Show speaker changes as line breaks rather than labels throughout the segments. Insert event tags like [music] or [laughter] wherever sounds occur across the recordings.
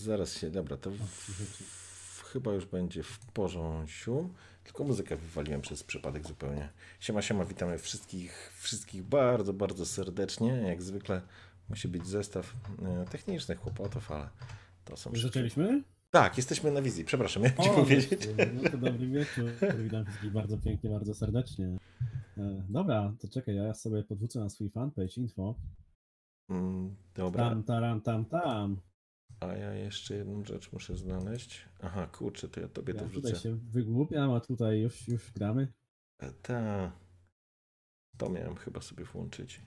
Zaraz się, dobra, to w, w, chyba już będzie w porządku. Tylko muzykę wywaliłem przez przypadek zupełnie. Siema, siema, witamy wszystkich, wszystkich bardzo, bardzo serdecznie. Jak zwykle musi być zestaw e, technicznych kłopotów, ale to są...
Zaczęliśmy?
Tak, jesteśmy na wizji. Przepraszam, jak ci powiedzieć.
No to dobry wieczór. Witam wszystkich bardzo pięknie, bardzo serdecznie. E, dobra, to czekaj, ja sobie podwrócę na swój fanpage info.
Mm, dobra.
Tam, tam, tam, tam.
A ja jeszcze jedną rzecz muszę znaleźć. Aha, kurczę, to ja tobie
Ja
to wrzucę.
tutaj się wygłupiam, a tutaj już, już gramy.
E, Ta. To miałem chyba sobie włączyć.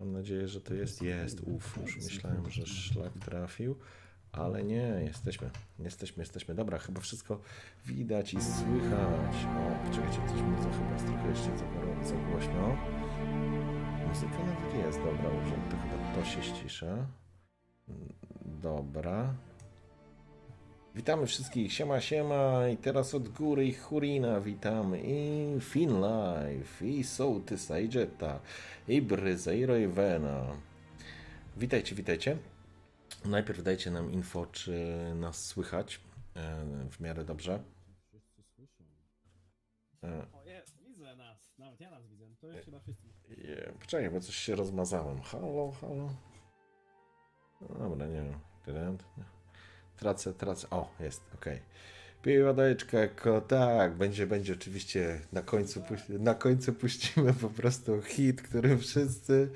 Mam nadzieję, że to jest. Jest. Uff, już myślałem, że szlak trafił. Ale nie, jesteśmy. Jesteśmy, jesteśmy. Dobra, chyba wszystko widać i słychać. O, poczekajcie, coś muzyka chyba jest trochę jeszcze za, za głośno. Muzyka nawet jest, dobra, może to chyba to się ścisza. Dobra. Witamy wszystkich, siema, siema i teraz od góry i Hurina witamy i Finlife i Sołtysa i Jetta i Bryza i Roywena. Witajcie, witajcie. Najpierw dajcie nam info, czy nas słychać e, w miarę dobrze.
Wszyscy słyszą.
E,
O jest, widzę nas. Nawet ja nas widzę. To już chyba wszyscy.
Poczekaj, bo coś się rozmazałem. Halo, halo. No Dobra, nie wiem. Tracę, tracę. O, jest, okej. Piłodeczka, tak, będzie, będzie oczywiście na końcu, na końcu puścimy po prostu hit, który wszyscy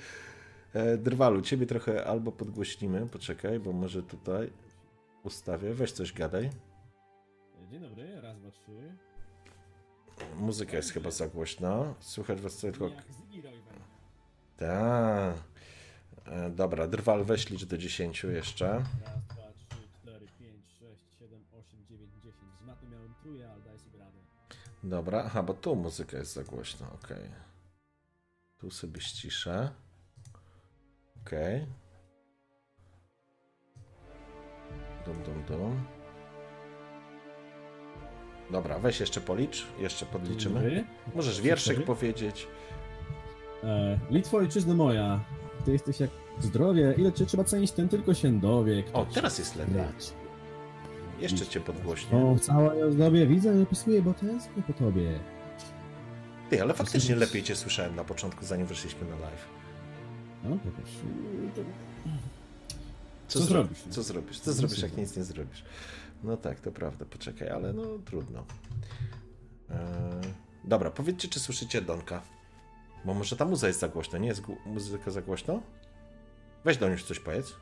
e, drwalu. Ciebie trochę albo podgłośnimy, poczekaj, bo może tutaj ustawię, weź coś gadaj.
Dzień dobry, raz, dwa, trzy.
Muzyka jest chyba za głośna, słychać was tylko... Tak. E, Dobra, drwal weź licz do 10 jeszcze.
Raz, dwa, trzy, cztery, pięć, sześć, siedem, osiem, dziewięć, dziesięć. Z maty miałem trójkę, ale daj sobie radę.
Dobra, aha, bo tu muzyka jest za głośna, okej. Tu sobie ściszę. Okej. Dum, dum, dum. Dobra, weź jeszcze policz, jeszcze podliczymy. Możesz wierszyk
Cztery.
powiedzieć.
E, Litwo, ojczyzno moja, ty jesteś jak zdrowie, ile cię trzeba cenić, ten tylko się dowie.
O, teraz jest lepiej.
grać.
Jeszcze cię podgłośnię.
O, w całej ozdobie widzę, że opisuję, bo tęsknię po tobie.
Ty, ale faktycznie lepiej cię słyszałem na początku, zanim wyszliśmy na live.
No, jakoś...
Co,
Co
zro-
zrobisz?
Co zrobisz? Co zrobisz,
nie
jak nic nie zrobisz? No tak, to prawda, poczekaj, ale no trudno. Eee, dobra, powiedzcie, czy słyszycie Donka? Bo może ta muza jest za głośna, nie jest muzyka za? Weź do już coś powiedz.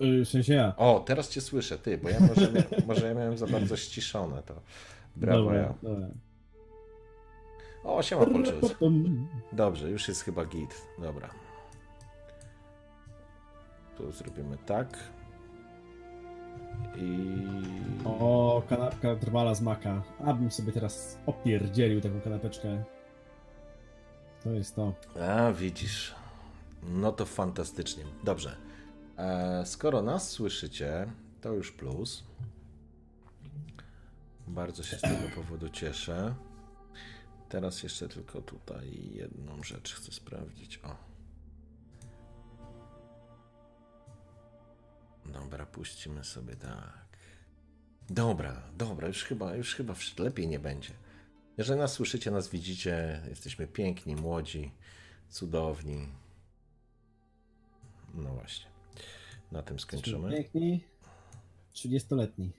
Yy, w sensie ja.
O, teraz cię słyszę, ty, bo ja może, [laughs] może ja miałem za bardzo ściszone to. Brawo
dobra,
ja.
dobra.
O, siema Polczys. Dobrze, już jest chyba git. Dobra. Tu zrobimy tak. I...
O, kanapka drwala z maka. Abym sobie teraz opierdzielił taką kanapeczkę. To jest to.
A, widzisz. No to fantastycznie. Dobrze. E, skoro nas słyszycie, to już plus. Bardzo się z tego [clears throat] powodu cieszę. Teraz jeszcze tylko tutaj jedną rzecz chcę sprawdzić. O. Dobra, puścimy sobie tak. Dobra, dobra, już chyba, już chyba lepiej nie będzie. Jeżeli nas słyszycie, nas widzicie, jesteśmy piękni, młodzi, cudowni. No właśnie. Na tym skończymy.
Piękni. 30-letni.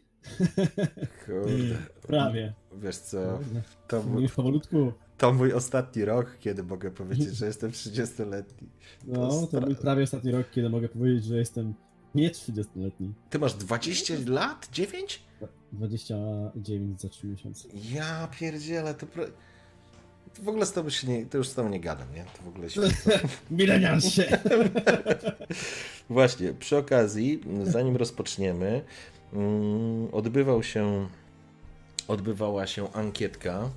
Kurde. [laughs]
Prawie.
Wiesz co, to, mój-
Już powolutku.
to mój ostatni rok, kiedy mogę powiedzieć, że jestem 30-letni.
No, to
stra-
był prawie ostatni rok, kiedy mogę powiedzieć, że jestem nie 30-letni.
Ty masz 20 lat? 9?
29 za 3 miesiące.
Ja pierdzielę, to... Pro... to W ogóle z tobą się nie, to już z tobą nie gadam, nie? To w ogóle się... [laughs]
Milenial się! [laughs]
Właśnie, przy okazji, zanim rozpoczniemy, mm, odbywał się, odbywała się ankietka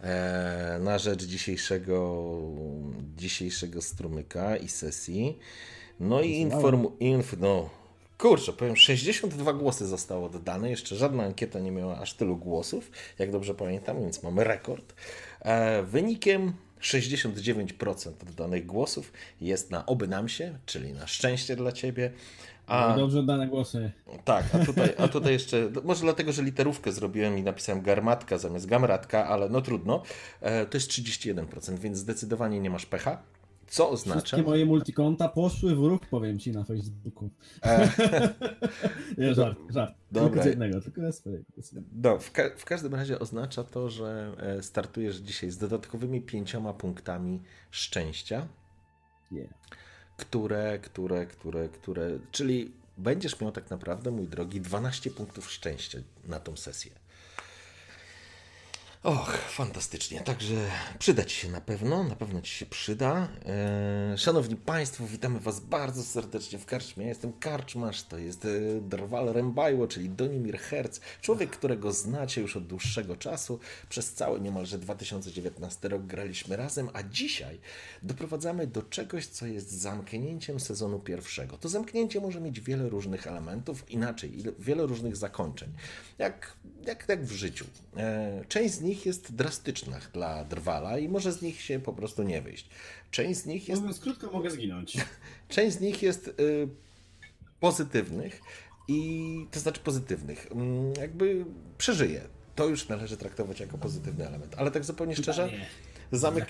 e, na rzecz dzisiejszego, dzisiejszego strumyka i sesji. No i informu, inf, no, kurczę, powiem, 62 głosy zostało oddane, jeszcze żadna ankieta nie miała aż tylu głosów, jak dobrze pamiętam, więc mamy rekord. E, wynikiem 69% oddanych głosów jest na oby nam się, czyli na szczęście dla ciebie. A,
No dobrze oddane głosy.
tak, a tutaj, a tutaj jeszcze, może dlatego, że literówkę zrobiłem i napisałem garmatka zamiast gamratka, ale no trudno. E, to jest 31%, więc zdecydowanie nie masz pecha. Co oznacza?
Wszystkie moje multikonta poszły w ruch, powiem ci, na Facebooku.
E, [laughs]
żart, żart.
Dobra.
Tylko z jednego, tylko ze swojego.
no, w, ka- w każdym razie oznacza to, że e, startujesz dzisiaj z dodatkowymi pięcioma punktami szczęścia.
Yeah.
które, które, które, które, czyli będziesz miał tak naprawdę, mój drogi, 12 punktów szczęścia na tą sesję. Och, fantastycznie. Także przyda Ci się na pewno, na pewno Ci się przyda. Eee, Szanowni Państwo, witamy Was bardzo serdecznie w karczmie. Ja jestem karczmarz, to jest e, Drwal Rembajło, czyli Donimir Herz, człowiek, którego znacie już od dłuższego czasu. Przez cały niemalże 2019 rok graliśmy razem, a dzisiaj doprowadzamy do czegoś, co jest zamknięciem sezonu pierwszego. To zamknięcie może mieć wiele różnych elementów, inaczej, wiele różnych zakończeń. Jak, jak, jak w życiu. E, Część z nich jest drastyczna dla drwala i może z nich się po prostu nie wyjść. Część z nich jest
Mówiąc krótko, mogę zginąć. [laughs]
Część z nich jest y, pozytywnych i to znaczy pozytywnych. Mm, jakby przeżyje. To już należy traktować jako pozytywny element. Ale tak zupełnie szczerze, zamyk...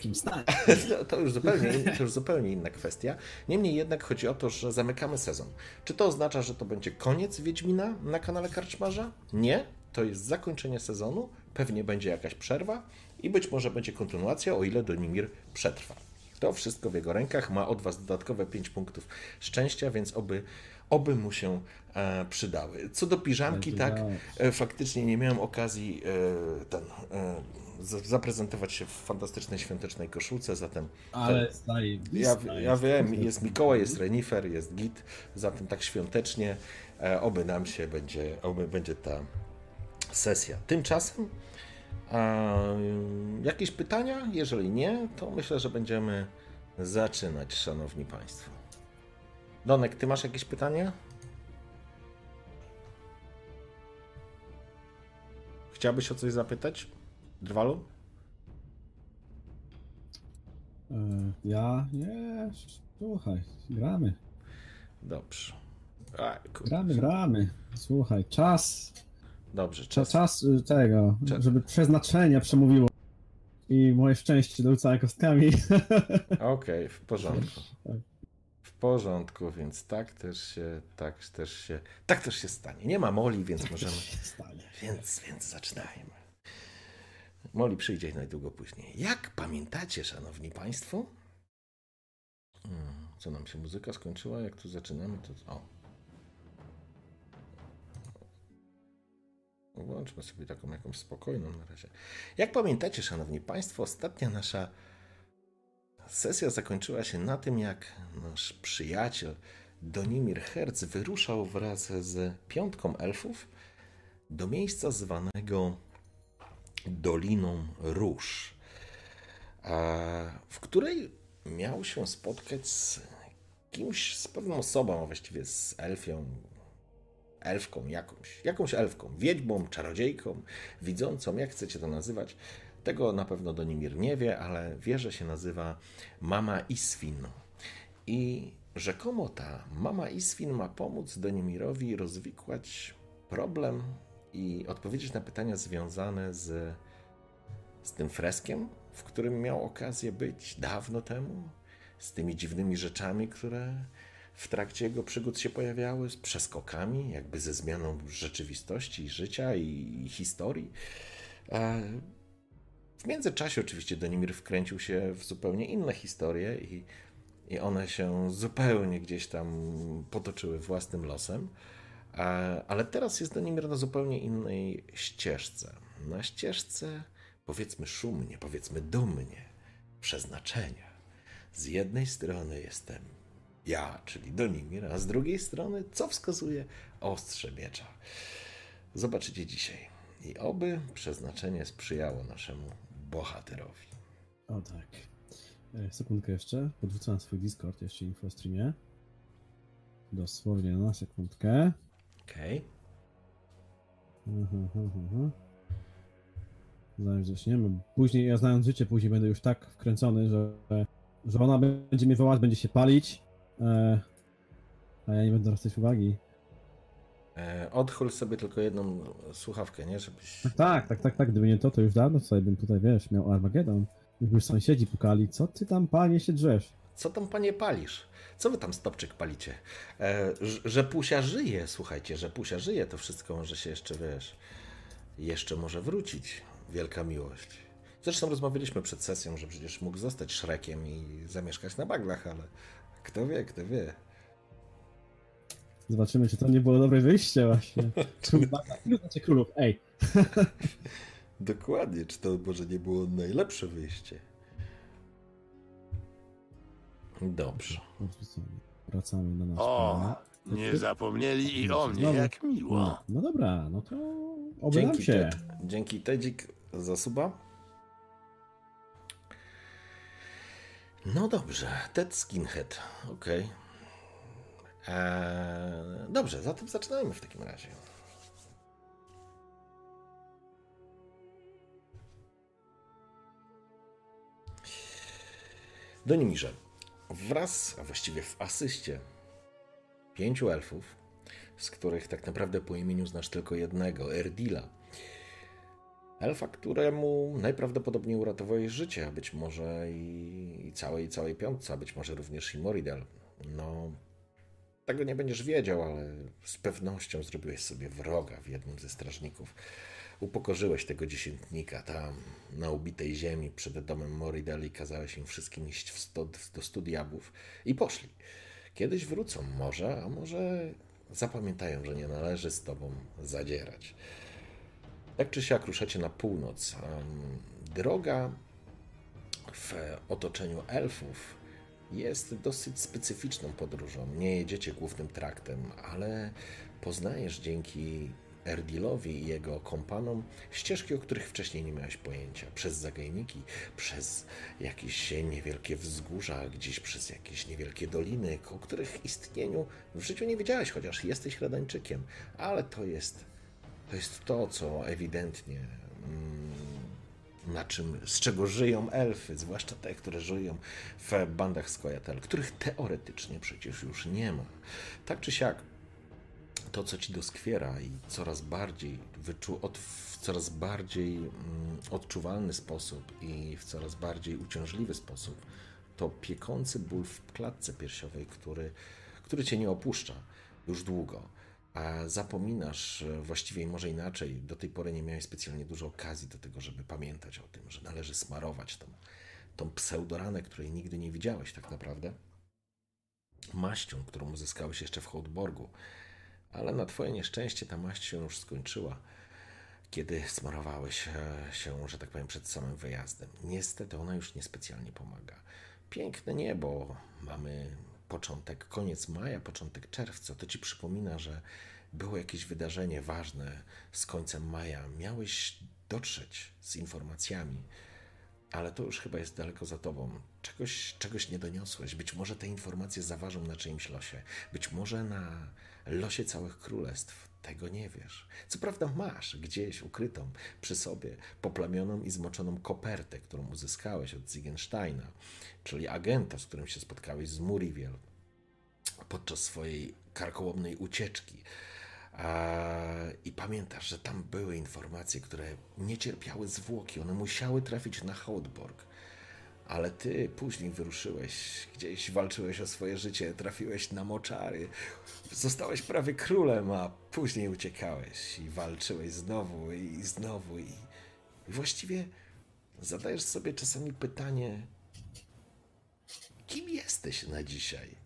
[laughs] No, to, już zupełnie, to już zupełnie inna kwestia. Niemniej jednak chodzi o to, że zamykamy sezon. Czy to oznacza, że to będzie koniec Wiedźmina na kanale Karczmarza? Nie. To jest zakończenie sezonu. Pewnie będzie jakaś przerwa i być może będzie kontynuacja, o ile Donimir przetrwa. To wszystko w jego rękach. Ma od Was dodatkowe 5 punktów szczęścia, więc oby, oby mu się e, przydały. Co do piżamki, tak, e, faktycznie nie miałem okazji e, ten, e, zaprezentować się w fantastycznej świątecznej koszulce, zatem
Ale staje.
ja, ja wiem, jest Mikołaj, jest Renifer, jest Git, zatem tak świątecznie, e, oby nam się będzie, oby będzie ta sesja. Tymczasem jakieś pytania? Jeżeli nie, to myślę, że będziemy zaczynać, szanowni państwo. Donek, ty masz jakieś pytania? Chciałbyś o coś zapytać? Drwalu?
E, Ja? Nie, słuchaj, gramy.
Dobrze.
Gramy, gramy. Słuchaj, czas,
Dobrze,
czas,
czas.
y, tego,
Czas.
żeby przeznaczenie przemówiło. I moje szczęście do rzucania kostkami. [laughs]
Okej, w porządku.
Tak.
W porządku, więc tak też się, tak też się, tak też się stanie. Nie ma Moli, więc możemy,
Stanie.
więc, więc zaczynajmy. Moli przyjdzie najdługo później. Jak pamiętacie, szanowni państwo? Hmm, Co nam się muzyka skończyła? Jak tu zaczynamy, to... O. Włączmy sobie taką jakąś spokojną na razie. Jak pamiętacie, szanowni państwo, ostatnia nasza sesja zakończyła się na tym, jak nasz przyjaciel Donimir Herz wyruszał wraz z piątką elfów do miejsca zwanego Doliną Róż, w której miał się spotkać z kimś, z pewną osobą, a właściwie z elfią, elfką jakąś, jakąś elfką, wiedźmą, czarodziejką, widzącą, jak chcecie to nazywać. Tego na pewno Donimir nie wie, ale wie, że się nazywa Mama Isfin. I rzekomo ta Mama Isfin ma pomóc Donimirowi rozwikłać problem i odpowiedzieć na pytania związane z, z tym freskiem, w którym miał okazję być dawno temu, z tymi dziwnymi rzeczami, które w trakcie jego przygód się pojawiały, z przeskokami, jakby ze zmianą rzeczywistości, życia i, i historii. A w międzyczasie oczywiście Donimir wkręcił się w zupełnie inne historie i, i one się zupełnie gdzieś tam potoczyły własnym losem. Ale teraz jest Donimir na zupełnie innej ścieżce. Na ścieżce, powiedzmy szumnie, powiedzmy dumnie, przeznaczenia. Z jednej strony jestem ja, czyli Donimir, a z drugiej strony, co wskazuje ostrze miecza. Zobaczycie dzisiaj. I oby przeznaczenie sprzyjało naszemu bohaterowi.
O tak. E, sekundkę jeszcze. Podrzucam swój Discord, jeszcze info o streamie. Dosłownie na sekundkę.
Okej.
Okay. Mhm. Zanim zaczniemy. Później, ja znając życie, później będę już tak wkręcony, że, że ona będzie mnie wołać, będzie się palić, e, a ja nie będę zwracać uwagi.
E, odchól sobie tylko jedną słuchawkę, nie? Żebyś...
Tak, tak, tak, tak. Gdyby nie to, to już dawno sobie bym tutaj, wiesz, miał Armagedon. Już by sąsiedzi pukali. Co ty tam, panie, się drzesz?
Co tam, panie, palisz? Co wy tam, Stopczyk, palicie? E, że Pusia żyje, słuchajcie, że Pusia żyje, to wszystko może się jeszcze, wiesz, jeszcze może wrócić. Wielka miłość. Zresztą rozmawialiśmy przed sesją, że przecież mógł zostać Szrekiem i zamieszkać na baglach, ale kto wie, kto wie.
Zobaczymy, czy to nie było dobre wyjście właśnie. [laughs] Ilu znacie królów? Ej. [laughs]
Dokładnie, czy to może nie było najlepsze wyjście? Dobrze.
Wracamy do nas.
O, nie zapomnieli i o mnie, jak miło.
No, no dobra, no to obydam się. Ted,
dzięki Tedzik za suba. No dobrze, Ted Skinhead, okej. Okay. Eee, dobrze, zatem zaczynajmy w takim razie. Do Nimirze. Wraz, a właściwie w asyście, pięciu elfów, z których tak naprawdę po imieniu znasz tylko jednego, Erdila. Elfa, któremu najprawdopodobniej uratowałeś życie, a być może i, i całej, całej piątce, a być może również i Moridel. No, tego nie będziesz wiedział, ale z pewnością zrobiłeś sobie wroga w jednym ze strażników. Upokorzyłeś tego dziesiętnika tam, na ubitej ziemi, przed domem Moridel i kazałeś im wszystkim iść w sto, do studiabów i poszli. Kiedyś wrócą może, a może zapamiętają, że nie należy z tobą zadzierać. Tak czy siak ruszacie na północ. Droga w otoczeniu elfów jest dosyć specyficzną podróżą. Nie jedziecie głównym traktem, ale poznajesz dzięki Erdilowi i jego kompanom ścieżki, o których wcześniej nie miałeś pojęcia. Przez zagajniki, przez jakieś niewielkie wzgórza, gdzieś przez jakieś niewielkie doliny, o których istnieniu w życiu nie wiedziałeś, chociaż jesteś Radańczykiem. Ale to jest, to jest to, co ewidentnie mm, na czym, z czego żyją elfy, zwłaszcza te, które żyją w bandach Skojatel, których teoretycznie przecież już nie ma. Tak czy siak, to, co ci doskwiera i coraz bardziej wyczu, od, w coraz bardziej mm, odczuwalny sposób i w coraz bardziej uciążliwy sposób, to piekący ból w klatce piersiowej, który, który cię nie opuszcza już długo. A zapominasz, właściwie może inaczej, do tej pory nie miałeś specjalnie dużo okazji do tego, żeby pamiętać o tym, że należy smarować tą, tą pseudoranę, której nigdy nie widziałeś tak naprawdę, maścią, którą uzyskałeś jeszcze w Hołdborgu ale na twoje nieszczęście ta maść się już skończyła. kiedy smarowałeś e, się, że tak powiem, przed samym wyjazdem. Niestety ona już niespecjalnie pomaga. Piękne niebo, mamy początek, koniec maja, początek czerwca. To ci przypomina, że było jakieś wydarzenie ważne z końcem maja. Miałeś dotrzeć z informacjami, ale to już chyba jest daleko za tobą. Czegoś, czegoś nie doniosłeś. Być może te informacje zaważą na czyimś losie. Być może na losie całych królestw. Tego nie wiesz. Co prawda masz gdzieś ukrytą przy sobie poplamioną i zmoczoną kopertę, którą uzyskałeś od Ziegensteina, czyli agenta, z którym się spotkałeś z Muriwiel podczas swojej karkołomnej ucieczki. I pamiętasz, że tam były informacje, które nie cierpiały zwłoki, one musiały trafić na Houtborg. Ale ty później wyruszyłeś, gdzieś walczyłeś o swoje życie, trafiłeś na moczary, zostałeś prawie królem, a później uciekałeś i walczyłeś znowu i znowu. I, i właściwie zadajesz sobie czasami pytanie, kim jesteś na dzisiaj,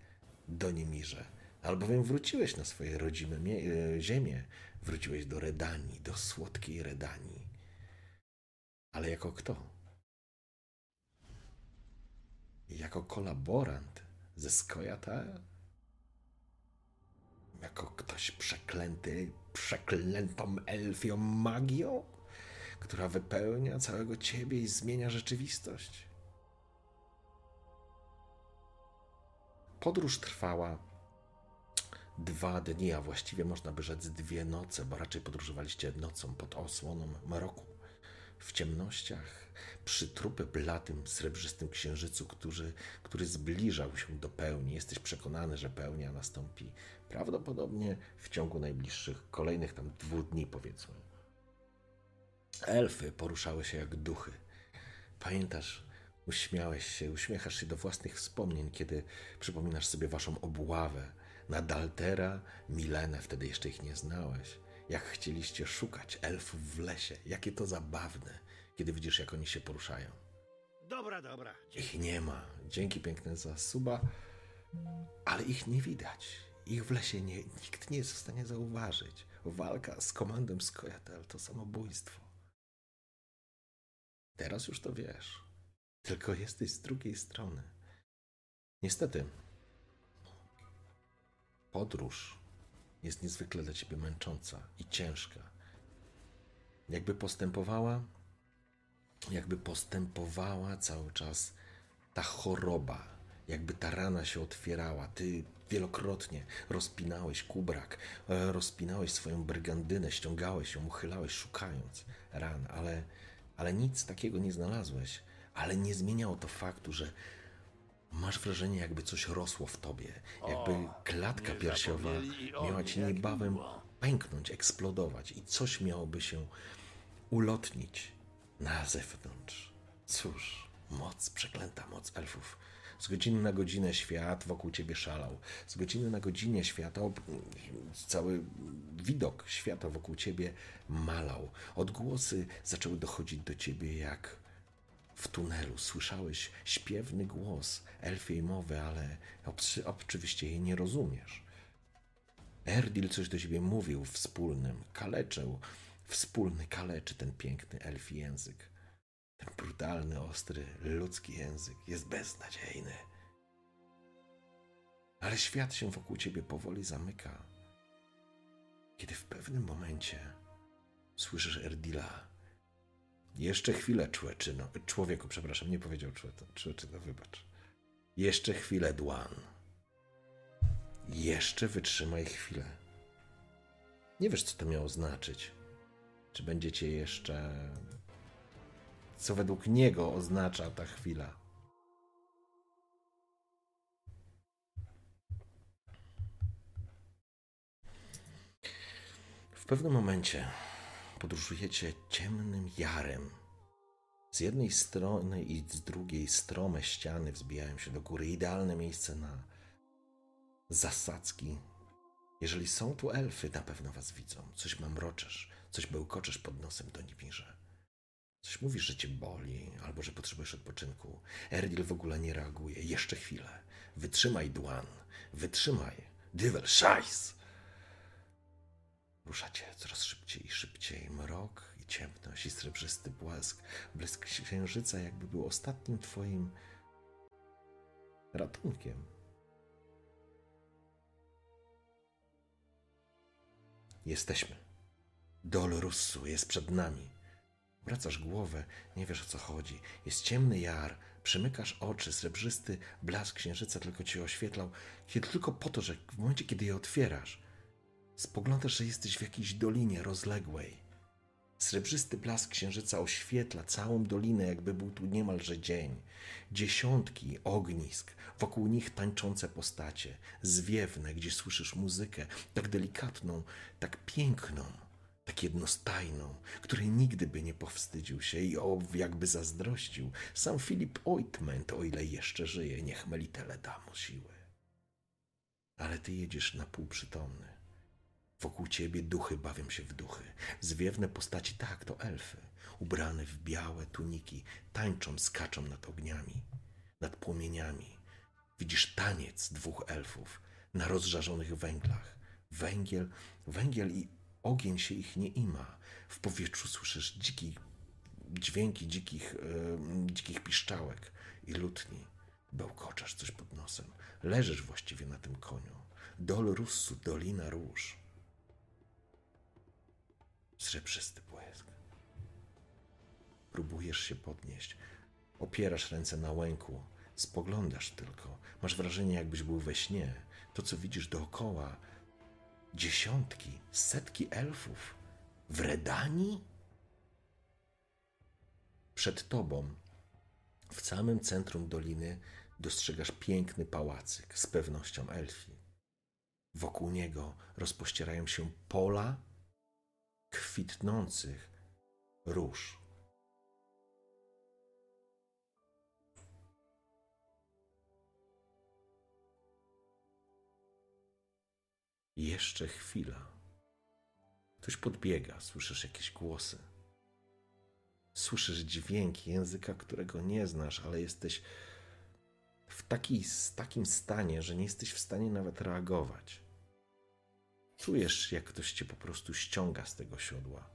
Donimirze? Albowiem wróciłeś na swoje rodzime e, ziemię, wróciłeś do Redanii, do słodkiej Redanii. Ale jako kto? Jako kolaborant ze Skojata? Jako ktoś przeklęty, przeklętą elfią magią, która wypełnia całego ciebie i zmienia rzeczywistość? Podróż trwała dwa dni, a właściwie można by rzec dwie noce, bo raczej podróżowaliście nocą pod osłoną mroku, w ciemnościach, przy trupy blatym, srebrzystym księżycu, który, który zbliżał się do pełni. Jesteś przekonany, że pełnia nastąpi prawdopodobnie w ciągu najbliższych, kolejnych tam dwóch dni, powiedzmy. Elfy poruszały się jak duchy. Pamiętasz, uśmiałeś się, uśmiechasz się do własnych wspomnień, kiedy przypominasz sobie waszą obławę na Daltera, Milenę, wtedy jeszcze ich nie znałeś. Jak chcieliście szukać elfów w lesie, jakie to zabawne, kiedy widzisz, jak oni się poruszają.
Dobra, dobra.
Ich nie ma. Dzięki piękne za suba, ale ich nie widać. Ich w lesie nie, nikt nie jest w stanie zauważyć. Walka z komandem Skojatel to samobójstwo. Teraz już to wiesz. Tylko jesteś z drugiej strony. Niestety, podróż jest niezwykle dla ciebie męcząca i ciężka. Jakby postępowała, jakby postępowała cały czas ta choroba, jakby ta rana się otwierała. Ty wielokrotnie rozpinałeś kubrak, e, rozpinałeś swoją brygandynę, ściągałeś ją, uchylałeś, szukając ran, ale, ale nic takiego nie znalazłeś. Ale nie zmieniało to faktu, że Masz wrażenie, jakby coś rosło w tobie, jakby klatka piersiowa miała ci niebawem pęknąć, eksplodować i coś miałoby się ulotnić na zewnątrz. Cóż, moc, przeklęta moc elfów. Z godziny na godzinę świat wokół ciebie szalał. Z godziny na godzinę świata, cały widok świata wokół ciebie malał. Odgłosy zaczęły dochodzić do ciebie jak w tunelu słyszałeś śpiewny głos elfiej mowy, ale oczywiście jej nie rozumiesz. Erdil coś do ciebie mówił wspólnym, kaleczył, wspólny kaleczy ten piękny elfi język. Ten brutalny, ostry, ludzki język jest beznadziejny. Ale świat się wokół ciebie powoli zamyka. Kiedy w pewnym momencie słyszysz Erdila, jeszcze chwilę, człeczyno. Człowieku, przepraszam, nie powiedział człeczyno, wybacz. Jeszcze chwilę, Dłan. Jeszcze wytrzymaj chwilę. Nie wiesz, co to miało znaczyć. Czy będziecie jeszcze. Co według niego oznacza ta chwila? W pewnym momencie podróżujecie ciemnym jarem. Z jednej strony i z drugiej strome ściany wzbijają się do góry. Idealne miejsce na zasadzki. Jeżeli są tu elfy, na pewno was widzą. Coś mamroczesz, coś bełkoczesz pod nosem do niewirze. Coś mówisz, że cię boli, albo że potrzebujesz odpoczynku. Erdil w ogóle nie reaguje. Jeszcze chwilę. Wytrzymaj, Dłan. Wytrzymaj. Dyvel, szajs! Ruszacie coraz szybciej i szybciej. Mrok ciemność i srebrzysty błask, blask księżyca jakby był ostatnim twoim ratunkiem. Jesteśmy. Dol Russu jest przed nami. Wracasz głowę, nie wiesz o co chodzi. Jest ciemny jar, przymykasz oczy, srebrzysty blask księżyca tylko cię oświetlał, kiedy tylko po to, że w momencie, kiedy je otwierasz, spoglądasz, że jesteś w jakiejś dolinie rozległej. Srebrzysty blask księżyca oświetla całą dolinę, jakby był tu niemalże dzień. Dziesiątki ognisk, wokół nich tańczące postacie, zwiewne, gdzie słyszysz muzykę, tak delikatną, tak piękną, tak jednostajną, której nigdy by nie powstydził się i o, jakby zazdrościł sam Filip Oitment, o ile jeszcze żyje, niech Melitele da mu siły. Ale ty jedziesz na półprzytomny. Wokół ciebie duchy bawią się w duchy. Zwiewne postaci, tak, to elfy, ubrane w białe tuniki, tańczą, skaczą nad ogniami, nad płomieniami. Widzisz taniec dwóch elfów na rozżarzonych węglach. Węgiel, węgiel i ogień się ich nie ima. W powietrzu słyszysz dziki, dźwięki dzikich, e, dzikich piszczałek i lutni. Bełkoczesz coś pod nosem. Leżysz właściwie na tym koniu. Dol Russu, Dolina Róż. Srebrzysty błysk. Próbujesz się podnieść. Opierasz ręce na łęku. Spoglądasz tylko. Masz wrażenie, jakbyś był we śnie. To, co widzisz dookoła, dziesiątki, setki elfów w Redanii? Przed tobą, w samym centrum doliny, dostrzegasz piękny pałacyk z pewnością elfi. Wokół niego rozpościerają się pola kwitnących róż. Jeszcze chwila. Ktoś podbiega, słyszysz jakieś głosy. Słyszysz dźwięki języka, którego nie znasz, ale jesteś w taki, takim stanie, że nie jesteś w stanie nawet reagować. Czujesz, jak ktoś cię po prostu ściąga z tego siodła.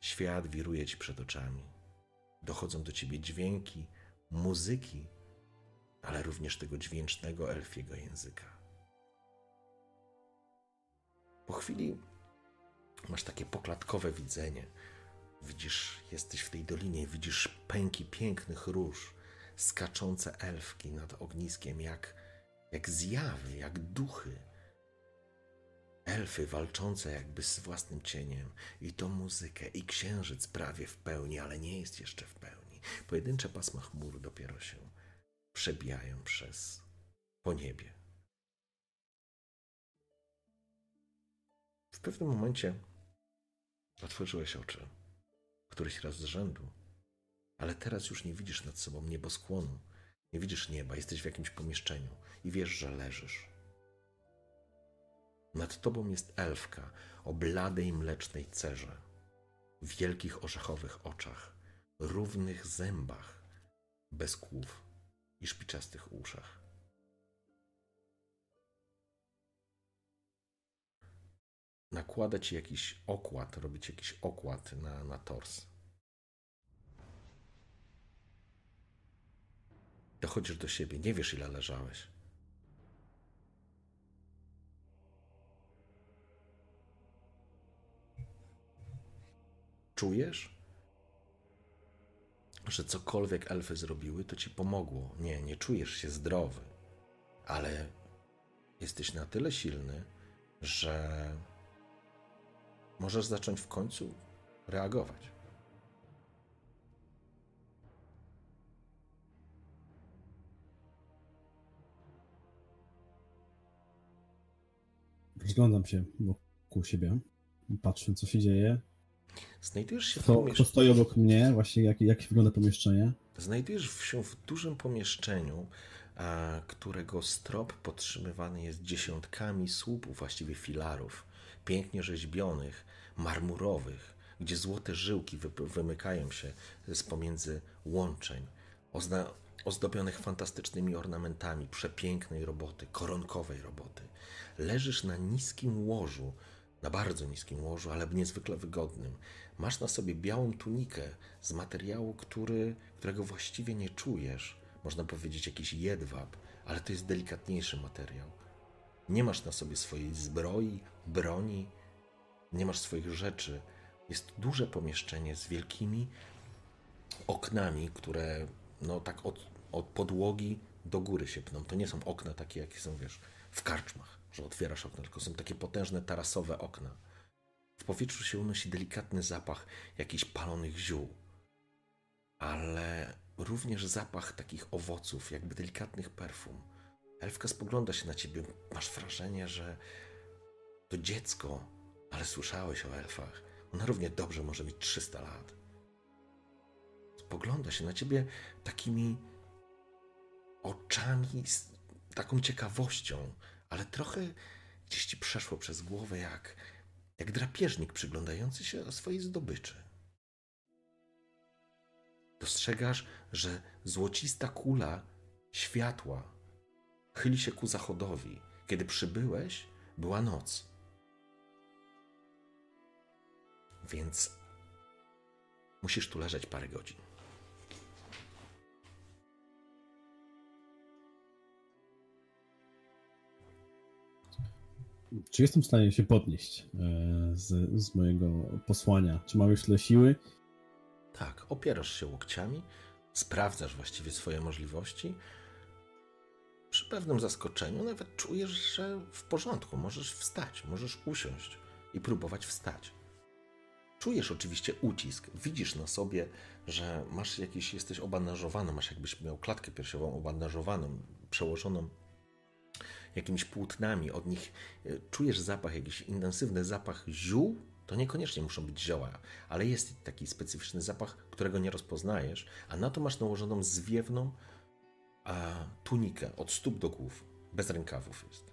Świat wiruje ci przed oczami. Dochodzą do ciebie dźwięki, muzyki, ale również tego dźwięcznego elfiego języka. Po chwili masz takie poklatkowe widzenie. Widzisz, jesteś w tej dolinie, widzisz pęki pięknych róż, skaczące elfki nad ogniskiem, jak, jak zjawy, jak duchy. Elfy walczące jakby z własnym cieniem, i to muzykę, i księżyc prawie w pełni, ale nie jest jeszcze w pełni. Pojedyncze pasma chmur dopiero się przebijają przez po pewnym momencie otworzyłeś oczy, któryś raz z rzędu, ale teraz już nie widzisz nad sobą nieboskłonu, nie widzisz nieba, jesteś w jakimś pomieszczeniu i wiesz, że leżysz. Nad tobą jest elfka o bladej mlecznej cerze, wielkich orzechowych oczach, równych zębach, bez kłów i szpiczastych uszach. Nakłada ci jakiś okład, robi ci jakiś okład na, na tors. Dochodzisz do siebie, nie wiesz ile leżałeś. Czujesz, że cokolwiek elfy zrobiły, to ci pomogło. Nie, nie czujesz się zdrowy, ale jesteś na tyle silny, że możesz zacząć w końcu reagować.
Rozglądam się wokół siebie, patrzę, co się dzieje.
Znajdujesz się w
Kto,
pomiesz...
kto stoi obok mnie, właśnie jak, jak wygląda pomieszczenie.
Znajdujesz się w dużym pomieszczeniu, którego strop podtrzymywany jest dziesiątkami słupów, właściwie filarów, pięknie rzeźbionych, marmurowych, gdzie złote żyłki wy, wymykają się z pomiędzy łączeń, ozna, ozdobionych fantastycznymi ornamentami, przepięknej roboty, koronkowej roboty. Leżysz na niskim łożu, na bardzo niskim łożu, ale niezwykle wygodnym. Masz na sobie białą tunikę z materiału, który, którego właściwie nie czujesz. Można powiedzieć jakiś jedwab, ale to jest delikatniejszy materiał. Nie masz na sobie swojej zbroi, broni, nie masz swoich rzeczy. Jest duże pomieszczenie z wielkimi oknami, które no tak od, od podłogi do góry się pną. To nie są okna takie, jakie są, wiesz, w karczmach, że otwierasz okna, tylko są takie potężne tarasowe okna. W powietrzu się unosi delikatny zapach jakichś palonych ziół, ale również zapach takich owoców, jakby delikatnych perfum. Elfka spogląda się na ciebie, masz wrażenie, że to dziecko, ale słyszałeś o elfach. Ona równie dobrze może mieć 300 lat. Spogląda się na ciebie takimi oczami, z taką ciekawością, ale trochę gdzieś ci przeszło przez głowę jak, jak drapieżnik przyglądający się swojej zdobyczy. Dostrzegasz, że złocista kula światła chyli się ku zachodowi. Kiedy przybyłeś, była noc. Więc musisz tu leżeć parę godzin.
Czy jestem w stanie się podnieść e, z, z mojego posłania? Czy mam już tyle siły?
Tak, opierasz się łokciami, sprawdzasz właściwie swoje możliwości. Przy pewnym zaskoczeniu nawet czujesz, że w porządku, możesz wstać, możesz usiąść i próbować wstać. Czujesz oczywiście ucisk, widzisz na sobie, że masz jakiś, jesteś obandażowany, masz jakbyś miał klatkę piersiową obandażowaną, przełożoną jakimiś płótnami, od nich e, czujesz zapach, jakiś intensywny zapach ziół, to niekoniecznie muszą być zioła, ale jest taki specyficzny zapach, którego nie rozpoznajesz, a na to masz nałożoną zwiewną a, tunikę od stóp do głów, bez rękawów jest.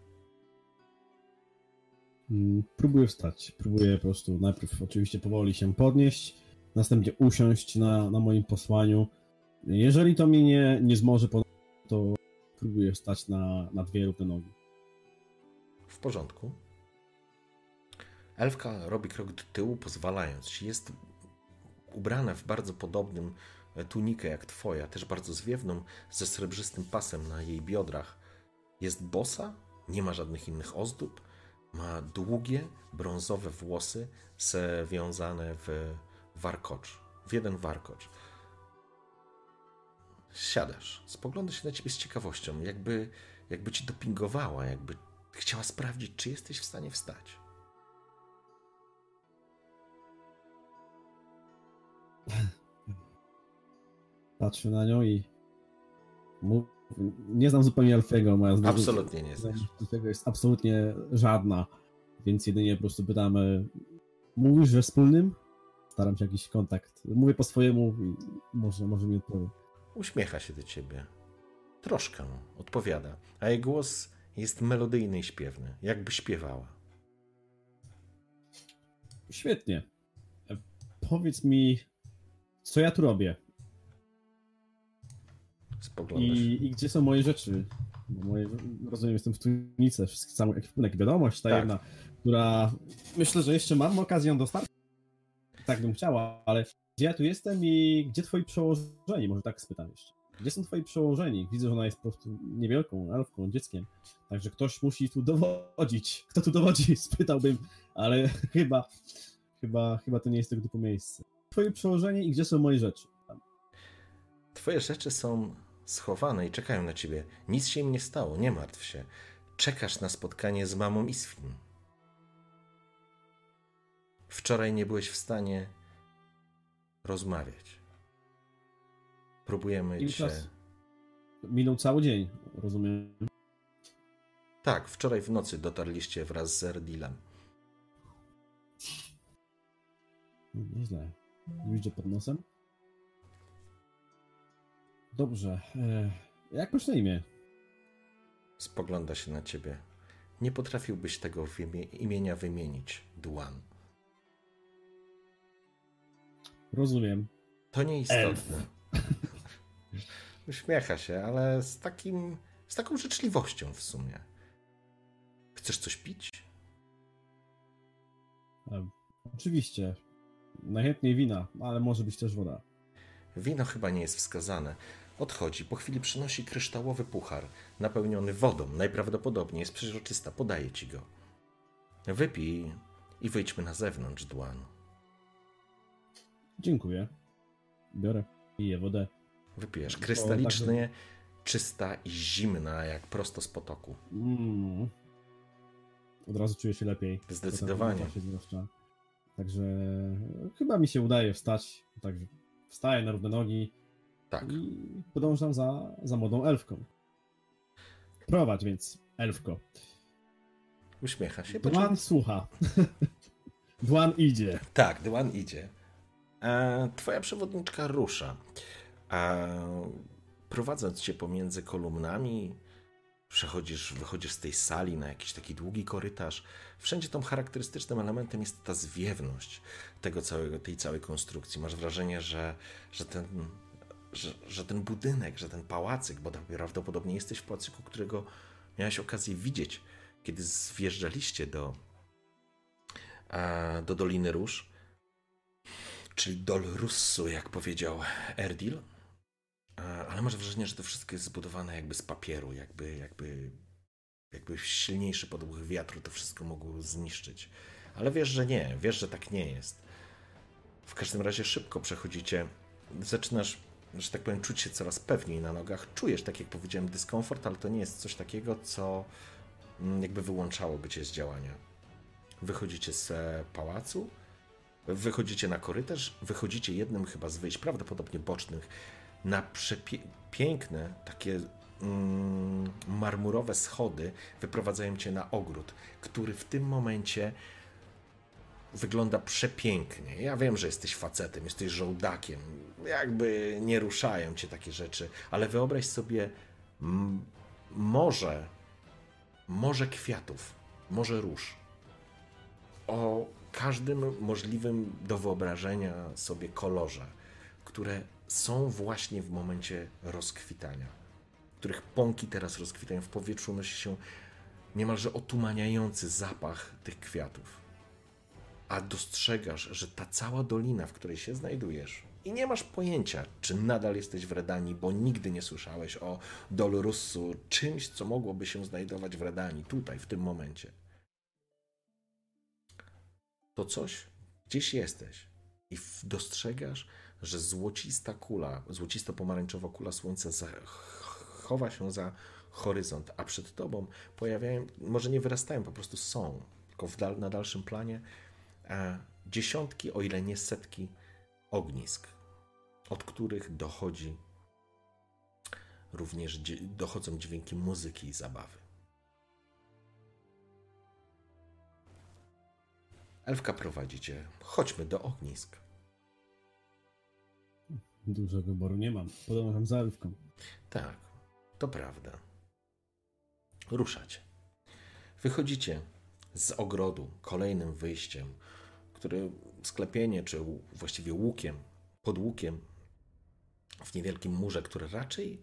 Mm, próbuję wstać. Próbuję po prostu najpierw oczywiście powoli się podnieść, następnie usiąść na, na moim posłaniu. Jeżeli to mnie nie, nie zmoże, to próbuję wstać na, na dwie równe nogi.
W porządku. Elfka robi krok do tyłu, pozwalając ci. Jest ubrana w bardzo podobnym e, tunikę jak twoja, też bardzo zwiewną, ze srebrzystym pasem na jej biodrach. Jest bosa, nie ma żadnych innych ozdób. Ma długie, brązowe włosy związane w warkocz, w jeden warkocz. Siadasz, spogląda się na ciebie z ciekawością, jakby, jakby ci dopingowała, jakby chciała sprawdzić, czy jesteś w stanie wstać.
Patrzę na nią i mów... nie znam zupełnie Alfego. Moja
znajomość absolutnie nie znasz.
Tego jest absolutnie żadna, więc jedynie po prostu pytamy, mówisz, że wspólnym? Staram się jakiś kontakt. Mówię po swojemu i może, może mi odpowie.
Uśmiecha się do ciebie. Troszkę odpowiada, a jej głos jest melodyjny i śpiewny, jakby śpiewała.
Świetnie. E, powiedz mi, co ja tu robię?
Spoglądasz.
I, I, gdzie są moje rzeczy? Bo moje, rozumiem, jestem w tunice, wszystkie cały ekwipunek, wiadomość tajemna, tak. która myślę, że jeszcze mam okazję dostarczyć. Tak bym chciała, ale gdzie ja tu jestem i gdzie twoi przełożeni? Może tak spytam jeszcze. Gdzie są twoi przełożeni? Widzę, że ona jest po prostu niewielką elfką, dzieckiem. Także ktoś musi tu dowodzić. Kto tu dowodzi? [laughs] Spytałbym, ale [laughs] chyba, chyba, chyba to nie jest tego typu miejsce. Twoje przełożenie i gdzie są moje rzeczy?
Twoje rzeczy są schowane i czekają na ciebie. Nic się im nie stało, nie martw się. Czekasz na spotkanie z mamą i Isfin. Wczoraj nie byłeś w stanie rozmawiać. Próbujemy
Ile
cię...
Czas? Minął cały dzień, rozumiem.
Tak, wczoraj w nocy dotarliście wraz z Erdilem.
Nieźle. Widzę pod nosem? Dobrze. E, jak masz na imię?
Spogląda się na ciebie. Nie potrafiłbyś tego imienia wymienić, Duan.
Rozumiem.
To nieistotne. [laughs] Uśmiecha się, ale z takim, z taką życzliwością w sumie. Chcesz coś pić?
E, oczywiście. Najchętniej wina, ale może być też woda.
Wino chyba nie jest wskazane. Odchodzi. Po chwili przynosi kryształowy puchar, napełniony wodą. Najprawdopodobniej jest przezroczysta. Podaje ci go. Wypij i wyjdźmy na zewnątrz, Dłan.
Dziękuję. Biorę. Piję wodę.
Wypijesz. Krystalicznie czysta i zimna, jak prosto z potoku.
Mm. Od razu czuję się lepiej.
Zdecydowanie.
Się. Także chyba mi się udaje wstać. Także wstaję na równe nogi
Tak.
i podążam za, za młodą elfką. Prowadź więc, elfko.
Uśmiecha się.
Dłan słucha. [laughs] Dłan idzie.
Tak, Dłan idzie. E, twoja przewodniczka rusza. E, prowadząc cię pomiędzy kolumnami, przechodzisz, wychodzisz z tej sali na jakiś taki długi korytarz. Wszędzie tą charakterystycznym elementem jest ta zwiewność tego całego, tej całej konstrukcji. Masz wrażenie, że, że, ten, że, że ten budynek, że ten pałacyk, bo prawdopodobnie jesteś w pałacyku, którego miałeś okazję widzieć, kiedy zjeżdżaliście do, e, do Doliny Róż, czyli Dol Russu, jak powiedział Erdil. E, ale masz wrażenie, że to wszystko jest zbudowane jakby z papieru, jakby, jakby, jakby silniejszy podmuch wiatru to wszystko mogło zniszczyć. Ale wiesz, że nie, wiesz, że tak nie jest. W każdym razie szybko przechodzicie, zaczynasz, że tak powiem, czuć się coraz pewniej na nogach. Czujesz, tak jak powiedziałem, dyskomfort, ale to nie jest coś takiego, co mm, jakby wyłączałoby cię z działania. Wychodzicie z e, pałacu, wychodzicie na korytarz, wychodzicie jednym chyba z wyjść, prawdopodobnie bocznych, na przepiękne, takie mm, marmurowe schody wyprowadzają cię na ogród, który w tym momencie wygląda przepięknie. Ja wiem, że jesteś facetem, jesteś żołdakiem, jakby nie ruszają cię takie rzeczy, ale wyobraź sobie morze, morze kwiatów, morze róż. O każdym możliwym do wyobrażenia sobie kolorze, które są właśnie w momencie rozkwitania, których pąki teraz rozkwitają w powietrzu, unosi się niemalże otumaniający zapach tych kwiatów. A dostrzegasz, że ta cała dolina, w której się znajdujesz, i nie masz pojęcia, czy nadal jesteś w Redanii, bo nigdy nie słyszałeś o Dolorussu, czymś, co mogłoby się znajdować w Redanii, tutaj, w tym momencie. To coś, gdzieś jesteś i dostrzegasz, że złocista kula, złocisto-pomarańczowa kula słońca chowa się za horyzont, a przed tobą pojawiają, może nie wyrastają, po prostu są, tylko dal, na dalszym planie dziesiątki, o ile nie setki ognisk, od których dochodzi również dochodzą dźwięki muzyki i zabawy. Elfka prowadzi cię. Chodźmy do ognisk.
Dużo wyboru nie mam. Podążam za elfką.
Tak, to prawda. Ruszać. Wychodzicie z ogrodu kolejnym wyjściem, który sklepienie, czy właściwie łukiem, pod łukiem, w niewielkim murze, który raczej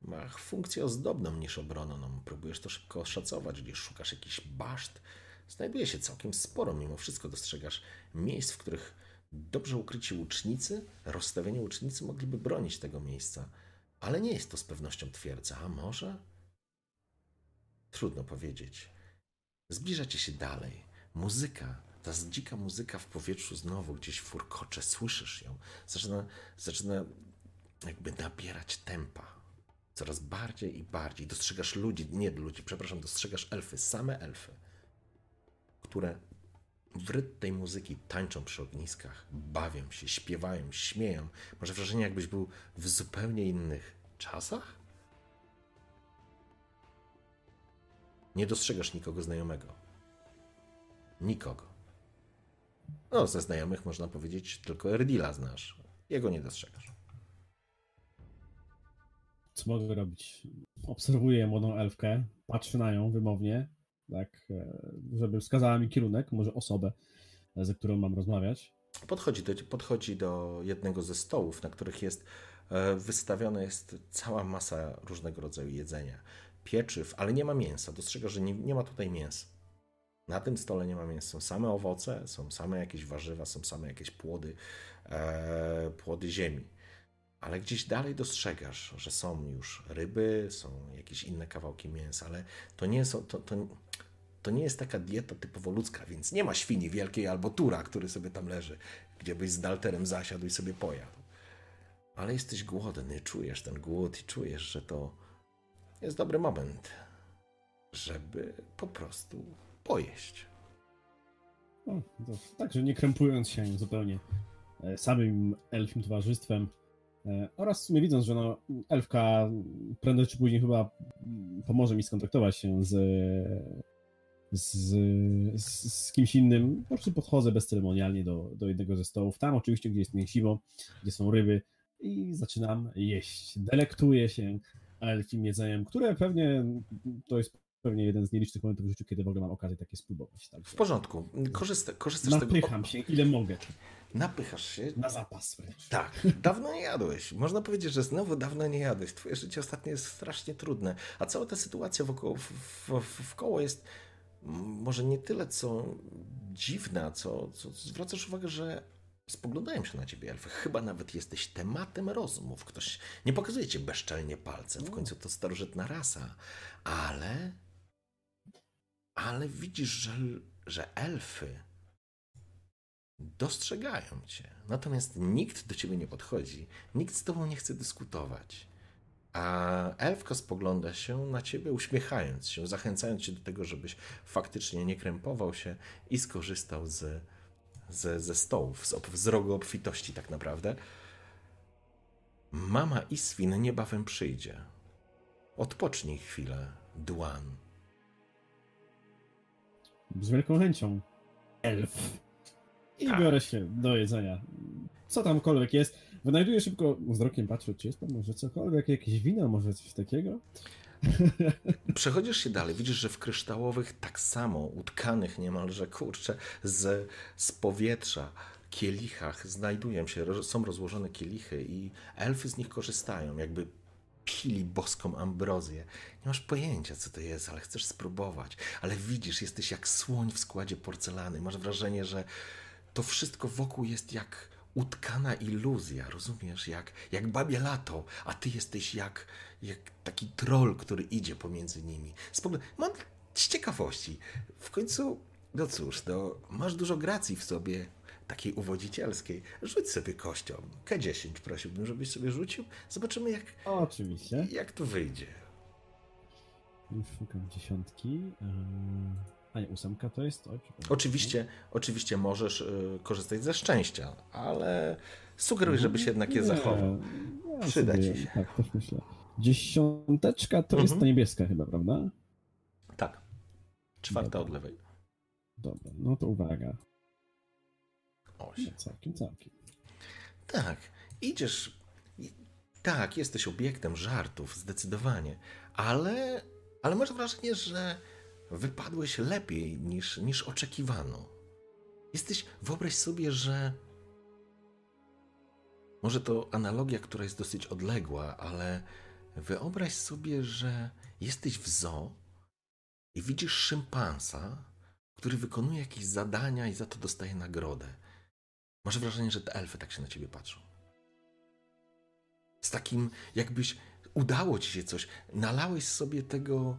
ma funkcję ozdobną niż obronną. Próbujesz to szybko oszacować, gdzieś szukasz jakichś baszt. Znajduje się całkiem sporo, mimo wszystko dostrzegasz miejsc, w których dobrze ukryci łucznicy, rozstawieni łucznicy mogliby bronić tego miejsca. Ale nie jest to z pewnością twierdza, a może? Trudno powiedzieć. Zbliżacie się dalej. Muzyka, ta dzika muzyka w powietrzu znowu gdzieś furkocze, słyszysz ją. Zaczyna, zaczyna jakby nabierać tempa. Coraz bardziej i bardziej. Dostrzegasz ludzi, nie ludzi, przepraszam, dostrzegasz elfy, same elfy, które w rytm tej muzyki tańczą przy ogniskach, bawią się, śpiewają, śmieją. Może wrażenie, jakbyś był w zupełnie innych czasach? Nie dostrzegasz nikogo znajomego. Nikogo. No, ze znajomych można powiedzieć, tylko Erdila znasz. Jego nie dostrzegasz.
Co mogę robić? Obserwuję młodą elfkę, patrzę na nią wymownie, tak, e, żeby wskazała mi kierunek, może osobę, ze którą mam rozmawiać.
Podchodzi do, podchodzi do jednego ze stołów, na których jest e, wystawiona jest cała masa różnego rodzaju jedzenia. Pieczyw, ale nie ma mięsa. Dostrzega, że nie, nie ma tutaj mięsa. Na tym stole nie ma mięsa. Są same owoce, są same jakieś warzywa, są same jakieś płody, e, płody ziemi. Ale gdzieś dalej dostrzegasz, że są już ryby, są jakieś inne kawałki mięsa, ale to nie, są, to, to, to nie jest taka dieta typowo ludzka, więc nie ma świni wielkiej albo tura, który sobie tam leży, gdzie byś z dalterem zasiadł i sobie pojadł. Ale jesteś głodny, czujesz ten głód i czujesz, że to jest dobry moment, żeby po prostu pojeść.
Także nie krępując się zupełnie e, samym elfim towarzystwem e, oraz w sumie widząc, że no, elfka prędzej czy później chyba pomoże mi skontaktować się z, z, z, z kimś innym, po prostu podchodzę bezceremonialnie do, do jednego ze stołów. Tam oczywiście, gdzie jest mięsiwo, gdzie są ryby i zaczynam jeść. Delektuję się elfim jedzeniem, które pewnie to jest pewnie jeden z nielicznych momentów w życiu, kiedy w ogóle mam okazję takie spróbować. Także
W porządku. Korzysta, korzystasz z tego.
napycham się, ile mogę.
Napychasz się.
Na zapas wręcz.
Tak, dawno nie jadłeś. Można powiedzieć, że znowu dawno nie jadłeś. Twoje życie ostatnio jest strasznie trudne. A cała ta sytuacja wokoło, w, w, jest może nie tyle co dziwna, co, co zwracasz uwagę, że spoglądają się na ciebie elfy. Chyba nawet jesteś tematem rozmów. Ktoś nie pokazuje cię bezczelnie palcem. W końcu to starożytna rasa. Ale... Ale widzisz, że, że elfy dostrzegają cię. Natomiast nikt do ciebie nie podchodzi, nikt z tobą nie chce dyskutować. A elfka spogląda się na ciebie, uśmiechając się, zachęcając cię do tego, żebyś faktycznie nie krępował się i skorzystał z, z, ze stołów, z, ob- z rogu obfitości, tak naprawdę. Mama Iswin niebawem przyjdzie. Odpocznij chwilę, Duan.
Z wielką chęcią. Elf. I
Tak.
biorę się do jedzenia. Co tamkolwiek jest. Wynajduję szybko wzrokiem, patrzę, czy jest tam może cokolwiek, jakieś wino, może coś takiego.
Przechodzisz się dalej, widzisz, że w kryształowych, tak samo utkanych niemalże, kurczę, z, z powietrza kielichach znajdują się, są rozłożone kielichy i elfy z nich korzystają, jakby pili boską ambrozję. Nie masz pojęcia, co to jest, ale chcesz spróbować. Ale widzisz, jesteś jak słoń w składzie porcelany. Masz wrażenie, że to wszystko wokół jest jak utkana iluzja, rozumiesz? Jak, jak babie lato, a ty jesteś jak, jak taki troll, który idzie pomiędzy nimi. Spogl- mam z ciekawości. W końcu, no cóż, no, masz dużo gracji w sobie, takiej uwodzicielskiej. Rzuć sobie kością. K10 prosiłbym, żebyś sobie rzucił. Zobaczymy, jak,
Oczywiście.
jak to wyjdzie.
Już szukam dziesiątki. Eee, A nie, ósemka to jest? Oj.
Oczywiście, oczywiście możesz y, korzystać ze szczęścia, ale sugeruję, żebyś jednak je
Nie,
zachował.
ja
Przyda
sobie-
ci się.
Tak, też myślę. Dziesiąteczka to jest
Mhm.
ta niebieska chyba, prawda?
Tak. Czwarta
Dobra.
od lewej.
Dobra, no to uwaga.
Oś.
No, całkiem, całkiem.
Tak, idziesz. Tak, jesteś obiektem żartów, zdecydowanie, ale, ale masz wrażenie, że wypadłeś lepiej niż, niż oczekiwano. Jesteś, wyobraź sobie, że. Może to analogia, która jest dosyć odległa, ale wyobraź sobie, że jesteś w zoo i widzisz szympansa, który wykonuje jakieś zadania i za to dostaje nagrodę. Masz wrażenie, że te elfy tak się na ciebie patrzą. Z takim, jakbyś udało ci się coś, nalałeś sobie tego,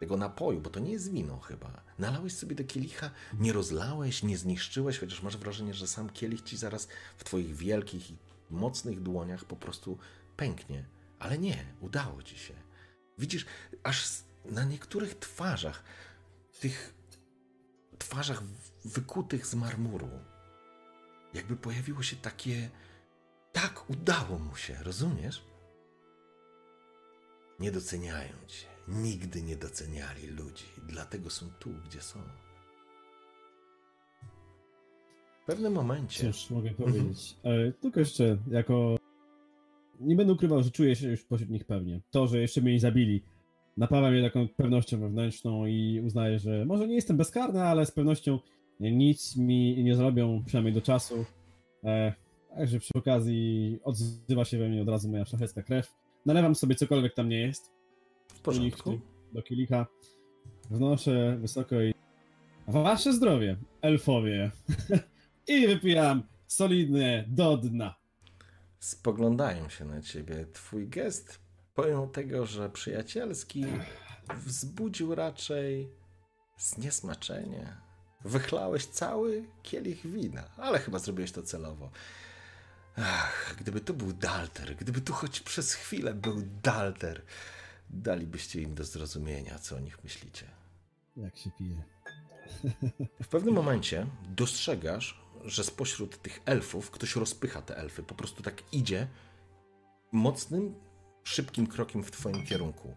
tego napoju, bo to nie jest wino chyba. Nalałeś sobie do kielicha, nie rozlałeś, nie zniszczyłeś, chociaż masz wrażenie, że sam kielich ci zaraz w twoich wielkich i mocnych dłoniach po prostu pęknie. Ale nie, udało ci się. Widzisz, aż na niektórych twarzach, tych twarzach wykutych z marmuru, jakby pojawiło się takie. Tak, udało mu się, rozumiesz? Nie doceniają cię. Nigdy nie doceniali ludzi, dlatego są tu, gdzie są. W pewnym momencie.
Cóż, mogę powiedzieć. E, tylko jeszcze jako... Nie będę ukrywał, że czuję się już pośród nich pewnie. To, że jeszcze mnie nie zabili, napawa mnie taką pewnością wewnętrzną i uznaję, że może nie jestem bezkarny, ale z pewnością nic mi nie zrobią, przynajmniej do czasu. E, także przy okazji odzywa się we mnie od razu moja szlachecka krew. Nalewam sobie cokolwiek tam nie jest
W porządku.
do kielicha. Wnoszę wysoko i Wasze zdrowie, elfowie. [laughs] I wypijam solidne do dna.
Spoglądają się na ciebie. Twój gest, pomimo tego, że przyjacielski, wzbudził raczej zniesmaczenie. Wychlałeś cały kielich wina, ale chyba zrobiłeś to celowo. Ach, gdyby to był Dalter, gdyby tu choć przez chwilę był Dalter, dalibyście im do zrozumienia, co o nich myślicie.
Jak się pije.
W pewnym momencie dostrzegasz, że spośród tych elfów ktoś rozpycha te elfy. Po prostu tak idzie mocnym, szybkim krokiem w twoim kierunku.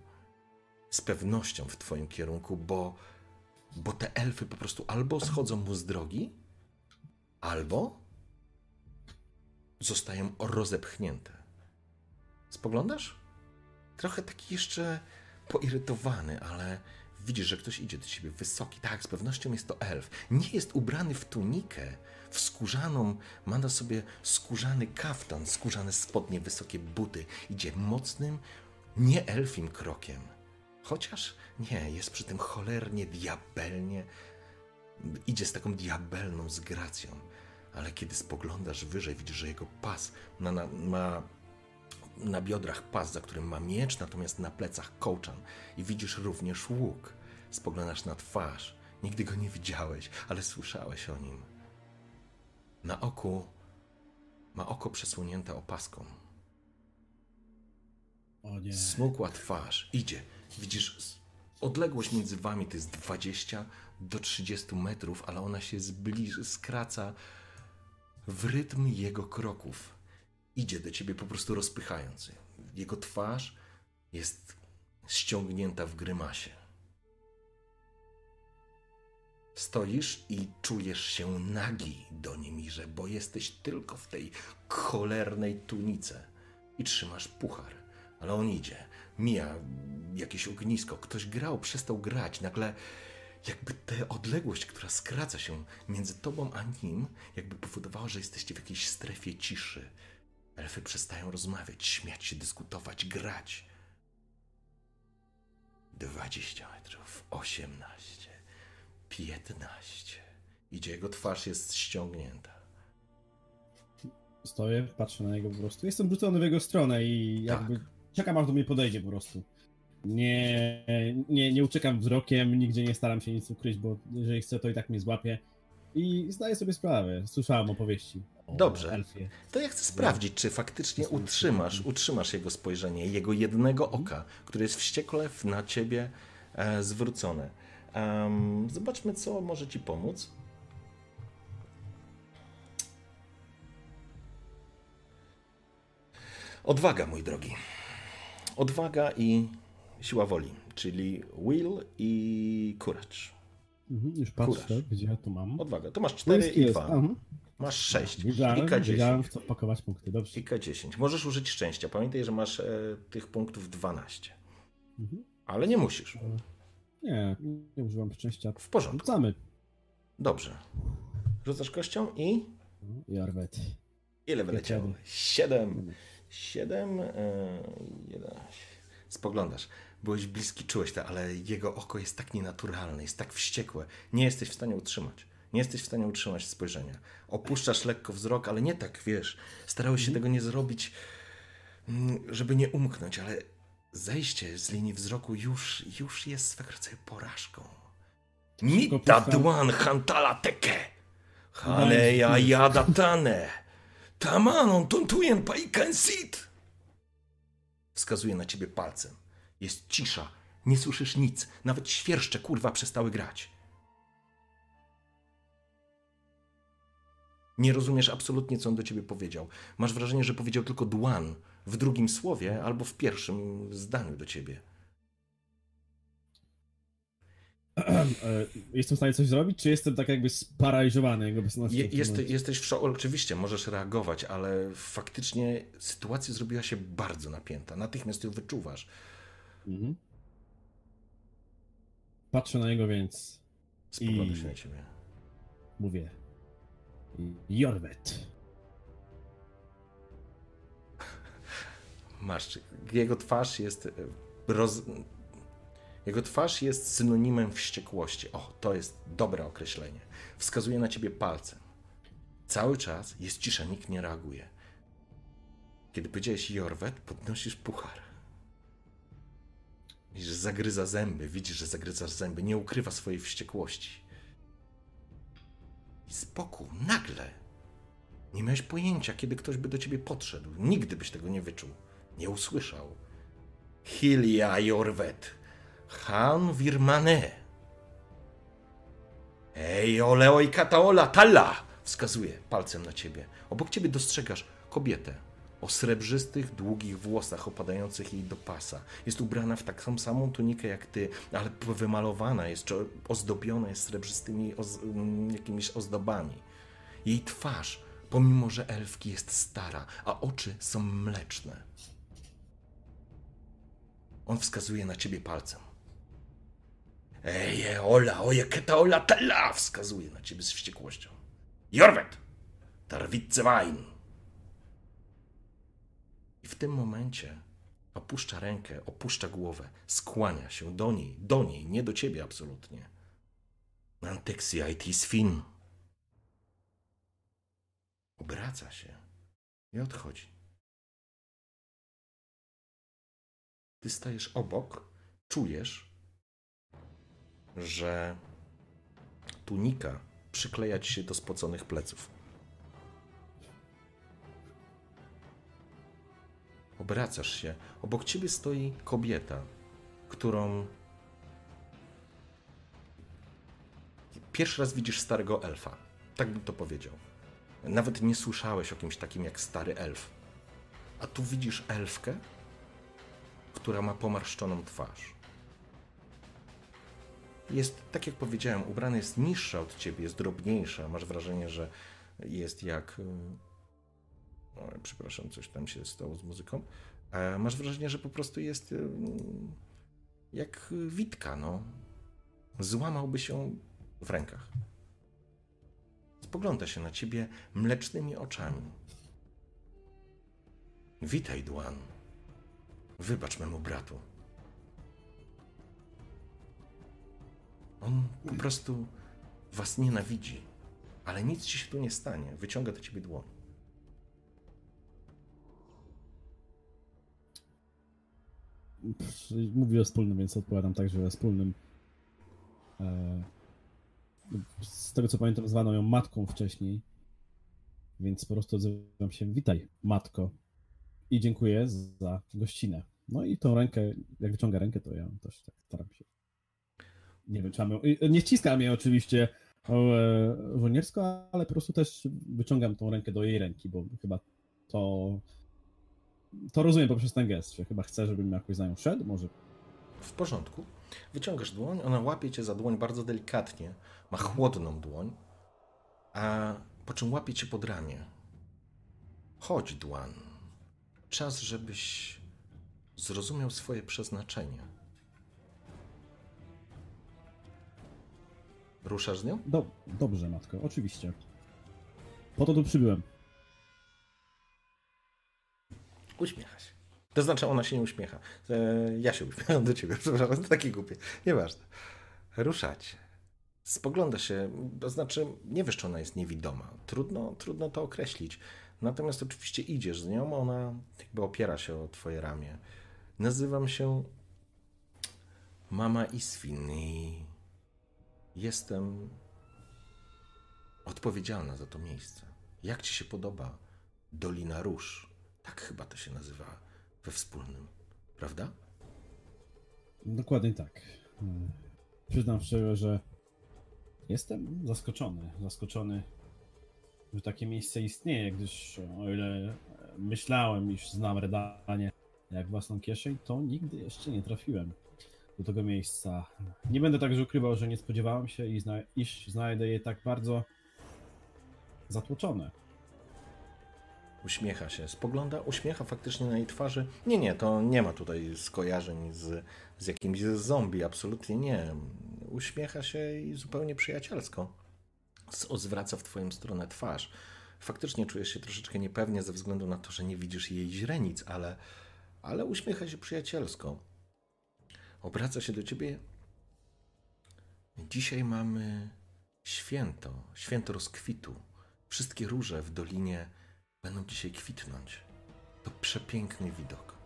Z pewnością w twoim kierunku, bo, bo te elfy po prostu albo schodzą mu z drogi, albo zostają rozepchnięte. Spoglądasz? Trochę taki jeszcze poirytowany, ale widzisz, że ktoś idzie do ciebie wysoki. Tak, z pewnością jest to elf. Nie jest ubrany w tunikę, w skórzaną, ma na sobie skórzany kaftan, skórzane spodnie, wysokie buty. Idzie mocnym, nie elfim krokiem. Chociaż nie, jest przy tym cholernie, diabelnie. Idzie z taką diabelną z gracją. Ale kiedy spoglądasz wyżej, widzisz, że jego pas ma, ma na biodrach pas, za którym ma miecz, natomiast na plecach kołczan. I widzisz również łuk. Spoglądasz na twarz. Nigdy go nie widziałeś, ale słyszałeś o nim. Na oku ma oko przesłonięte opaską.
O nie.
Smukła twarz. Idzie. Widzisz, odległość między wami to jest 20 do 30 metrów, ale ona się zbliż, skraca w rytm jego kroków. Idzie do ciebie po prostu rozpychając. Jego twarz jest ściągnięta w grymasie. Stoisz i czujesz się nagi do Niemirze, bo jesteś tylko w tej cholernej tunice i trzymasz puchar. Ale on idzie, mija jakieś ognisko, ktoś grał, przestał grać, nagle jakby ta odległość, która skraca się między tobą a nim, jakby powodowała, że jesteście w jakiejś strefie ciszy. Elfy przestają rozmawiać, śmiać się, dyskutować, grać. 20 metrów, 18, 15. Idzie, jego twarz jest ściągnięta.
Stoję, patrzę na niego po prostu. Jestem rzucony w jego stronę i
Tak.
jakby czekam aż do mnie podejdzie po prostu. Nie, nie, nie uciekam wzrokiem, nigdzie nie staram się nic ukryć, bo jeżeli chce, to i tak mnie złapie. I zdaję sobie sprawę, słyszałem opowieści.
Dobrze.
Elfie.
To ja chcę sprawdzić, czy faktycznie utrzymasz, utrzymasz jego spojrzenie, jego jednego oka, które jest wściekle na ciebie e, zwrócone. Em, zobaczmy, co może ci pomóc. Odwaga, mój drogi. Odwaga i siła woli, czyli will i courage.
Mhm, już patrzę,
Kuraż.
gdzie ja tu mam.
Odwaga. To masz
Tu
4
jest,
i
jest.
2.
aha.
Masz 6 i
Wiedziałem,
K10.
wiedziałem, w co pakować punkty, dobrze.
I K10. Możesz użyć szczęścia. Pamiętaj, że masz e, tych punktów 12.
Mhm.
Ale nie musisz.
Nie, nie używam szczęścia.
W porządku.
Rzucamy.
Dobrze. Rzucasz kością i
Jarwet.
ile wyleciało?
Pięciady.
7. 7. E, 11. Spoglądasz. Byłeś bliski, czułeś to, ale jego oko jest tak nienaturalne, jest tak wściekłe. Nie jesteś w stanie utrzymać. Nie jesteś w stanie utrzymać spojrzenia. Opuszczasz lekko wzrok, ale nie tak, wiesz. Starałeś się tego nie zrobić, mm, żeby nie umknąć, ale zejście z linii wzroku już, już jest swego rodzaju porażką.
Puszczam.
dwan hantala teke. Haneja jada tane. Tamanon tuntujen paikan sit. Wskazuje na ciebie palcem. Jest cisza. Nie słyszysz nic. Nawet świerszcze kurwa przestały grać. Nie rozumiesz absolutnie, co on do ciebie powiedział. Masz wrażenie, że powiedział tylko dłan w drugim słowie albo w pierwszym zdaniu do ciebie. [clears throat]
E, Jestem w stanie coś zrobić, czy jestem tak jakby sparaliżowany jego obecnością?
Je, jest, jesteś w szoku, oczywiście możesz reagować, ale faktycznie sytuacja zrobiła się bardzo napięta. Natychmiast ją wyczuwasz.
Mhm. Patrzę na niego, więc
Spogląda
I-
się na ciebie.
mówię. Jorwet. [laughs]
Masz, jego twarz jest e, roz... Jego twarz jest synonimem wściekłości. O, to jest dobre określenie. Wskazuje na ciebie palcem. Cały czas jest cisza, nikt nie reaguje. Kiedy powiedziałeś Jorwet, podnosisz puchar. Widzisz, że zagryza zęby, widzisz, że zagryza zęby, nie ukrywa swojej wściekłości. I spokój, nagle. Nie miałeś pojęcia, kiedy ktoś by do ciebie podszedł. Nigdy byś tego nie wyczuł. Nie usłyszał. Hilia Jorwet. Han Wirmane. Ej, ole, oj, kataola, talla! Wskazuje palcem na ciebie. Obok ciebie dostrzegasz kobietę o srebrzystych, długich włosach opadających jej do pasa. Jest ubrana w taką samą tunikę jak ty, ale wymalowana jest, czy ozdobiona jest srebrzystymi oz, mm, jakimiś ozdobami. Jej twarz, pomimo że elfki, jest stara, a oczy są mleczne. On wskazuje na ciebie palcem. Ej, ola, oje, keta ola, tala! Wskazuje na ciebie z wściekłością. Jorwet! Tarwitze Wein! I w tym momencie opuszcza rękę, opuszcza głowę, skłania się do niej, do niej, nie do ciebie absolutnie. Antexia it fin. Obraca się i odchodzi. Ty stajesz obok, czujesz, że tunika przykleja ci się do spoconych pleców. Obracasz się. Obok ciebie stoi kobieta, którą. Pierwszy raz widzisz starego elfa. Tak bym to powiedział. Nawet nie słyszałeś o kimś takim jak stary elf. A tu widzisz elfkę, która ma pomarszczoną twarz. Jest, tak jak powiedziałem, ubrana jest niższa od ciebie, jest drobniejsza. Masz wrażenie, że jest jak. O, przepraszam, coś tam się stało z muzyką. E, masz wrażenie, że po prostu jest jak witka, no. Złamałby się w rękach. Spogląda się na ciebie mlecznymi oczami. Witaj, Duan. Wybacz memu bratu. On po prostu was nienawidzi, ale nic ci się tu nie stanie. Wyciąga do ciebie dłoń.
Mówi o wspólnym, więc odpowiadam także o wspólnym. E, z tego co pamiętam, zwano ją matką wcześniej, więc po prostu odzywam się, witaj matko i dziękuję za gościnę. No i tą rękę, jak wyciąga rękę, to ja też tak staram się. Nie wiem, czy mam ją, nie ściskam jej oczywiście e, żołniersko, ale po prostu też wyciągam tą rękę do jej ręki, bo chyba to to rozumiem poprzez ten gest, że chyba chce, żebym jakoś za nią szedł, może.
W porządku. Wyciągasz dłoń, ona łapie cię za dłoń bardzo delikatnie. Ma chłodną dłoń, a po czym łapie cię pod ramię. Chodź, dłoń. Czas, żebyś zrozumiał swoje przeznaczenie. Ruszasz z nią?
Do, dobrze, matko, oczywiście. Po to tu przybyłem.
Uśmiecha się. To znaczy, ona się nie uśmiecha. E, ja się uśmiecham do ciebie, [laughs] przepraszam, to takie głupie. Nieważne. Ruszacie. Spogląda się, to znaczy, nie wiesz, czy ona jest niewidoma. Trudno, trudno to określić. Natomiast oczywiście idziesz z nią, ona jakby opiera się o twoje ramię. Nazywam się Mama Iswin i jestem odpowiedzialna za to miejsce. Jak ci się podoba Dolina Róż? Tak chyba to się nazywa we wspólnym, prawda?
Dokładnie tak. Przyznam szczerze, że jestem zaskoczony. Zaskoczony, że takie miejsce istnieje, gdyż o ile myślałem, iż znam Redanie jak własną kieszeń, to nigdy jeszcze nie trafiłem do tego miejsca. Nie będę także ukrywał, że nie spodziewałem się, iż znajdę je tak bardzo zatłoczone.
Uśmiecha się, spogląda, uśmiecha faktycznie na jej twarzy. Nie, nie, to nie ma tutaj skojarzeń z, z jakimś zombie, absolutnie nie. Uśmiecha się i zupełnie przyjacielsko zwraca w twoją stronę twarz. Faktycznie czujesz się troszeczkę niepewnie ze względu na to, że nie widzisz jej źrenic, ale, ale uśmiecha się przyjacielsko. obraca się do ciebie. Dzisiaj mamy święto, święto rozkwitu. Wszystkie róże w dolinie będą dzisiaj kwitnąć. To przepiękny widok.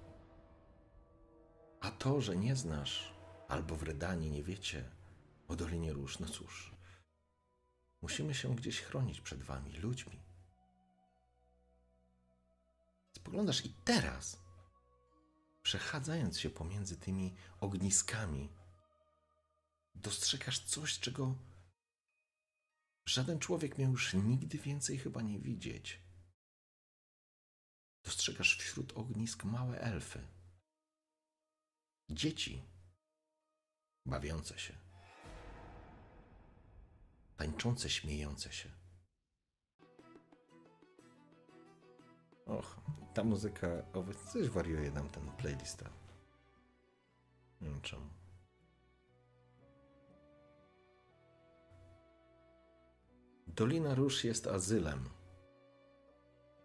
A to, że nie znasz, albo w Redanii nie wiecie o Dolinie Róż, no cóż, musimy się gdzieś chronić przed wami, ludźmi. Spoglądasz i teraz, przechadzając się pomiędzy tymi ogniskami, dostrzegasz coś, czego żaden człowiek miał już nigdy więcej chyba nie widzieć. Dostrzegasz wśród ognisk małe elfy. Dzieci bawiące się. Tańczące, śmiejące się. Och, ta muzyka, o, coś wariuje nam ten playlista. Nie wiem czemu. Dolina Róż jest azylem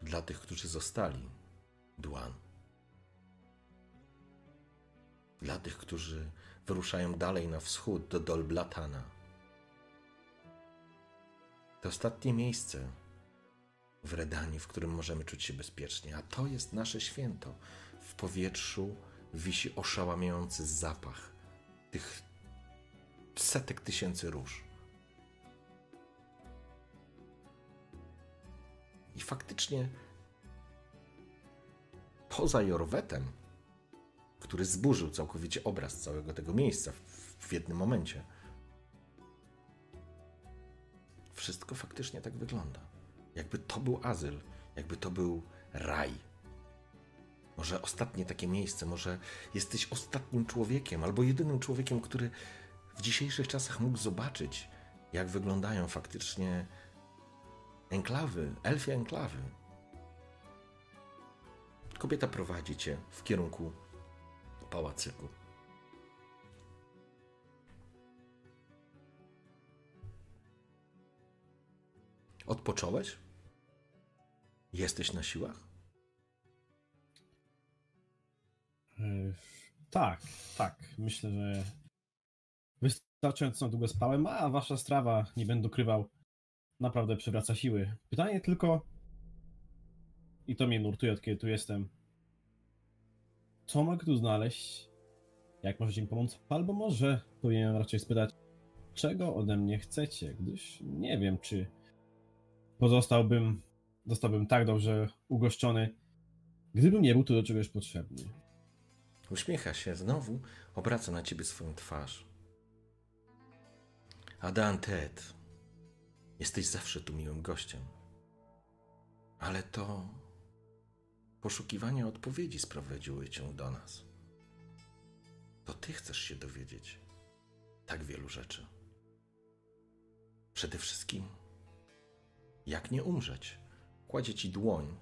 dla tych, którzy zostali. Duan. Dla tych, którzy wyruszają dalej na wschód do Dolblatana. To ostatnie miejsce w Redanii, w którym możemy czuć się bezpiecznie, a to jest nasze święto. W powietrzu wisi oszałamiający zapach tych setek tysięcy róż. I faktycznie poza Jorwetem, który zburzył całkowicie obraz całego tego miejsca w, w jednym momencie, wszystko faktycznie tak wygląda. Jakby to był azyl, jakby to był raj. Może ostatnie takie miejsce, może jesteś ostatnim człowiekiem albo jedynym człowiekiem, który w dzisiejszych czasach mógł zobaczyć, jak wyglądają faktycznie enklawy, elfie enklawy. Kobieta prowadzi cię w kierunku pałacyku. Odpocząłeś? Jesteś na siłach?
E, Tak, tak. Myślę, że wystarczająco długo spałem, a wasza strawa, nie będę ukrywał, naprawdę przywraca siły. Pytanie tylko, i to mnie nurtuje, od kiedy tu jestem. Co mogę tu znaleźć? Jak możecie mi pomóc? Albo może powinienem raczej spytać, czego ode mnie chcecie, gdyż nie wiem, czy pozostałbym, zostałbym tak dobrze ugoszczony, gdybym nie był tu do czegoś potrzebny.
Uśmiecha się znowu, obraca na ciebie swoją twarz. Adan Ted, jesteś zawsze tu miłym gościem. Ale to poszukiwanie odpowiedzi sprowadziły cię do nas. To ty chcesz się dowiedzieć tak wielu rzeczy. Przede wszystkim, jak nie umrzeć. Kładzie ci dłoń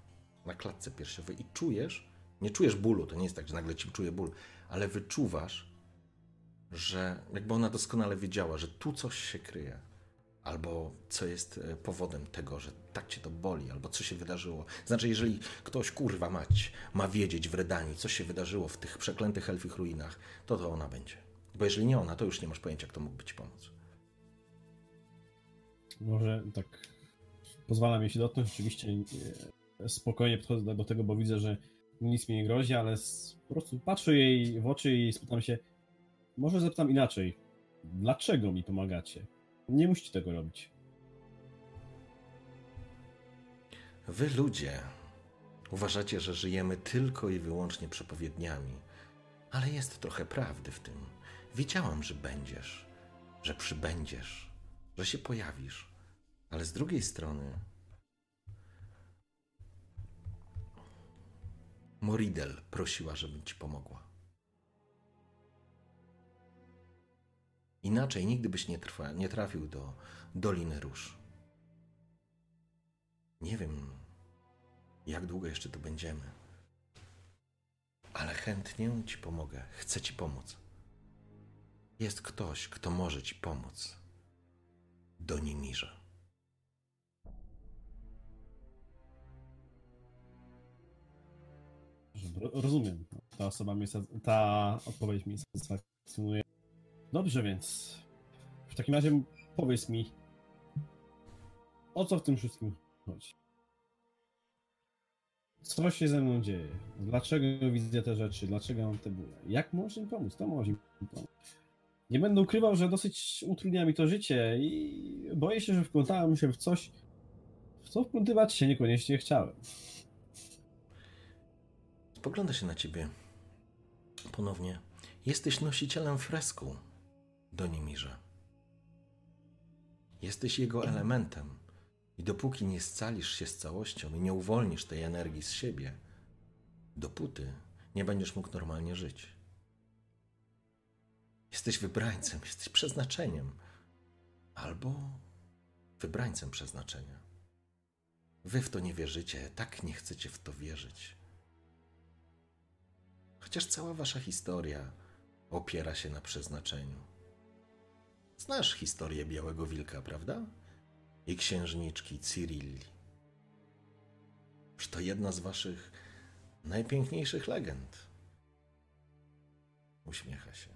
na klatce piersiowej i czujesz, nie czujesz bólu, to nie jest tak, że nagle ci czuje ból, ale wyczuwasz, że jakby ona doskonale wiedziała, że tu coś się kryje, albo co jest e, powodem tego, że tak cię to boli, albo co się wydarzyło. Znaczy, jeżeli ktoś, kurwa mać, ma wiedzieć w Redanii, co się wydarzyło w tych przeklętych elfich ruinach, to to ona będzie. Bo jeżeli nie ona, to już nie masz pojęcia, kto mógłby ci pomóc.
Może tak pozwala mi się dotknąć, rzeczywiście e, spokojnie podchodzę do tego, bo widzę, że nic mi nie grozi, ale po prostu patrzę jej w oczy i spytam się, może zapytam inaczej, dlaczego mi pomagacie? Nie musicie tego robić.
Wy ludzie uważacie, że żyjemy tylko i wyłącznie przepowiedniami, ale jest trochę prawdy w tym. Wiedziałam, że będziesz, że przybędziesz, że się pojawisz, ale z drugiej strony Moridel prosiła, żebym ci pomogła. Inaczej nigdy byś nie, trwa, nie trafił do Doliny Róż. Nie wiem, jak długo jeszcze tu będziemy, ale chętnie ci pomogę. Chcę ci pomóc. Jest ktoś, kto może ci pomóc. Do Nimirze.
Ro- Rozumiem. Ta osoba sa- ta odpowiedź mi satysfakcję Fascynuje. Dobrze, więc w takim razie powiedz mi, o co w tym wszystkim chodzi? Co się ze mną dzieje? Dlaczego widzę te rzeczy? Dlaczego mam te bóle? Jak możesz mi pomóc? To może mi pomóc. Nie będę ukrywał, że dosyć utrudnia mi to życie i boję się, że wplątałem się w coś, w co wplątywać się niekoniecznie chciałem.
Spogląda się na ciebie ponownie. Jesteś nosicielem fresku, Donimirze. Jesteś jego elementem. I dopóki nie scalisz się z całością i nie uwolnisz tej energii z siebie, dopóty nie będziesz mógł normalnie żyć. Jesteś wybrańcem, jesteś przeznaczeniem. Albo wybrańcem przeznaczenia. Wy w to nie wierzycie, tak nie chcecie w to wierzyć. Chociaż cała wasza historia opiera się na przeznaczeniu. Znasz historię Białego Wilka, prawda? I księżniczki Cyrilli. to jedna z waszych najpiękniejszych legend. Uśmiecha się.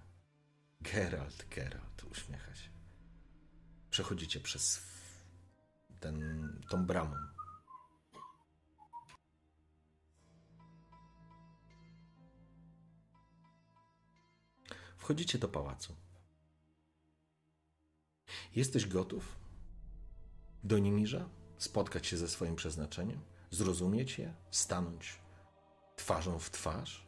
Geralt, Geralt, uśmiecha się. Przechodzicie przez ten, tą bramą. Wchodzicie do pałacu. Jesteś gotów do Nimirza? Spotkać się ze swoim przeznaczeniem? Zrozumieć je? Stanąć twarzą w twarz?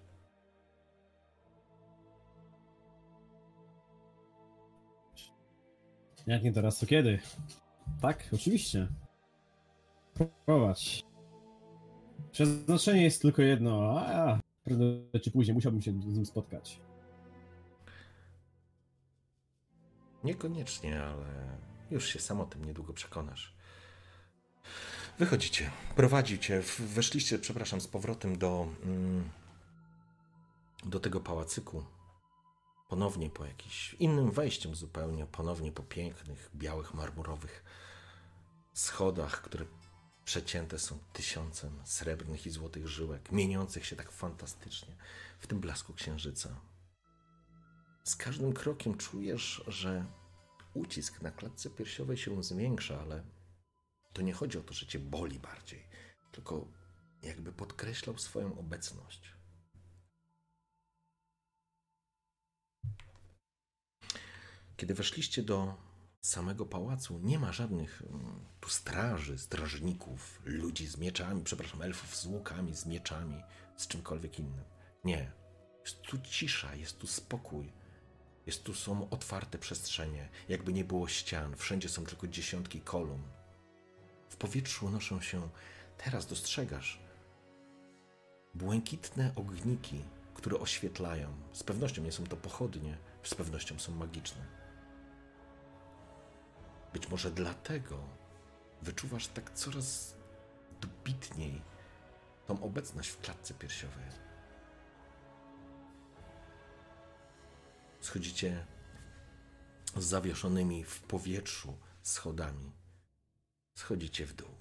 Jak nie teraz, to kiedy? Tak, oczywiście. Próbować. Przeznaczenie jest tylko jedno, a prędzej czy później musiałbym się z nim spotkać.
Niekoniecznie, ale już się sam o tym niedługo przekonasz. Wychodzicie, prowadzicie, weszliście, przepraszam, z powrotem do, mm, do tego pałacyku. Ponownie po jakimś innym wejściem zupełnie, ponownie po pięknych, białych, marmurowych schodach, które przecięte są tysiącem srebrnych i złotych żyłek, mieniących się tak fantastycznie w tym blasku księżyca. Z każdym krokiem czujesz, że ucisk na klatce piersiowej się zwiększa, ale to nie chodzi o to, że cię boli bardziej, tylko jakby podkreślał swoją obecność. Kiedy weszliście do samego pałacu, nie ma żadnych mm, tu straży, strażników, ludzi z mieczami, przepraszam, elfów z łukami, z mieczami, z czymkolwiek innym. Nie. Jest tu cisza, jest tu spokój jest tu są otwarte przestrzenie, jakby nie było ścian, wszędzie są tylko dziesiątki kolumn. W powietrzu unoszą się, teraz dostrzegasz, błękitne ogniki, które oświetlają. Z pewnością nie są to pochodnie, z pewnością są magiczne. Być może dlatego wyczuwasz tak coraz dobitniej tą obecność w klatce piersiowej. Schodzicie z zawieszonymi w powietrzu schodami. Schodzicie w dół.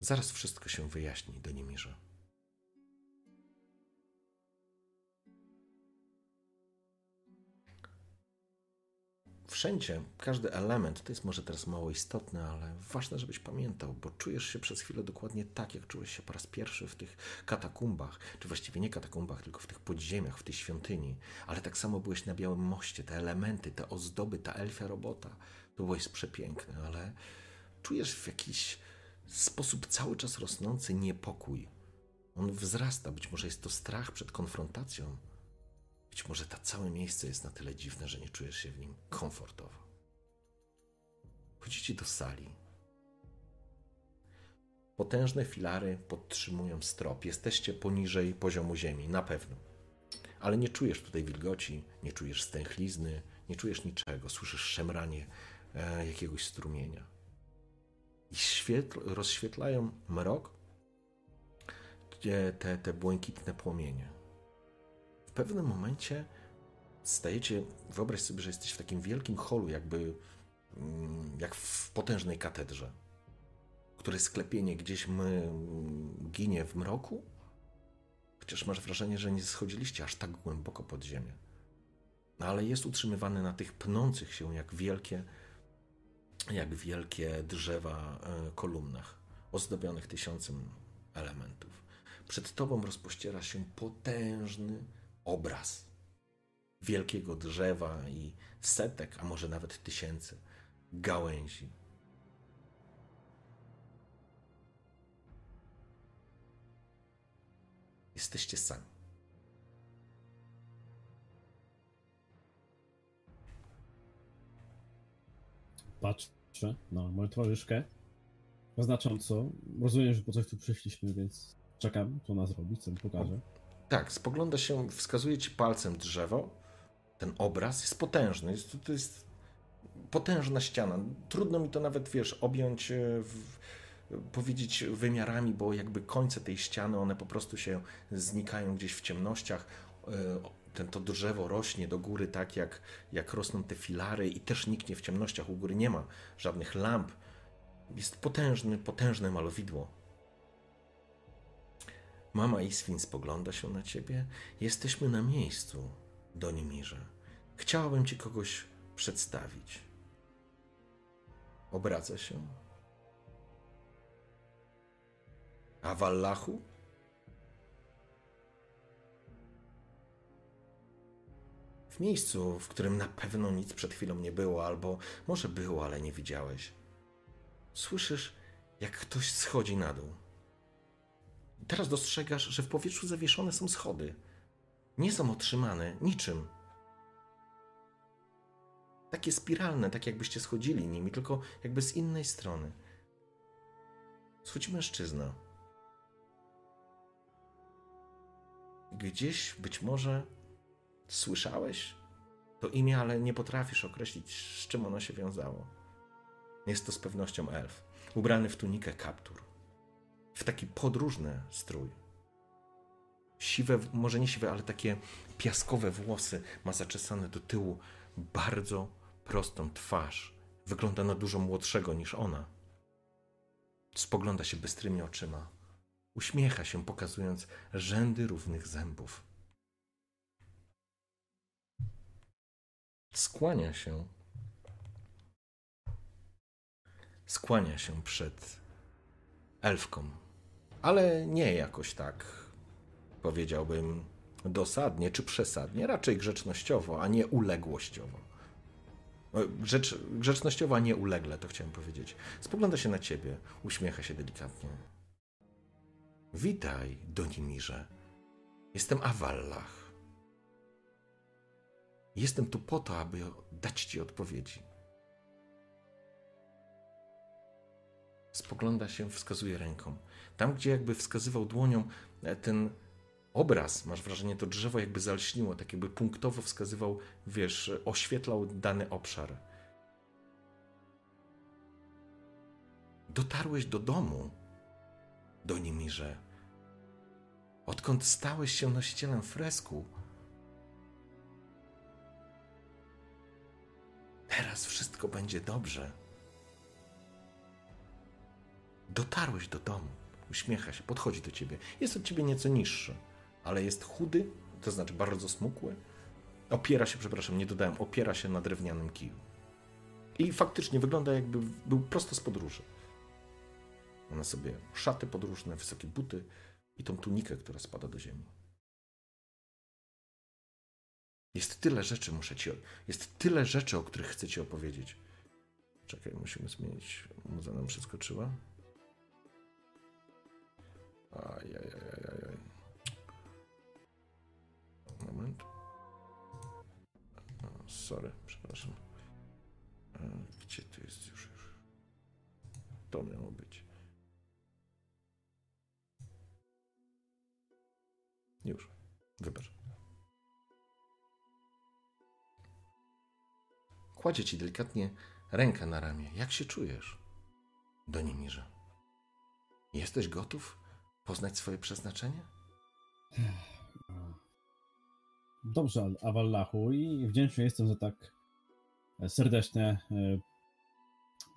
Zaraz wszystko się wyjaśni, Donimirze. Wszędzie, każdy element, to jest może teraz mało istotne, ale ważne, żebyś pamiętał, bo czujesz się przez chwilę dokładnie tak, jak czułeś się po raz pierwszy w tych katakumbach, czy właściwie nie katakumbach, tylko w tych podziemiach, w tej świątyni, ale tak samo byłeś na Białym Moście, te elementy, te ozdoby, ta elfia robota, to było jest przepiękne, ale czujesz w jakiś sposób cały czas rosnący niepokój. On wzrasta, być może jest to strach przed konfrontacją, być może to całe miejsce jest na tyle dziwne, że nie czujesz się w nim komfortowo. Chodzicie do sali. Potężne filary podtrzymują strop. Jesteście poniżej poziomu ziemi, na pewno. Ale nie czujesz tutaj wilgoci, nie czujesz stęchlizny, nie czujesz niczego. Słyszysz szemranie e, jakiegoś strumienia. I świetl, rozświetlają mrok, gdzie te, te błękitne płomienie pewnym momencie stajecie, wyobraź sobie, że jesteś w takim wielkim holu, jakby mm, jak w potężnej katedrze, której sklepienie gdzieś my, ginie w mroku. Chociaż masz wrażenie, że nie schodziliście aż tak głęboko pod ziemię. No ale jest utrzymywany na tych pnących się jak wielkie, jak wielkie drzewa e, kolumnach, ozdobionych tysiącem elementów. Przed tobą rozpościera się potężny obraz wielkiego drzewa i setek, a może nawet tysięcy gałęzi. Jesteście sami.
Patrzę na moją towarzyszkę. Znacząco. Rozumiem, że po coś tu przyszliśmy, więc czekam, co ona zrobi, co mi pokaże.
Tak, spogląda się, wskazuje ci palcem drzewo. Ten obraz jest potężny. Jest, to jest potężna ściana. Trudno mi to nawet, wiesz, objąć, e, w, powiedzieć wymiarami, bo jakby końce tej ściany, one po prostu się znikają gdzieś w ciemnościach. E, ten, to drzewo rośnie do góry tak, jak, jak rosną te filary i też niknie w ciemnościach. U góry nie ma żadnych lamp. Jest potężny, potężne malowidło. Mama Iswin spogląda się na ciebie. Jesteśmy na miejscu, Donimirze. Chciałabym ci kogoś przedstawić. Obraca się. A Wallachu? W miejscu, w którym na pewno nic przed chwilą nie było, albo może było, ale nie widziałeś. Słyszysz, jak ktoś schodzi na dół. Teraz dostrzegasz, że w powietrzu zawieszone są schody. Nie są otrzymane niczym. Takie spiralne, tak jakbyście schodzili nimi, tylko jakby z innej strony. Schodzi mężczyzna. Gdzieś być może słyszałeś to imię, ale nie potrafisz określić, z czym ono się wiązało. Jest to z pewnością elf, ubrany w tunikę kaptur, w taki podróżny strój. Siwe, może nie siwe, ale takie piaskowe włosy, ma zaczesane do tyłu, bardzo prostą twarz. Wygląda na dużo młodszego niż ona. Spogląda się bystrymi oczyma. Uśmiecha się, pokazując rzędy równych zębów. Skłania się. Skłania się przed elfką. Ale nie jakoś tak, powiedziałbym, dosadnie czy przesadnie, raczej grzecznościowo, a nie uległościowo. Grzecz, grzecznościowo, a nie ulegle, to chciałem powiedzieć. Spogląda się na ciebie, uśmiecha się delikatnie. Witaj, Donimirze. Jestem Awallach. Jestem tu po to, aby dać ci odpowiedzi. Spogląda się, wskazuje ręką. Tam, gdzie jakby wskazywał dłonią e, ten obraz, masz wrażenie, to drzewo jakby zalśniło, tak jakby punktowo wskazywał, wiesz, oświetlał dany obszar. Dotarłeś do domu, do Nimirze. Odkąd stałeś się nosicielem fresku, teraz wszystko będzie dobrze. Dotarłeś do domu. Uśmiecha się, podchodzi do ciebie. Jest od ciebie nieco niższy ale jest chudy, to znaczy bardzo smukły. Opiera się, przepraszam, nie dodałem, opiera się na drewnianym kiju. I faktycznie wygląda jakby był prosto z podróży. Ma sobie szaty podróżne, wysokie buty i tą tunikę, która spada do ziemi. Jest tyle rzeczy, muszę ci. Jest tyle rzeczy, o których chcę ci opowiedzieć. Czekaj, musimy zmienić. Muza nam przeskoczyła. Ajajajajaj. Moment. Sorry, przepraszam. E, gdzie to jest już, już? To miało być. Już. Wybacz. Kładzie ci delikatnie rękę na ramię. Jak się czujesz? Do Nimirze. Jesteś gotów poznać swoje przeznaczenie?
Dobrze, Awallachu, i wdzięczny jestem za tak serdeczne e,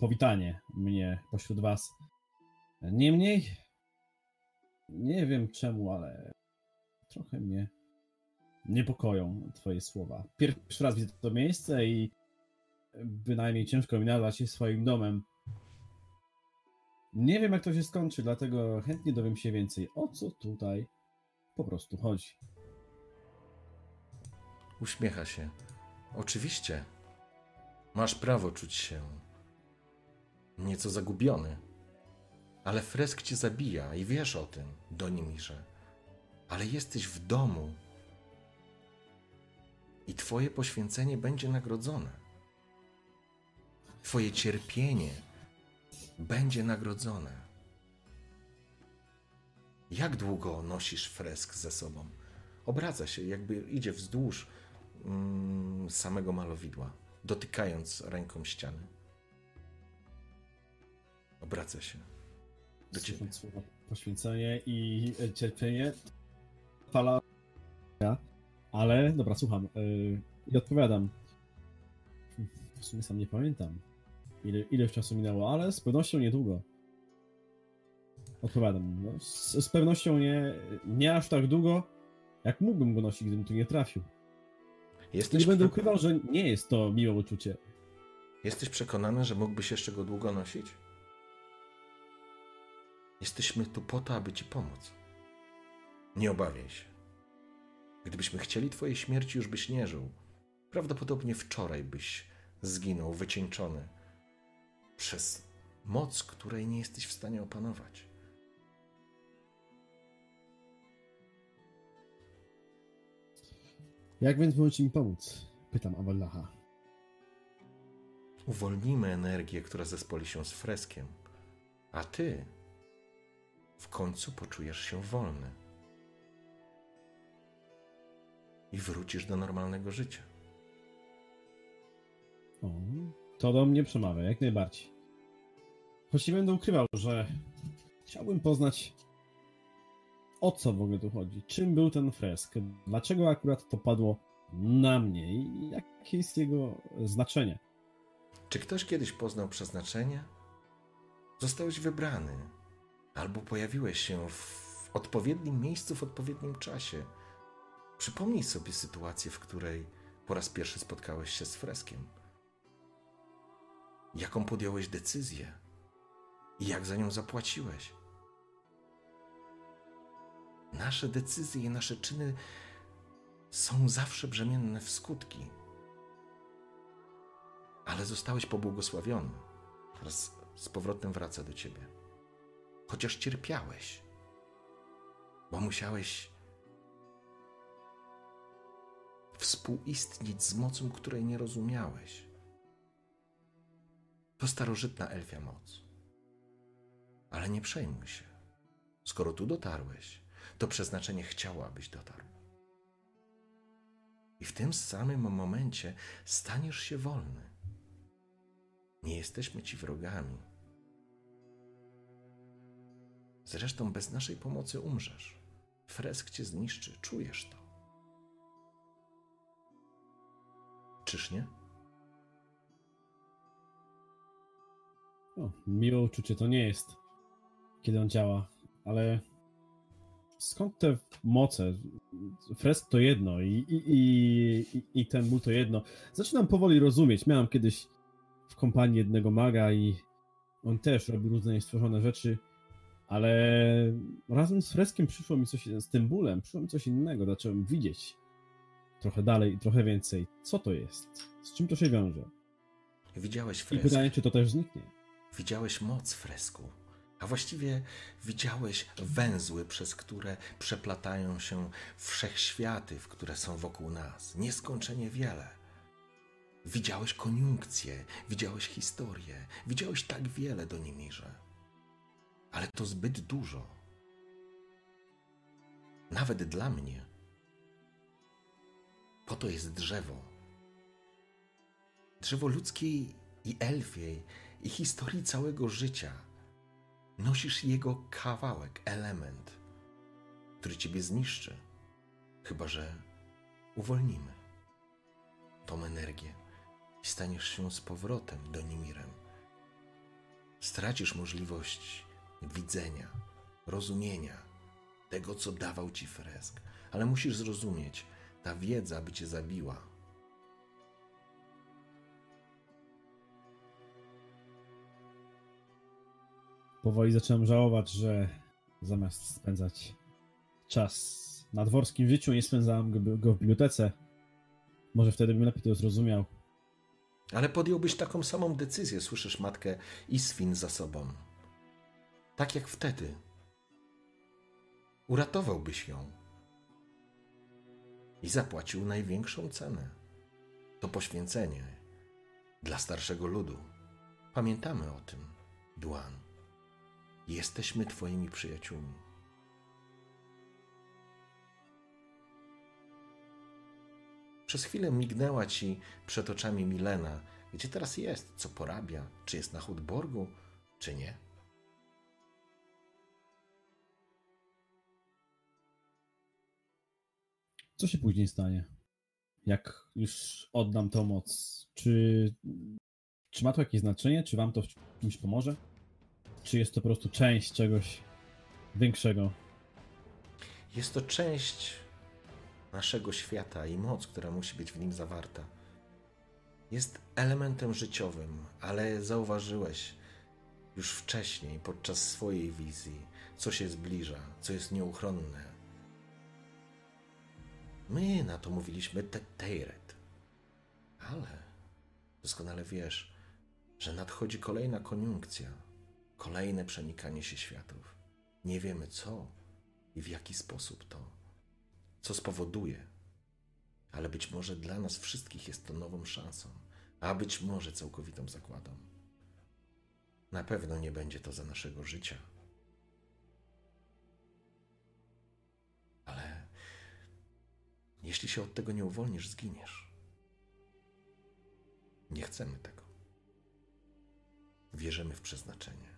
powitanie mnie pośród Was. Niemniej, nie wiem czemu, ale trochę mnie niepokoją twoje słowa. Pierwszy raz widzę to miejsce i bynajmniej ciężko mi nazwać je swoim domem. Nie wiem, jak to się skończy, dlatego chętnie dowiem się więcej, o co tutaj po prostu chodzi.
Uśmiecha się. Oczywiście. Masz prawo czuć się nieco zagubiony. Ale fresk cię zabija i wiesz o tym, Donimirze. Ale jesteś w domu. I twoje poświęcenie będzie nagrodzone. Twoje cierpienie będzie nagrodzone. Jak długo nosisz fresk ze sobą? Obraca się, jakby idzie wzdłuż mm, samego malowidła, dotykając ręką ściany. Obraca się do ciebie.
Poświęcenie i cierpienie, fala. Ale dobra, słucham. Yy, I odpowiadam. W sumie sam nie pamiętam, ile, ile czasu minęło, ale z pewnością niedługo. Odpowiadam. No, z, z pewnością nie, nie aż tak długo, jak mógłbym go nosić, gdybym tu nie trafił.
Jesteś,
Nie będę ukrywał, że nie jest to miłe uczucie.
jesteś przekonany, że mógłbyś jeszcze go długo nosić? Jesteśmy tu po to, aby ci pomóc. Nie obawiaj się. Gdybyśmy chcieli twojej śmierci, już byś nie żył. Prawdopodobnie wczoraj byś zginął wycieńczony przez moc, której nie jesteś w stanie opanować.
Jak więc możecie mi pomóc? Pytam Awallaha.
Uwolnimy energię, która zespoli się z freskiem, a ty w końcu poczujesz się wolny i wrócisz do normalnego życia.
O, to do mnie przemawia, jak najbardziej. Choć nie będę ukrywał, że chciałbym poznać o co w ogóle tu chodzi. Czym był ten fresk? Dlaczego akurat to padło na mnie i jakie jest jego znaczenie?
Czy ktoś kiedyś poznał przeznaczenie? Zostałeś wybrany, albo pojawiłeś się w odpowiednim miejscu w odpowiednim czasie. Przypomnij sobie sytuację, w której po raz pierwszy spotkałeś się z freskiem. Jaką podjąłeś decyzję i jak za nią zapłaciłeś? Nasze decyzje i nasze czyny są zawsze brzemienne w skutki ale zostałeś pobłogosławiony. Teraz z powrotem wraca do ciebie. Chociaż cierpiałeś, bo musiałeś współistnieć z mocą, której nie rozumiałeś. To starożytna elfia moc. Ale nie przejmuj się. Skoro tu dotarłeś, to przeznaczenie chciało, abyś dotarł. I w tym samym momencie staniesz się wolny. Nie jesteśmy ci wrogami. Zresztą bez naszej pomocy umrzesz. Fresk cię zniszczy, czujesz to. Czyż nie?
O, miłe uczucie to nie jest, kiedy on działa, ale skąd te moce? Fresk to jedno i, i, i, i ten ból to jedno. Zaczynam powoli rozumieć. Miałem kiedyś w kompanii jednego maga i on też robił różne niestworzone rzeczy, ale razem z freskiem przyszło mi coś, z tym bólem, przyszło mi coś innego. Zacząłem widzieć trochę dalej i trochę więcej. Co to jest? Z czym to się wiąże?
Widziałeś
I
fresk.
pytanie, czy to też zniknie?
Widziałeś moc fresku, a właściwie widziałeś węzły, przez które przeplatają się wszechświaty, w które są wokół nas. Nieskończenie wiele. Widziałeś koniunkcję, widziałeś historię, widziałeś tak wiele do Nimirze. Ale to zbyt dużo. Nawet dla mnie. Po to jest drzewo. Drzewo ludzkiej i elfiej i historii całego życia. Nosisz jego kawałek, element, który ciebie zniszczy. Chyba, że uwolnimy tą energię i staniesz się z powrotem do Nimirem. Stracisz możliwość widzenia, rozumienia, tego, co dawał ci fresk. Ale musisz zrozumieć, ta wiedza by cię zabiła.
Powoli zacząłem żałować, że zamiast spędzać czas na dworskim życiu, nie spędzałem go, w bibliotece. Może wtedy bym lepiej to zrozumiał.
Ale podjąłbyś taką samą decyzję, słyszysz matkę Isfin za sobą. Tak jak wtedy. Uratowałbyś ją. I zapłacił największą cenę. To poświęcenie dla starszego ludu. Pamiętamy o tym, Duan. Jesteśmy Twoimi przyjaciółmi. Przez chwilę mignęła ci przed oczami Milena. Gdzie teraz jest? Co porabia? Czy jest na Hudborgu, czy nie?
Co się później stanie? Jak już oddam tą moc? Czy, czy ma to jakieś znaczenie? Czy wam to w czymś pomoże? Czy jest to po prostu część czegoś większego?
Jest to część naszego świata i moc, która musi być w nim zawarta. Jest elementem życiowym, ale zauważyłeś już wcześniej, podczas swojej wizji, co się zbliża, co jest nieuchronne. My na to mówiliśmy Teteiret. Ale doskonale wiesz, że nadchodzi kolejna koniunkcja, kolejne przenikanie się światów. Nie wiemy co i w jaki sposób to co spowoduje. Ale być może dla nas wszystkich jest to nową szansą, a być może całkowitą zakładą. Na pewno nie będzie to za naszego życia. Ale jeśli się od tego nie uwolnisz, zginiesz. Nie chcemy tego. Wierzymy w przeznaczenie.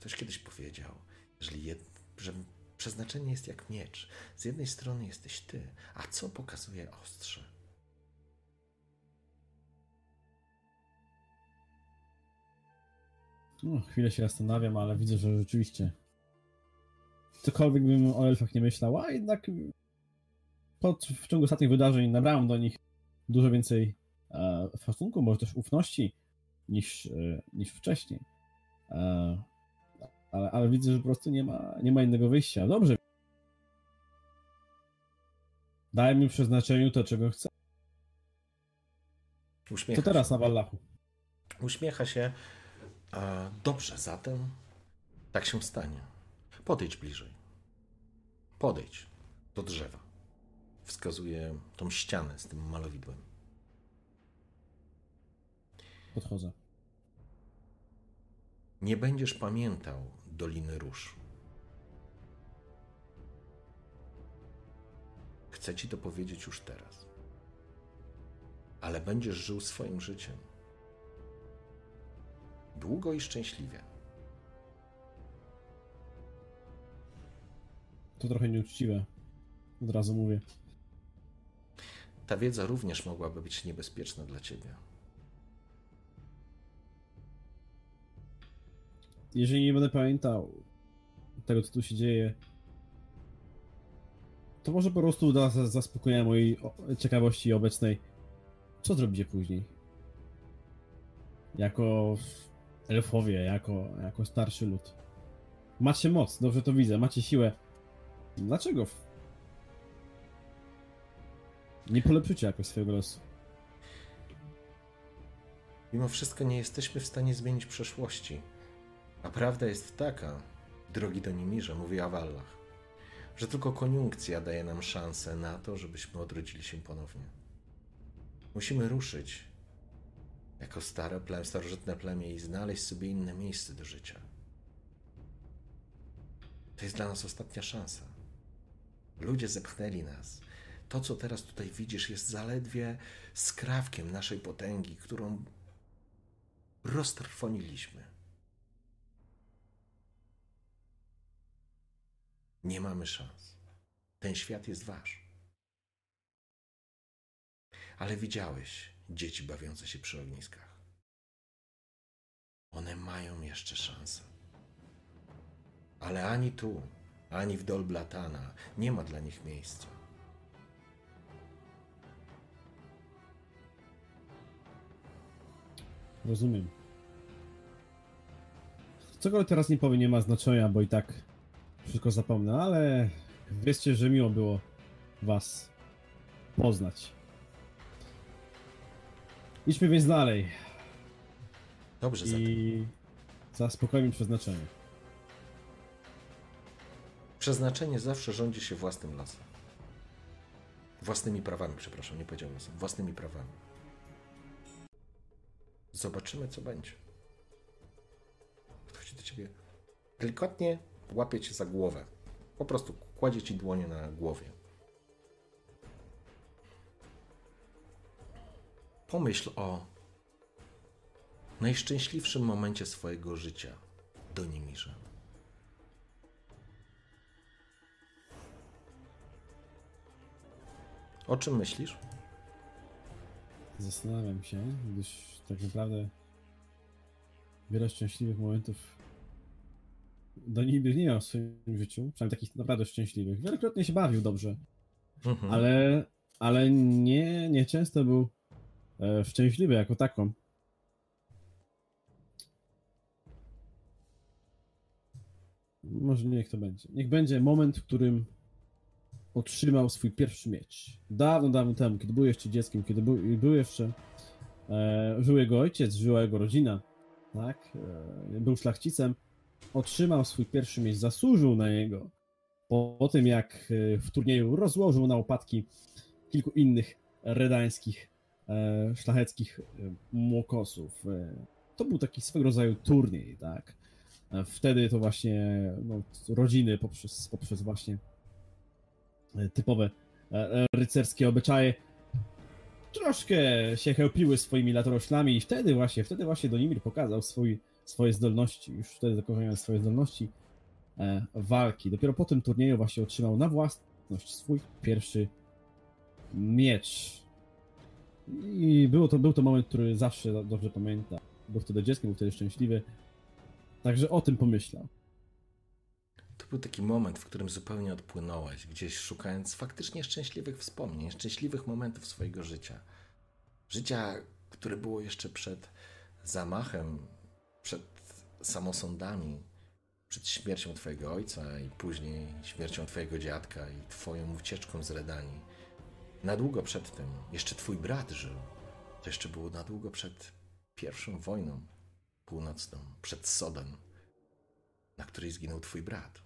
Ktoś kiedyś powiedział, jeżeli jed, że Przeznaczenie jest jak miecz. Z jednej strony jesteś ty, a co pokazuje ostrze?
No, chwilę się zastanawiam, ale widzę, że rzeczywiście cokolwiek bym o elfach nie myślał, a jednak pod, w ciągu ostatnich wydarzeń nabrałem do nich dużo więcej e, szacunku, może też ufności niż, e, niż wcześniej. E, ale, ale widzę, że po prostu nie ma, nie ma innego wyjścia. Dobrze. Daj mi przeznaczeniu to, czego chcę.
Uśmiecha
Co teraz na Wallachu?
Uśmiecha się. A, dobrze, zatem tak się stanie. Podejdź bliżej. Podejdź do drzewa. Wskazuje tą ścianę z tym malowidłem.
Podchodzę.
Nie będziesz pamiętał Doliny Róż. Chcę ci to powiedzieć już teraz. Ale będziesz żył swoim życiem. Długo i szczęśliwie.
To trochę nieuczciwe. Od razu mówię.
Ta wiedza również mogłaby być niebezpieczna dla ciebie.
Jeżeli nie będę pamiętał tego, co tu się dzieje, to może po prostu dla za- zaspokojenia mojej ciekawości obecnej, co zrobicie później? Jako elfowie, jako, jako starszy lud. Macie moc, dobrze to widzę, macie siłę. Dlaczego? Nie polepszycie jakoś swojego losu.
Mimo wszystko nie jesteśmy w stanie zmienić przeszłości. A prawda jest taka, drogi Donimirze, mówi Awallach, że tylko koniunkcja daje nam szansę na to, żebyśmy odrodzili się ponownie. Musimy ruszyć jako stare plemię, starożytne plemię i znaleźć sobie inne miejsce do życia. To jest dla nas ostatnia szansa. Ludzie zepchnęli nas. To, co teraz tutaj widzisz, jest zaledwie skrawkiem naszej potęgi, którą roztrwoniliśmy. Nie mamy szans. Ten świat jest wasz. Ale widziałeś dzieci bawiące się przy ogniskach. One mają jeszcze szansę. Ale ani tu, ani w Dolblatana. Nie ma dla nich miejsca.
Rozumiem. Cokolwiek teraz nie powiem, nie ma znaczenia, bo i tak wszystko zapomnę, ale wiedzcie, że miło było was poznać. Idźmy więc dalej
Dobrze,
i zaspokojmy przeznaczenie.
Przeznaczenie zawsze rządzi się własnym losem. Własnymi prawami, przepraszam, nie powiedziałem losem. Własnymi prawami. Zobaczymy, co będzie. Podchodzi do ciebie. Delikatnie łapie cię za głowę. Po prostu kładzie ci dłonie na głowie. Pomyśl o najszczęśliwszym momencie swojego życia, Donimirze. O czym myślisz?
Zastanawiam się, gdyż tak naprawdę wiele szczęśliwych momentów do niby nie miał w swoim życiu, przynajmniej takich naprawdę szczęśliwych. Wielokrotnie się bawił dobrze,
Mhm.
ale, ale nie, nie często był e, szczęśliwy jako taką. Może niech to będzie. Niech będzie moment, w którym otrzymał swój pierwszy miecz. Dawno, dawno temu, kiedy był jeszcze dzieckiem, kiedy był, był jeszcze. E, żył jego ojciec, żyła jego rodzina, tak? E, był szlachcicem. Otrzymał swój pierwszy miecz, zasłużył na niego. Po, po tym, jak e, w turnieju rozłożył na łopatki kilku innych redańskich, e, szlacheckich e, młokosów. To był taki swego rodzaju turniej, tak? Wtedy to właśnie no, rodziny poprzez, poprzez właśnie typowe rycerskie obyczaje troszkę się chełpiły swoimi latoroślami i wtedy właśnie, wtedy właśnie Donimir pokazał swój, swoje zdolności, już wtedy zakochał swoje zdolności e, walki. Dopiero po tym turnieju właśnie otrzymał na własność swój pierwszy miecz. I było to, był to moment, który zawsze do- dobrze pamięta. Był wtedy dzieckiem, był wtedy szczęśliwy. Także o tym pomyślał.
To był taki moment, w którym zupełnie odpłynąłeś, gdzieś szukając faktycznie szczęśliwych wspomnień, szczęśliwych momentów swojego życia. Życia, które było jeszcze przed zamachem, przed samosądami, przed śmiercią Twojego ojca i później śmiercią Twojego dziadka i Twoją ucieczką z Redanii. Na długo przed tym jeszcze Twój brat żył. To jeszcze było na długo przed pierwszą wojną północną, przed Sodem, na której zginął Twój brat.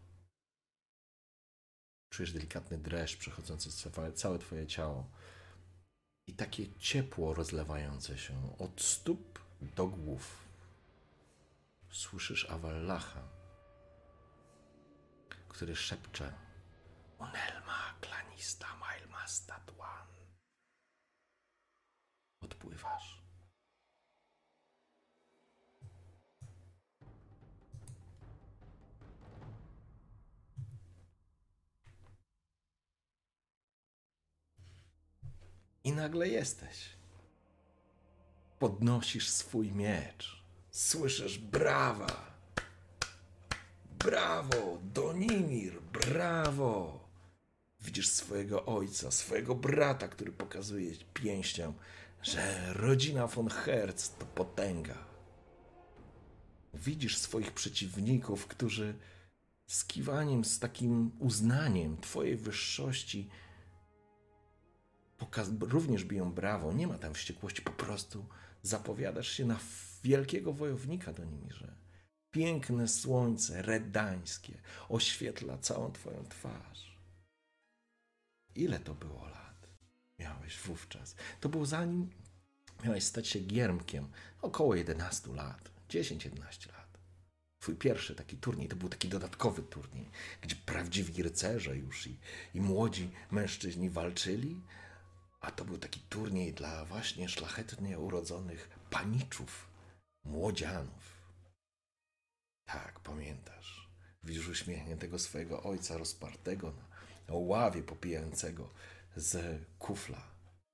Czujesz delikatny dreszcz przechodzący całe- całe Twoje ciało i takie ciepło rozlewające się od stóp do głów. Słyszysz Awallacha, który szepcze Onelma klanista mailma statuan. Odpływasz. I nagle jesteś. Podnosisz swój miecz. Słyszysz brawa. Brawo, Donimir, brawo. Widzisz swojego ojca, swojego brata, który pokazuje pięścią, że rodzina von Herz to potęga. Widzisz swoich przeciwników, którzy z kiwaniem, z takim uznaniem Twojej wyższości również biją brawo. Nie ma tam wściekłości, po prostu zapowiadasz się na wielkiego wojownika do Nimirze. Piękne słońce redańskie oświetla całą twoją twarz. Ile to było lat? Miałeś wówczas. To było zanim miałeś stać się giermkiem. Około 11 lat. 10-11 lat. Twój pierwszy taki turniej to był taki dodatkowy turniej, gdzie prawdziwi rycerze już i, i młodzi mężczyźni walczyli, a to był taki turniej dla właśnie szlachetnie urodzonych paniczów, młodzianów. Tak, pamiętasz. Widzisz uśmiechniętego swojego ojca rozpartego na ławie popijającego z kufla.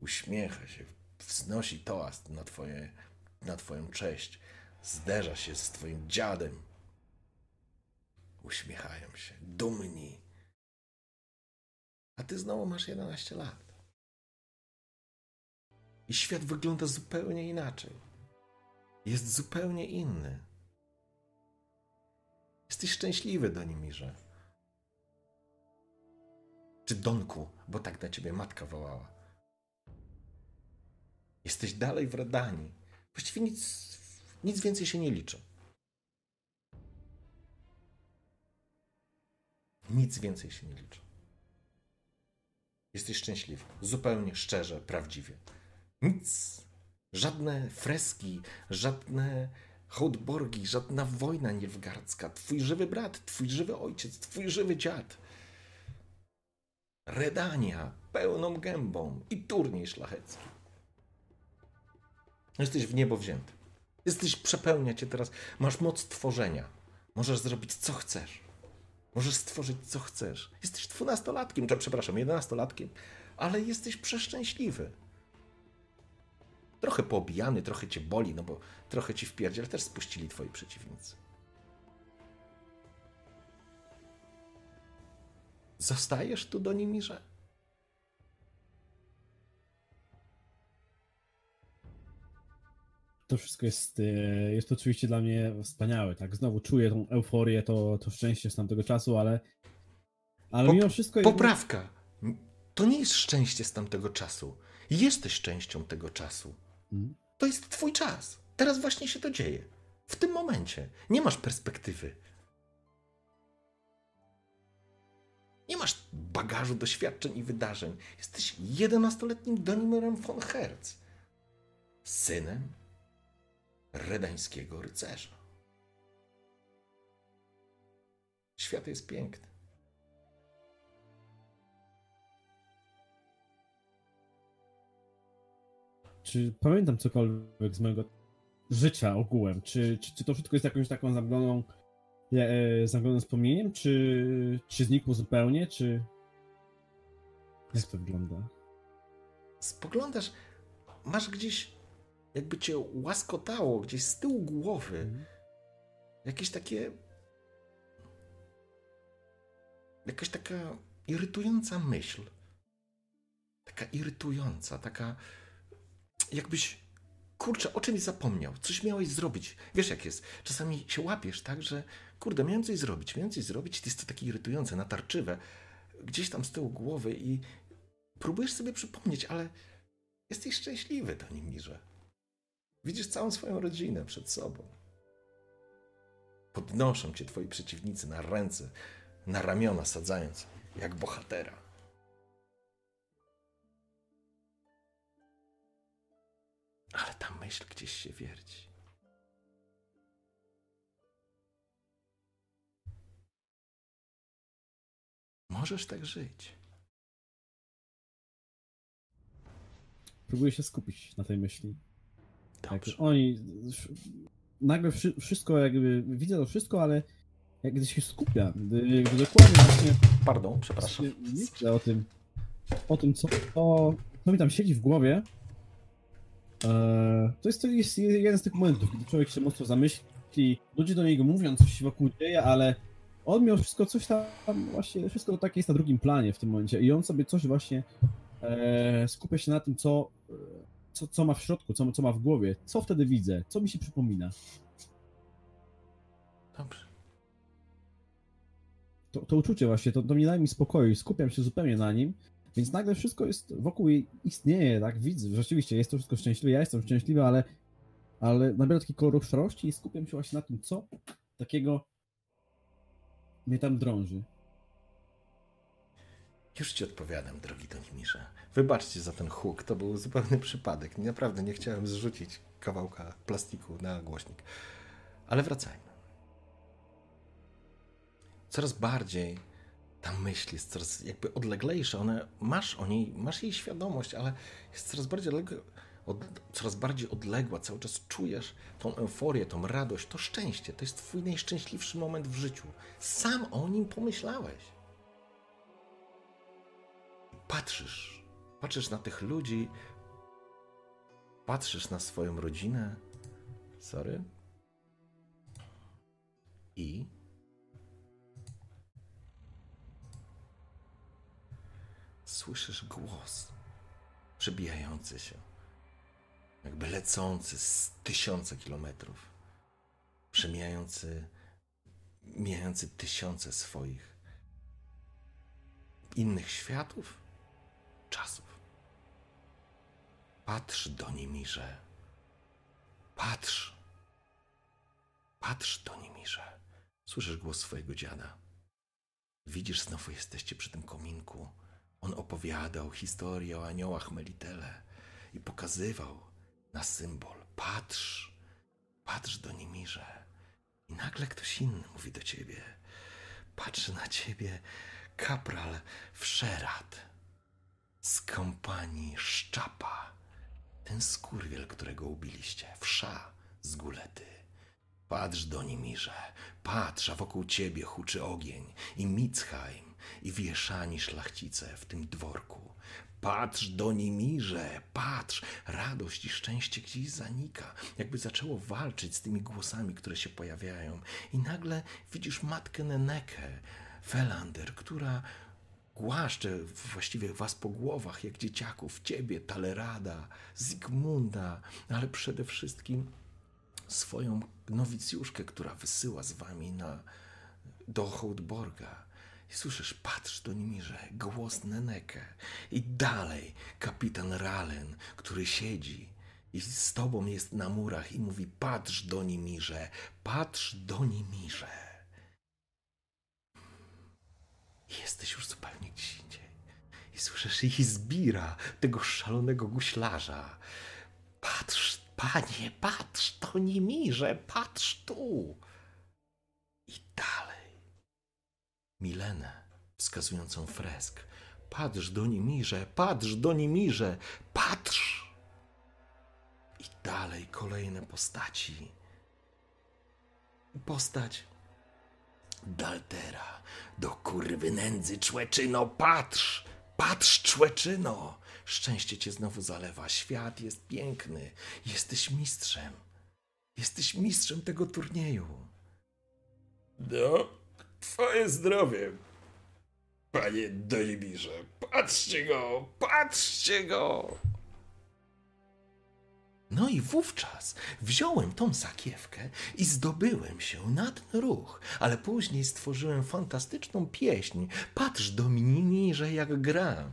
Uśmiecha się, wznosi toast na, twoje, na twoją cześć. Zderza się z twoim dziadem. Uśmiechają się, dumni. A ty znowu masz 11 lat. I świat wygląda zupełnie inaczej. Jest zupełnie inny. Jesteś szczęśliwy, Donimirze. Czy Donku, bo tak na ciebie matka wołała. Jesteś dalej w Redanii. Właściwie nic, nic więcej się nie liczy. Nic więcej się nie liczy. Jesteś szczęśliwy. Zupełnie szczerze, prawdziwie. Nic. Żadne freski, żadne hołdborgi, żadna wojna niewgardzka. Twój żywy brat, twój żywy ojciec, twój żywy dziad. Redania pełną gębą i turniej szlachecki. Jesteś w niebo wzięty. Jesteś, przepełnia cię teraz. Masz moc tworzenia. Możesz zrobić co chcesz. Możesz stworzyć co chcesz. Jesteś dwunastolatkiem, to przepraszam, jedenastolatkiem, ale jesteś przeszczęśliwy. Trochę poobijany, trochę cię boli, no bo trochę ci wpierdziel też spuścili twoi przeciwnicy. Zostajesz tu do Nimirze?
To wszystko jest, e, jest oczywiście dla mnie wspaniałe, tak? Znowu czuję tą euforię, to, to szczęście z tamtego czasu, ale, ale
Pop-
mimo wszystko...
Poprawka. To nie jest szczęście z tamtego czasu. Jesteś częścią tego czasu.
Mhm.
To jest twój czas. Teraz właśnie się to dzieje. W tym momencie. Nie masz perspektywy. Nie masz bagażu doświadczeń i wydarzeń. Jesteś 11-letnim Donimerem von Hertz. Synem redańskiego rycerza. Świat jest piękny.
Czy pamiętam cokolwiek z mojego życia ogółem? Czy, czy, czy to wszystko jest jakąś taką zamgloną, e, zamglonym wspomnieniem? Czy, czy znikło zupełnie? Czy... Jak to wygląda?
spoglądasz, masz gdzieś, jakby cię łaskotało, gdzieś z tyłu głowy,
Mhm.
jakieś takie. Jakaś taka irytująca myśl. Taka irytująca, taka. Jakbyś. Kurczę, o czymś zapomniał, coś miałeś zrobić. Wiesz jak jest, czasami się łapiesz tak, że kurde, miałem coś zrobić, miałem coś zrobić, to jest to takie irytujące, natarczywe, gdzieś tam z tyłu głowy i próbujesz sobie przypomnieć, ale jesteś szczęśliwy, Donimirze. Widzisz całą swoją rodzinę przed sobą. Podnoszą cię twoi przeciwnicy na ręce, na ramiona sadzając, jak bohatera. Ale ta myśl gdzieś się wierci. Możesz tak żyć.
Próbuję się skupić na tej myśli. Jak
Dobrze.
oni. sz- Nagle wszy- wszystko, jakby. Widzę to wszystko, ale jak gdy się skupia, gdy, gdy dokładnie właśnie
Pardon, przepraszam.
myślę o tym, o tym, co, co, co mi tam siedzi w głowie. E, To jest, to jest jeden z tych momentów, kiedy człowiek się mocno zamyśli, ludzie do niego mówią, coś się wokół dzieje, ale on miał wszystko coś tam, właśnie, wszystko to takie jest na drugim planie w tym momencie i on sobie coś właśnie e, skupia się na tym, co, e, co, co ma w środku, co, co ma w głowie, co wtedy widzę, co mi się przypomina.
Dobrze.
to, to uczucie właśnie, to, to nie daje mi spokoju, skupiam się zupełnie na nim, więc nagle wszystko jest wokół jej istnieje, tak, widzę, rzeczywiście jest to wszystko szczęśliwe, ja jestem szczęśliwy, ale, ale nabiera taki kolor szarości i skupiam się właśnie na tym, co takiego mnie tam drąży.
Już ci odpowiadam, drogi Donimirze. Wybaczcie za ten huk, to był zupełny przypadek. Naprawdę nie chciałem zrzucić kawałka plastiku na głośnik. Ale wracajmy. Coraz bardziej ta myśl jest coraz jakby odleglejsza. One, masz o niej, masz jej świadomość, ale jest coraz bardziej odległa, od, coraz bardziej odległa. Cały czas czujesz tą euforię, tą radość, to szczęście. To jest twój najszczęśliwszy moment w życiu. Sam o nim pomyślałeś patrzysz, patrzysz na tych ludzi, patrzysz na swoją rodzinę. Sorry. I słyszysz głos przebijający się, jakby lecący z tysiące kilometrów, przemijający, mijający tysiące swoich innych światów, czasów. Patrz do Nimirze. Patrz. Patrz do Nimirze. Słyszysz głos swojego dziada. Widzisz, znowu jesteście przy tym kominku. On opowiadał historię o aniołach Melitele i pokazywał na symbol. Patrz, patrz do Nimirze. I nagle ktoś inny mówi do ciebie. Patrzy na ciebie kapral Wszerat z kompanii Szczapa. Ten skurwiel, którego ubiliście. Wsza z Gulety. Patrz do Nimirze, patrz, a wokół ciebie huczy ogień i Mitzheim i wieszani szlachcice w tym dworku. Patrz do Nimirze, patrz, radość i szczęście gdzieś zanika, jakby zaczęło walczyć z tymi głosami, które się pojawiają. I nagle widzisz matkę Nenekę, Felander, która głaszcze właściwie was po głowach, jak dzieciaków, ciebie, Talerada, Zygmunda, ale przede wszystkim swoją nowicjuszkę, która wysyła z wami na, do Hołdborga. I słyszysz, patrz do Nimirze, głos Nenekę. I dalej kapitan Ralen, który siedzi i z tobą jest na murach i mówi, patrz do Nimirze, patrz do Nimirze. I jesteś już zupełnie gdzieś indziej. I słyszysz ich zbira, tego szalonego guślarza. Patrz, panie, patrz, to nie mirze, patrz tu. I dalej. Milenę, wskazującą fresk. Patrz do Nimirze, patrz do Nimirze, patrz. I dalej kolejne postaci. Postać Daltera, do kurwy nędzy, człeczyno, patrz! Patrz, człeczyno! Szczęście cię znowu zalewa, świat jest piękny, jesteś mistrzem. Jesteś mistrzem tego turnieju. No, twoje zdrowie, panie Dolimirze. Patrzcie go, patrzcie go! No i wówczas wziąłem tą sakiewkę i zdobyłem się na ten ruch, ale później stworzyłem fantastyczną pieśń. Patrz do mnie, że jak gram.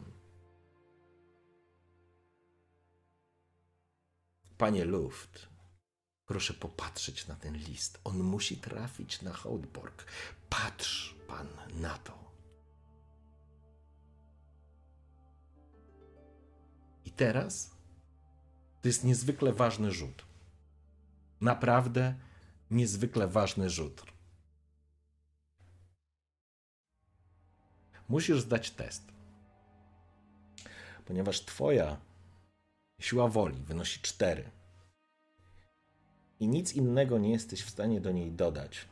Panie Luft, proszę popatrzeć na ten list. On musi trafić na Hołdborg. Patrz pan na to. I teraz to jest niezwykle ważny rzut. Naprawdę niezwykle ważny rzut. Musisz zdać test. Ponieważ Twoja siła woli wynosi 4 i nic innego nie jesteś w stanie do niej dodać.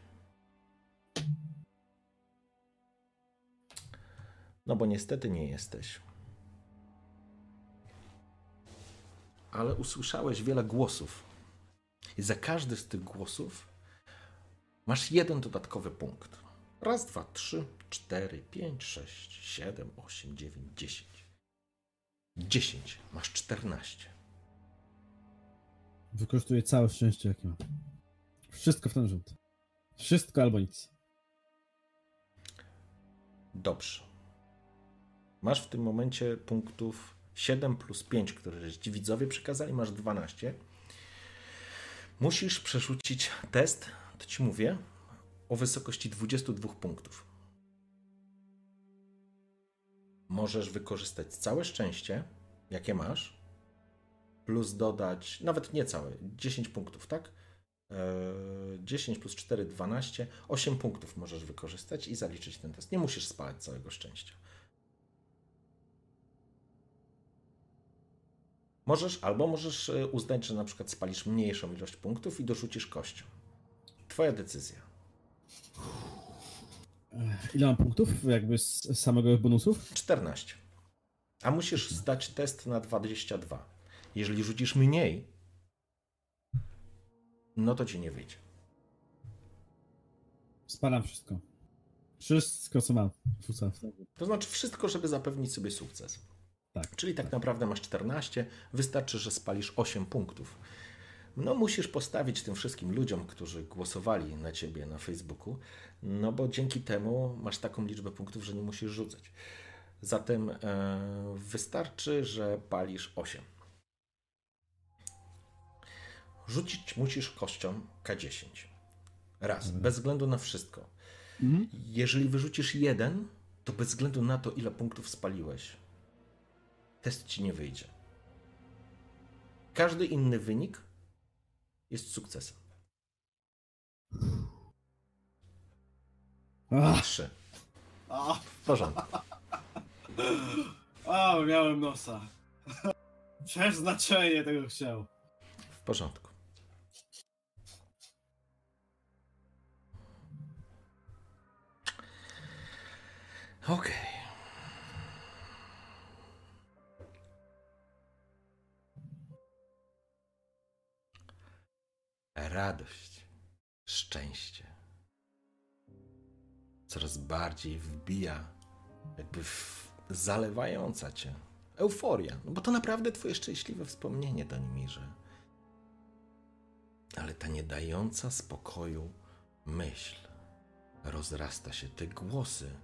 No bo niestety nie jesteś. ale usłyszałeś wiele głosów. I za każdy z tych głosów masz jeden dodatkowy punkt. Raz, dwa, trzy, cztery, pięć, sześć, siedem, osiem, dziewięć, dziesięć. Dziesięć. Masz czternaście.
Wykorzystuję całe szczęście, jakie mam. Wszystko w ten rzut. Wszystko albo nic.
Dobrze. Masz w tym momencie punktów 7 plus 5, które ci widzowie przekazali, masz 12. Musisz przerzucić test, to ci mówię, o wysokości 22 punktów. Możesz wykorzystać całe szczęście, jakie masz, plus dodać, nawet nie całe, 10 punktów, tak? 10 plus 4, 12, 8 punktów możesz wykorzystać i zaliczyć ten test. Nie musisz spalać całego szczęścia. Możesz, albo możesz e, uznać, że na przykład spalisz mniejszą ilość punktów i dorzucisz kością. Twoja decyzja.
Ile mam punktów jakby z samego bonusów?
14. A musisz zdać test na 22. Jeżeli rzucisz mniej, no to ci nie wyjdzie.
Spalam wszystko. Wszystko, co mam.
To znaczy wszystko, żeby zapewnić sobie sukces.
Tak.
Czyli tak naprawdę masz 14, wystarczy, że spalisz 8 punktów. No musisz postawić tym wszystkim ludziom, którzy głosowali na ciebie na Facebooku, no bo dzięki temu masz taką liczbę punktów, że nie musisz rzucać. Zatem e, wystarczy, że palisz 8. Rzucić musisz kością K10. Raz, bez względu na wszystko. Jeżeli wyrzucisz jeden, to bez względu na to, ile punktów spaliłeś, test ci nie wyjdzie. Każdy inny wynik jest sukcesem.
Ach,
Trzy. W porządku. [laughs]
a, miałem nosa. [laughs] Przeznaczenie tego chciał.
W porządku. Okej. Radość, szczęście coraz bardziej wbija, jakby w zalewająca cię euforia, no bo to naprawdę twoje szczęśliwe wspomnienie, Donimirze. Ale ta nie dająca spokoju myśl rozrasta się, te głosy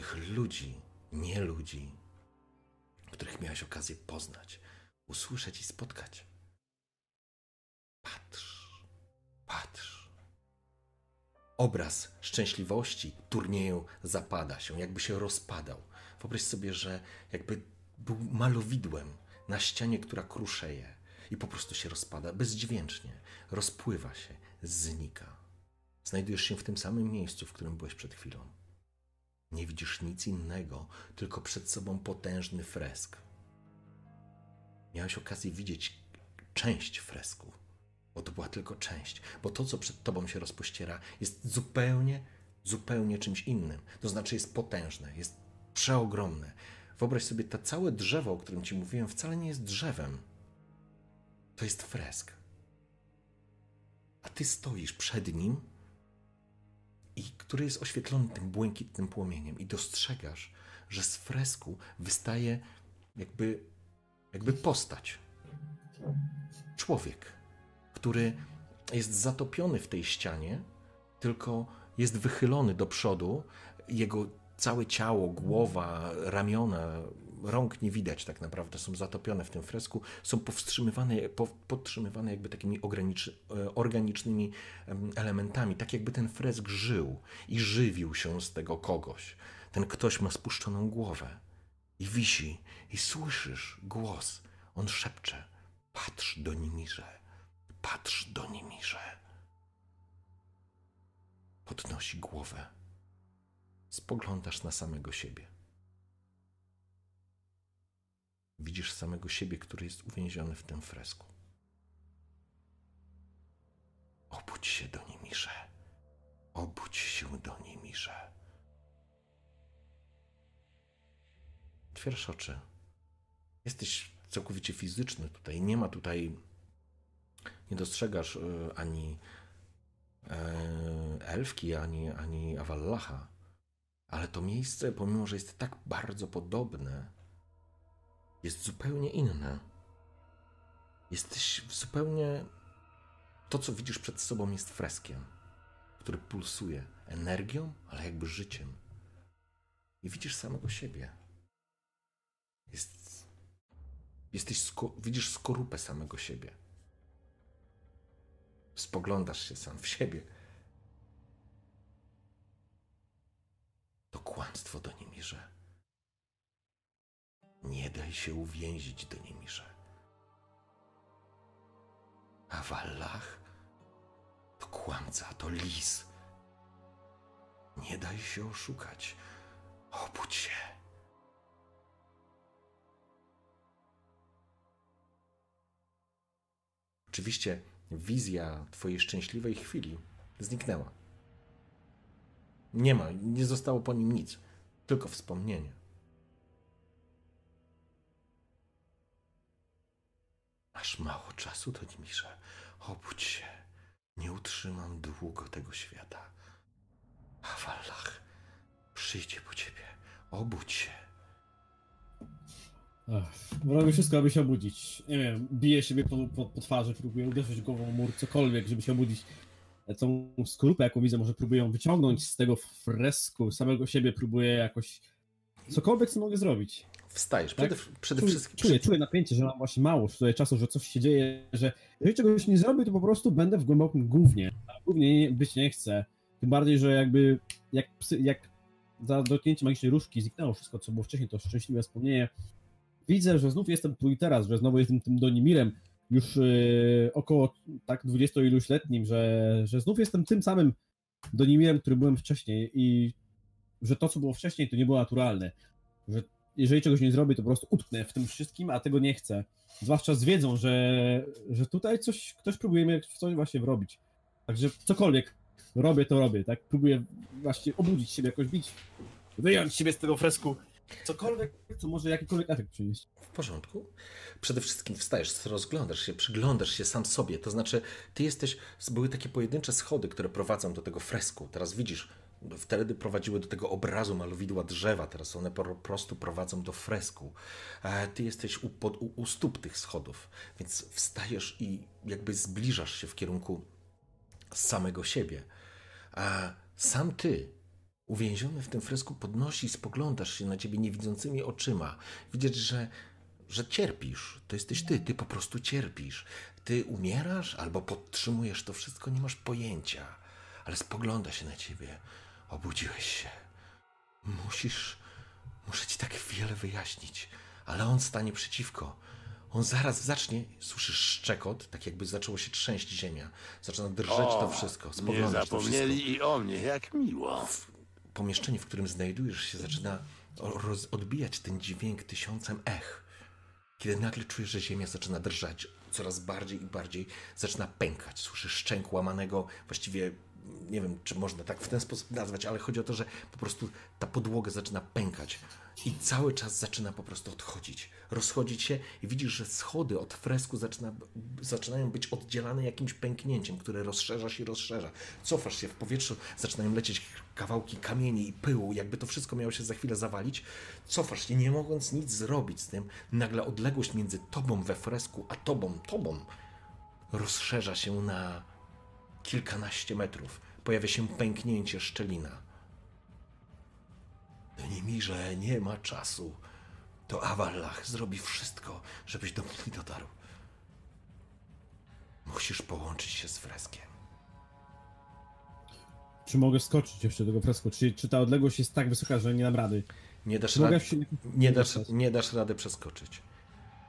tych ludzi, nie ludzi, których miałeś okazję poznać, usłyszeć i spotkać. Patrz, patrz. Obraz szczęśliwości turnieju zapada się, jakby się rozpadał. Wyobraź sobie, że jakby był malowidłem na ścianie, która kruszeje i po prostu się rozpada bezdźwięcznie, rozpływa się, znika. Znajdujesz się w tym samym miejscu, w którym byłeś przed chwilą. Nie widzisz nic innego, tylko przed sobą potężny fresk. Miałeś okazję widzieć część fresku, bo to była tylko część, bo to, co przed tobą się rozpościera, jest zupełnie, zupełnie czymś innym. To znaczy jest potężne, jest przeogromne. Wyobraź sobie, to całe drzewo, o którym ci mówiłem, wcale nie jest drzewem. To jest fresk. A ty stoisz przed nim, i który jest oświetlony tym błękitnym płomieniem, i dostrzegasz, że z fresku wystaje jakby, jakby postać. Człowiek, który jest zatopiony w tej ścianie, tylko jest wychylony do przodu. Jego całe ciało, głowa, ramiona, rąk nie widać tak naprawdę, są zatopione w tym fresku, są powstrzymywane, po, podtrzymywane jakby takimi e, organicznymi em, elementami, tak jakby ten fresk żył i żywił się z tego kogoś. Ten ktoś ma spuszczoną głowę i wisi i słyszysz głos. On szepcze, patrz do Nimirze, patrz do Nimirze. Podnosi głowę. Spoglądasz na samego siebie. Widzisz samego siebie, który jest uwięziony w tym fresku. Obudź się do Nimirze. Obudź się do Nimirze. Otwierasz oczy. Jesteś całkowicie fizyczny tutaj. Nie ma tutaj. Nie dostrzegasz y, ani e, elfki, ani, ani Awallacha. Ale to miejsce, pomimo że jest tak bardzo podobne, jest zupełnie inne. Jesteś zupełnie. To, co widzisz przed sobą, jest freskiem, który pulsuje energią, ale jakby życiem. I widzisz samego siebie. Jest. Jesteś. Sko... Widzisz skorupę samego siebie. Spoglądasz się sam w siebie. To kłamstwo do Nimirze. Nie daj się uwięzić do Nimirze. A Wallach to kłamca, to lis. Nie daj się oszukać. Obudź się. Oczywiście wizja twojej szczęśliwej chwili zniknęła. Nie ma, nie zostało po nim nic, tylko wspomnienie. Masz mało czasu, to Nimirze. Obudź się. Nie utrzymam długo tego świata. A przyjdzie po ciebie. Obudź się.
Ach, robię wszystko, aby się obudzić. Nie wiem, biję siebie po, po, po twarzy, próbuję uderzyć głową o mur, cokolwiek, żeby się obudzić. Tą skorupę, jaką widzę, może próbuję wyciągnąć z tego fresku, samego siebie próbuję jakoś... Cokolwiek, co mogę zrobić.
Wstajesz.
Tak?
Przede, przede
Czuję,
wszystkim.
czuję, czuję napięcie, że mam właśnie mało tutaj czasu, że coś się dzieje, że jeżeli czegoś nie zrobię, to po prostu będę w głębokim gównie. A głównie nie, być nie chcę. Tym bardziej, że jakby jak, psy, jak za dotknięcie magicznej różki zniknęło wszystko, co było wcześniej, to szczęśliwe wspomnienie. Widzę, że znów jestem tu i teraz, że znowu jestem tym Donimirem, już yy, około tak 20 iluś letnim, że, że znów jestem tym samym Donimirem, który byłem wcześniej i że to, co było wcześniej, to nie było naturalne. Że jeżeli czegoś nie zrobię, to po prostu utknę w tym wszystkim, a tego nie chcę. Zwłaszcza z wiedzą, że, że tutaj coś, ktoś próbuje mnie w coś właśnie wrobić. Także cokolwiek robię, to robię, tak? Próbuję właśnie obudzić siebie, jakoś bić, wyjąć siebie z tego fresku. Cokolwiek, co może jakikolwiek efekt przynieść.
W porządku. Przede wszystkim wstajesz, rozglądasz się, przyglądasz się sam sobie. To znaczy, ty jesteś. Były takie pojedyncze schody, które prowadzą do tego fresku. Teraz widzisz, wtedy prowadziły do tego obrazu malowidła drzewa, teraz one po prostu prowadzą do fresku. E, Ty jesteś u, pod, u, u stóp tych schodów, więc wstajesz i jakby zbliżasz się w kierunku samego siebie. A sam ty, uwięziony w tym fresku, podnosi, spoglądasz się na ciebie niewidzącymi oczyma. Widzisz, że, że cierpisz. To jesteś ty, ty po prostu cierpisz. Ty umierasz albo podtrzymujesz to wszystko, nie masz pojęcia. Ale spogląda się na ciebie. Obudziłeś się. Musisz. Muszę ci tak wiele wyjaśnić. Ale on stanie przeciwko. On zaraz zacznie, słyszysz szczekot, tak jakby zaczęło się trzęść ziemia. Zaczyna drżeć to wszystko.
Nie
Spoglądasz to wszystko
zapomnieli i o mnie, jak miło.
pomieszczeniu, w którym znajdujesz się, zaczyna roz- odbijać ten dźwięk tysiącem ech. Kiedy nagle czujesz, że ziemia zaczyna drżeć coraz bardziej i bardziej, zaczyna pękać. Słyszysz szczęk łamanego, właściwie nie wiem, czy można tak w ten sposób nazwać, ale chodzi o to, że po prostu ta podłoga zaczyna pękać i cały czas zaczyna po prostu odchodzić, rozchodzić się i widzisz, że schody od fresku zaczyna, zaczynają być oddzielane jakimś pęknięciem, które rozszerza się i rozszerza. Cofasz się w powietrzu, zaczynają lecieć kawałki kamieni i pyłu, jakby to wszystko miało się za chwilę zawalić. Cofasz się, nie mogąc nic zrobić z tym, nagle odległość między tobą we fresku, a tobą, tobą rozszerza się na kilkanaście metrów. Pojawia się pęknięcie szczelina. Denimirze, nie ma czasu. To Awallach zrobi wszystko, żebyś do mnie dotarł. Musisz połączyć się z freskiem.
Czy mogę skoczyć jeszcze do tego fresku? Czy, czy ta odległość jest tak wysoka, że nie dam rady?
Nie dasz, rady,
się-
nie, dasz, nie dasz rady przeskoczyć.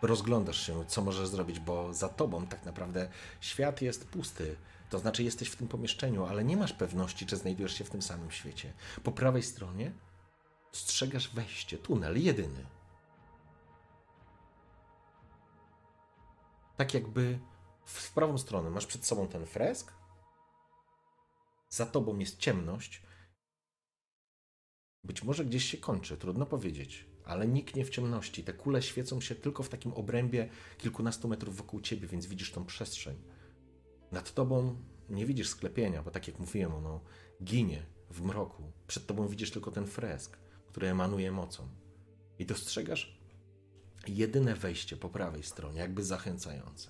Rozglądasz się, co możesz zrobić, bo za tobą tak naprawdę świat jest pusty. To znaczy, jesteś w tym pomieszczeniu, ale nie masz pewności, czy znajdujesz się w tym samym świecie. Po prawej stronie dostrzegasz wejście, tunel jedyny. Tak jakby w prawą stronę masz przed sobą ten fresk, za tobą jest ciemność. Być może gdzieś się kończy, trudno powiedzieć, ale niknie w ciemności. Te kule świecą się tylko w takim obrębie kilkunastu metrów wokół ciebie, więc widzisz tą przestrzeń. Nad tobą nie widzisz sklepienia, bo tak jak mówiłem, ono ginie w mroku. Przed tobą widzisz tylko ten fresk, który emanuje mocą. I dostrzegasz jedyne wejście po prawej stronie, jakby zachęcające.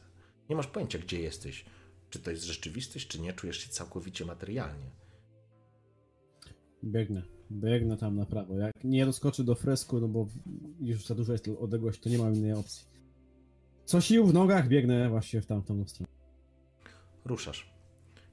Nie masz pojęcia, gdzie jesteś. Czy to jest rzeczywistość, czy nie, czujesz się całkowicie materialnie.
Biegnę. Biegnę tam na prawo. Jak nie doskoczę do fresku, no bo już za dużo jest odległość, to nie mam innej opcji. Co sił w nogach, biegnę właśnie w tamtą stronę.
Ruszasz.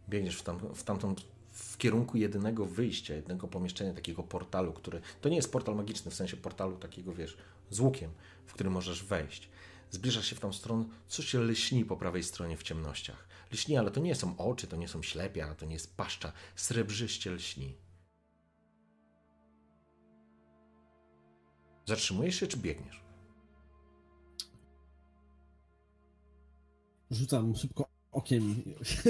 Biegniesz w, tam, w tamtą, w kierunku jedynego wyjścia, jednego pomieszczenia, takiego portalu, który. To nie jest portal magiczny, w sensie portalu takiego, wiesz, z łukiem, w który możesz wejść. Zbliżasz się w tą stronę, coś się lśni po prawej stronie w ciemnościach. Lśni, ale to nie są oczy, to nie są ślepia, to nie jest paszcza. Srebrzyście lśni. Zatrzymujesz się, czy biegniesz?
Rzucam szybko okiem,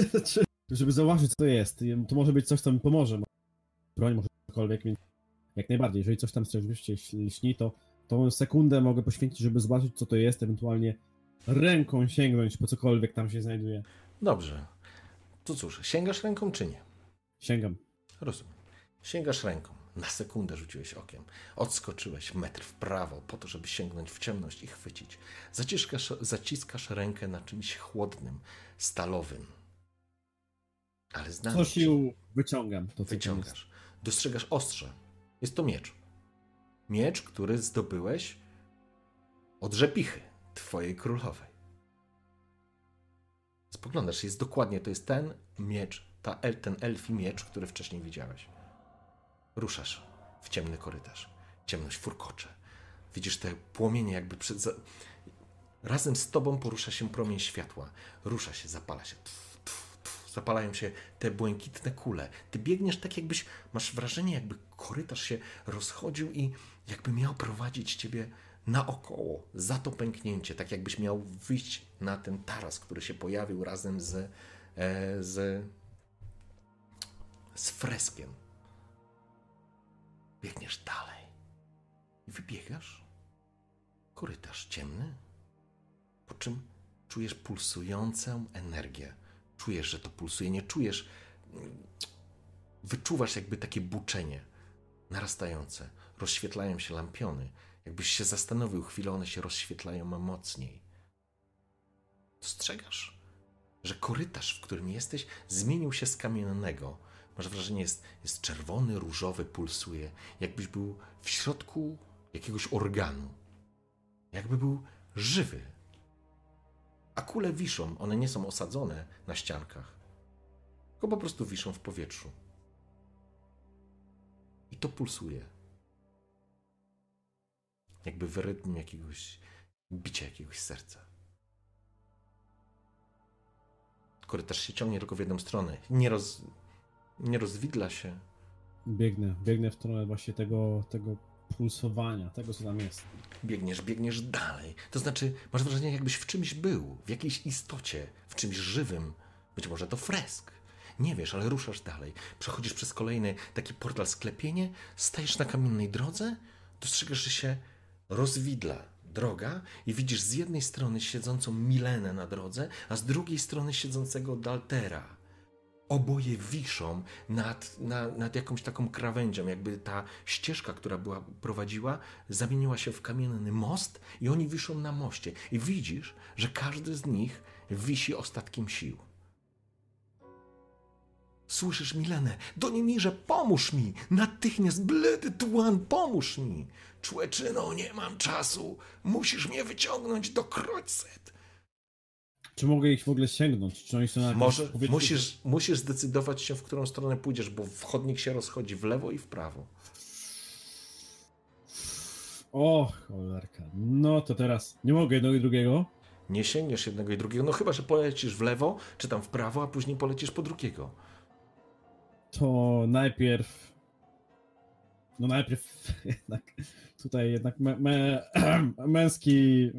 [laughs] żeby zauważyć, co to jest. To może być coś, co mi pomoże. Broń, może cokolwiek, więc jak najbardziej. Jeżeli coś tam rzeczywiście lśni, to tą sekundę mogę poświęcić, żeby zobaczyć, co to jest, ewentualnie ręką sięgnąć po cokolwiek tam się znajduje.
Dobrze. To cóż, sięgasz ręką, czy nie?
Sięgam.
Rozumiem. Sięgasz ręką. Na sekundę rzuciłeś okiem. Odskoczyłeś metr w prawo, po to, żeby sięgnąć w ciemność i chwycić. Zaciskasz, zaciskasz rękę na czymś chłodnym, stalowym. Ale znam.
Co sił wyciągam. To.
Wyciągasz. Dostrzegasz ostrze. Jest to miecz. Miecz, który zdobyłeś od rzepichy twojej królowej. Spoglądasz, jest dokładnie, to jest ten miecz, ta, ten elfi miecz, który wcześniej widziałeś. Ruszasz w ciemny korytarz. Ciemność furkocze. Widzisz te płomienie jakby przed... Za... Razem z tobą porusza się promień światła. Rusza się, zapala się. Tf, tf, tf. Zapalają się te błękitne kule. Ty biegniesz tak jakbyś... Masz wrażenie, jakby korytarz się rozchodził i jakby miał prowadzić ciebie naokoło, za to pęknięcie, tak jakbyś miał wyjść na ten taras, który się pojawił razem z, e, z, z freskiem. Biegniesz dalej i wybiegasz. Korytarz ciemny, po czym czujesz pulsującą energię. Czujesz, że to pulsuje, nie czujesz, mm, wyczuwasz jakby takie buczenie narastające. Rozświetlają się lampiony. Jakbyś się zastanowił chwilę, one się rozświetlają mocniej. Dostrzegasz, że korytarz, w którym jesteś, zmienił się z kamiennego. Masz wrażenie, jest, jest czerwony, różowy, pulsuje, jakbyś był w środku jakiegoś organu. Jakby był żywy. A kule wiszą, one nie są osadzone na ściankach, tylko po prostu wiszą w powietrzu. I to pulsuje. Jakby w rytm jakiegoś bicia jakiegoś serca. Korytarz się ciągnie tylko w jedną stronę. Nie, roz, nie rozwidla się.
Biegnę, biegnę w stronę właśnie tego, tego pulsowania, tego co tam jest.
Biegniesz, biegniesz dalej. To znaczy, masz wrażenie, jakbyś w czymś był, w jakiejś istocie, w czymś żywym. Być może to fresk. Nie wiesz, ale ruszasz dalej. Przechodzisz przez kolejny taki portal sklepienie, stajesz na kamiennej drodze, dostrzegasz, że się rozwidla droga i widzisz z jednej strony siedzącą Milenę na drodze, a z drugiej strony siedzącego Daltera. Oboje wiszą nad, na, nad jakąś taką krawędzią, jakby ta ścieżka, która była, prowadziła, zamieniła się w kamienny most i oni wiszą na moście. I widzisz, że każdy z nich wisi ostatkiem sił. Słyszysz Milenę? Do Niemirze, pomóż mi! Natychmiast, bledy tuan, pomóż mi! Człeczyno, nie mam czasu! Musisz mnie wyciągnąć do Kroćset!
Czy mogę ich w ogóle sięgnąć? Czy oni są na
Może musisz, musisz zdecydować się, w którą stronę pójdziesz, bo wchodnik się rozchodzi w lewo i w prawo.
O, cholerka. No to teraz nie mogę jednego i drugiego.
Nie sięgniesz jednego i drugiego, no chyba, że polecisz w lewo, czy tam w prawo, a później polecisz po drugiego.
To najpierw. No najpierw [laughs] jednak tutaj jednak me, me, [clears throat] męski,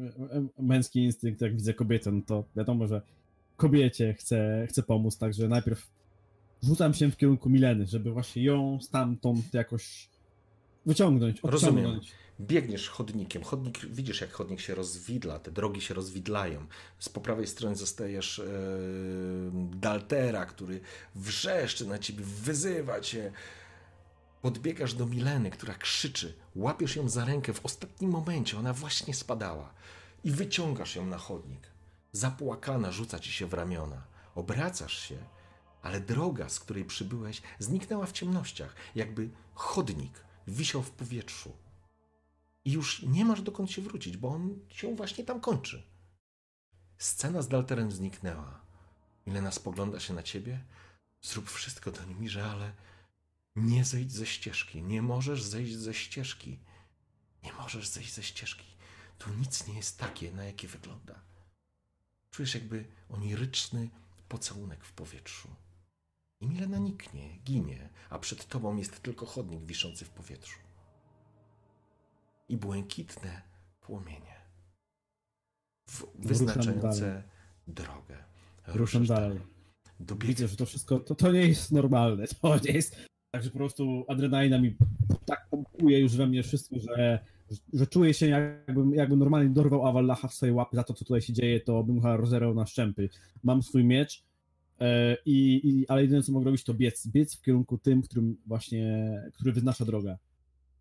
męski instynkt, jak widzę kobietę, no to wiadomo, że kobiecie chcę, chcę pomóc, także najpierw rzucam się w kierunku Mileny, żeby właśnie ją stamtąd jakoś wyciągnąć,
Rozumiem.
odciągnąć.
Biegniesz chodnikiem, chodnik, widzisz jak chodnik się rozwidla, te drogi się rozwidlają. Z po prawej strony zostajesz e, Daltera, który wrzeszczy na ciebie, wyzywa cię. Podbiegasz do Mileny, która krzyczy, łapiesz ją za rękę w ostatnim momencie, ona właśnie spadała i wyciągasz ją na chodnik. Zapłakana rzuca ci się w ramiona. Obracasz się, ale droga, z której przybyłeś, zniknęła w ciemnościach, jakby chodnik wisiał w powietrzu. I już nie masz dokąd się wrócić, bo on się właśnie tam kończy. Scena z Dalterem zniknęła. Milena spogląda się na ciebie. Zrób wszystko do Nimirze, ale nie zejdź ze ścieżki. Nie możesz zejść ze ścieżki. Nie możesz zejść ze ścieżki. Tu nic nie jest takie, na jakie wygląda. Czujesz jakby oniryczny pocałunek w powietrzu. I Milena niknie, ginie, a przed tobą jest tylko chodnik wiszący w powietrzu. I błękitne płomienie. Wyznaczające
dalej.
drogę.
Ruszam dalej.
Dobieg...
Widzę, że to wszystko, to, to nie jest normalne, to nie jest, także po prostu adrenalina mi tak pompuje już we mnie wszystko, że, że czuję się jakbym, jakbym normalnie dorwał Avallacha w swoje łapy za to, co tutaj się dzieje, to bym chyba rozerwał na szczępy. Mam swój miecz, E, i, i, ale jedyne co mogę robić to biec, biec w kierunku tym, którym właśnie, który wyznacza drogę.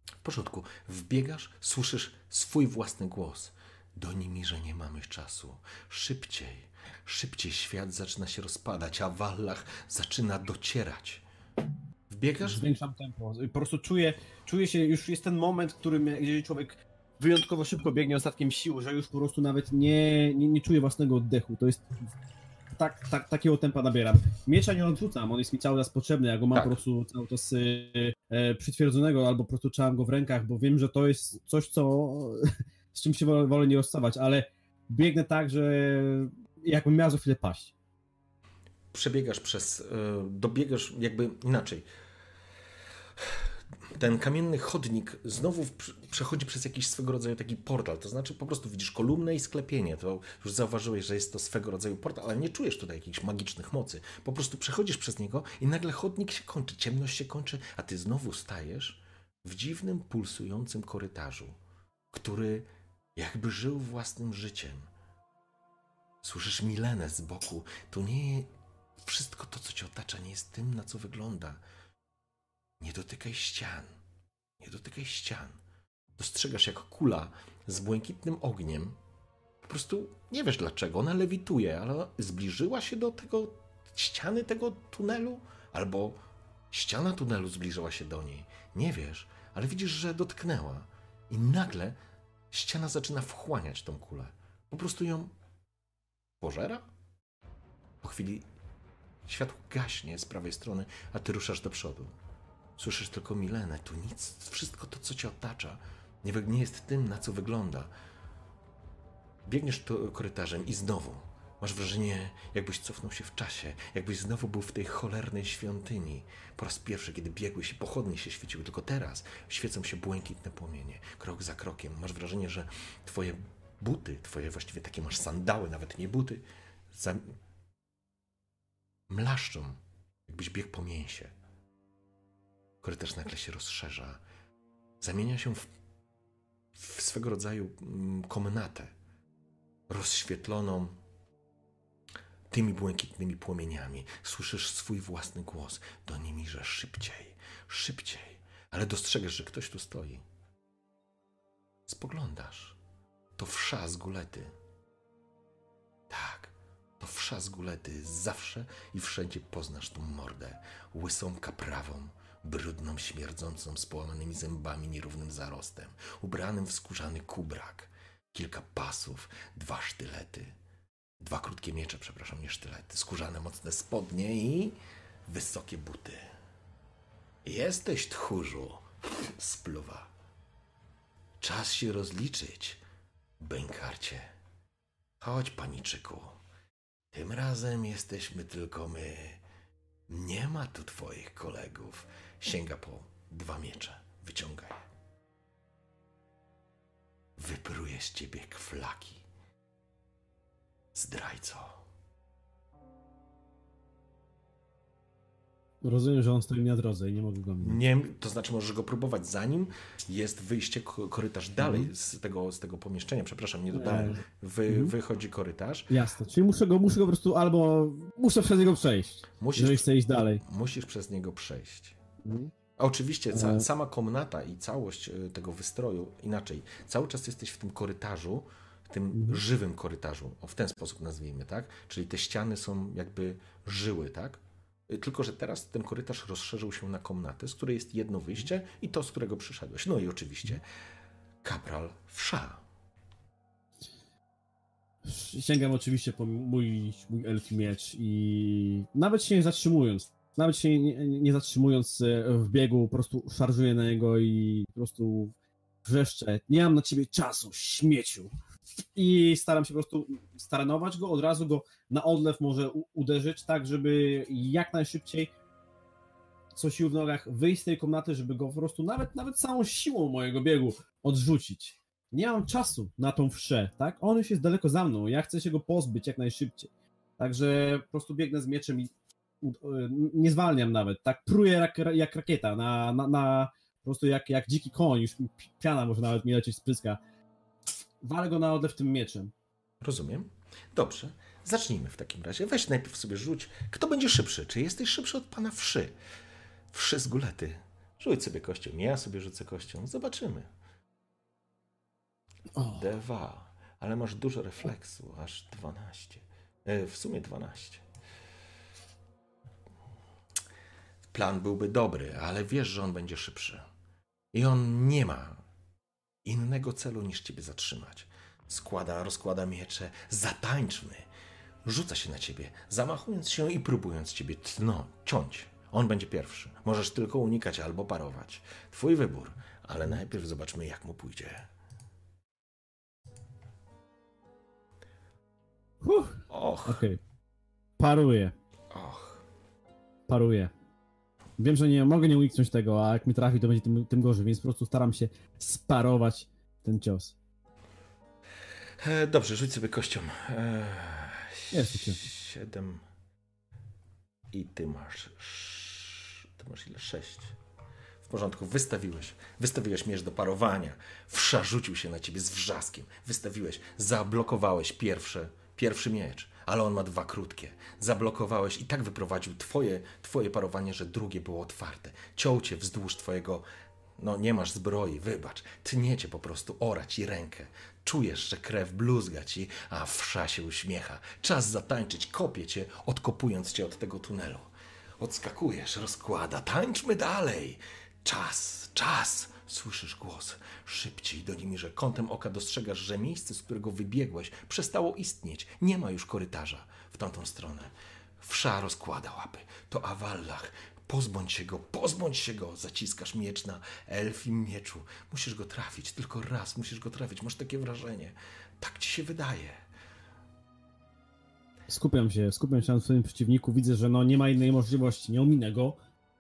W porządku. Wbiegasz, słyszysz swój własny głos. Do nimi, że nie mamy czasu. Szybciej, szybciej świat zaczyna się rozpadać, a Wallach zaczyna docierać. Wbiegasz?
Zwiększam tempo. Po prostu czuję, czuję się, już jest ten moment, w którym jeżeli człowiek wyjątkowo szybko biegnie ostatkiem sił, że już po prostu nawet nie, nie, nie czuje własnego oddechu. To jest tak, tak, takiego tempa nabieram. Miecza nie odrzucam, on jest mi cały czas potrzebny, ja go mam
Tak.
po prostu cały czas y, e, przytwierdzonego, albo po prostu trzymam go w rękach, bo wiem, że to jest coś, co [laughs] z czym się wolę, wolę nie rozstawać, ale biegnę tak, że jakbym miał za chwilę paść.
Przebiegasz przez, y, dobiegasz jakby inaczej. Ten kamienny chodnik znowu przechodzi przez jakiś swego rodzaju taki portal, to znaczy po prostu widzisz kolumnę i sklepienie, to już zauważyłeś, że jest to swego rodzaju portal, ale nie czujesz tutaj jakichś magicznych mocy. Po prostu przechodzisz przez niego i nagle chodnik się kończy, ciemność się kończy, a ty znowu stajesz w dziwnym, pulsującym korytarzu, który jakby żył własnym życiem. Słyszysz Milenę z boku. To nie wszystko to, co cię otacza, nie jest tym, na co wygląda. Nie dotykaj ścian. Nie dotykaj ścian. Dostrzegasz, jak kula z błękitnym ogniem. Po prostu nie wiesz dlaczego. Ona lewituje, ale zbliżyła się do tego ściany tego tunelu, albo ściana tunelu zbliżyła się do niej. Nie wiesz, ale widzisz, że dotknęła. I nagle ściana zaczyna wchłaniać tą kulę. Po prostu ją pożera? Po chwili światło gaśnie z prawej strony, a ty ruszasz do przodu. Słyszysz tylko Milenę, tu nic, wszystko to, co cię otacza, nie, nie jest tym, na co wygląda. Biegniesz tu korytarzem i znowu masz wrażenie, jakbyś cofnął się w czasie, jakbyś znowu był w tej cholernej świątyni. Po raz pierwszy, kiedy biegłeś i pochodnie się świeciły, tylko teraz świecą się błękitne płomienie. Krok za krokiem masz wrażenie, że twoje buty, twoje właściwie takie masz sandały, nawet nie buty, za... mlaszczą, jakbyś biegł po mięsie. Korytarz nagle się rozszerza. Zamienia się w, w swego rodzaju mm, komnatę, rozświetloną tymi błękitnymi płomieniami. Słyszysz swój własny głos do nimi, że szybciej, szybciej, ale dostrzegasz, że ktoś tu stoi. Spoglądasz. To wsza z gulety. Tak, to z gulety. Zawsze i wszędzie poznasz tą mordę. Łysą kaprawą, brudną, śmierdzącą, z połamanymi zębami, nierównym zarostem, ubranym w skórzany kubrak, kilka pasów, dwa sztylety, dwa krótkie miecze, przepraszam, nie sztylety, skórzane mocne spodnie i wysokie buty. Jesteś tchórzu, [laughs] spluwa. Czas się rozliczyć, bękarcie. Chodź, paniczyku. Tym razem jesteśmy tylko my. Nie ma tu twoich kolegów. Sięga po dwa miecze. Wyciąga je. Wypruje z ciebie kwlaki. Zdrajco.
Rozumiem, że on stoi na drodze i nie mogę go minąć.
Nie, to znaczy możesz go próbować zanim jest wyjście, ko- korytarz dalej z, tego, z tego pomieszczenia. Przepraszam, nie dodałem. Wy, Wychodzi korytarz.
Jasne, czyli muszę go, muszę go po prostu albo muszę przez niego przejść,
Musisz,
jeżeli chcę iść dalej.
musisz przez niego przejść.
Mhm.
A Oczywiście, ca,
E.
sama komnata i całość e, tego wystroju, inaczej, cały czas jesteś w tym korytarzu, tym
Mhm.
żywym korytarzu, o w ten sposób nazwijmy, tak? Czyli te ściany są jakby żyły, tak? E, Tylko, że teraz ten korytarz rozszerzył się na komnatę, z której jest jedno wyjście i to, z którego przyszedłeś. No i oczywiście kapral Wsza.
Sięgam oczywiście po mój, mój elfi miecz i nawet się nie zatrzymując, nawet się nie, nie zatrzymując e, w biegu, po prostu szarżuję na niego i po prostu wrzeszczę. Nie mam na ciebie czasu, śmieciu. I staram się po prostu staranować go, od razu go na odlew może uderzyć, tak żeby jak najszybciej co sił w nogach wyjść z tej komnaty, żeby go po prostu nawet, nawet całą siłą mojego biegu odrzucić nie mam czasu na tą wszę, tak? On już jest daleko za mną, ja chcę się go pozbyć jak najszybciej. Także po prostu biegnę z mieczem i u- nie zwalniam nawet, tak? Pruję jak, jak rakieta, na, na, na po prostu jak, jak dziki koń, już pi- piana może nawet mi lecieć z pyska. Walę go na odlew tym mieczem.
Rozumiem. Dobrze. Zacznijmy w takim razie. Weź najpierw sobie rzuć, kto będzie szybszy. Czy jesteś szybszy od pana wszy? Wszy z gulety. Rzuć sobie kością. Ja sobie rzucę kością. Zobaczymy.
O,
Dwa. Ale masz dużo refleksu, aż 12. E, w sumie 12. Plan byłby dobry, ale wiesz, że on będzie szybszy. I on nie ma innego celu niż ciebie zatrzymać. Składa, rozkłada miecze, zatańczmy. Rzuca się na ciebie, zamachując się i próbując ciebie tno, ciąć. On będzie pierwszy. Możesz tylko unikać albo parować. Twój wybór, ale najpierw zobaczmy, jak mu pójdzie.
Huh,
Och,
Okej. Paruję,
och.
paruję. Wiem, że nie mogę nie uniknąć tego, a jak mi trafi, to będzie tym, tym gorzej, więc po prostu staram się sparować ten cios.
E, dobrze, rzuć sobie kością. E,
Jest cię.
Siedem. I ty masz. sz- Ty masz ile? Sześć. W porządku, wystawiłeś. Wystawiłeś miecz do parowania. Wsza rzucił się na ciebie z wrzaskiem. Wystawiłeś, zablokowałeś pierwsze, pierwszy miecz, ale on ma dwa krótkie. Zablokowałeś i tak wyprowadził twoje, twoje parowanie, że drugie było otwarte. Ciął cię wzdłuż twojego no nie masz zbroi, wybacz. Tnie cię po prostu ora ci rękę. Czujesz, że krew bluzga ci, a wsza się uśmiecha. Czas zatańczyć, kopie cię, odkopując cię od tego tunelu. Odskakujesz, rozkłada, tańczmy dalej. Czas, czas. Słyszysz głos. Szybciej do nimi, że kątem oka dostrzegasz, że miejsce, z którego wybiegłeś, przestało istnieć. Nie ma już korytarza w tamtą stronę. Wsza rozkłada łapy. To Awallach. Pozbądź się go, pozbądź się go. Zaciskasz miecz na elfim mieczu. Musisz go trafić, tylko raz musisz go trafić. Masz takie wrażenie. Tak ci się wydaje.
Skupiam się, skupiam się na swoim przeciwniku, widzę, że no nie ma innej możliwości, nie ominę go,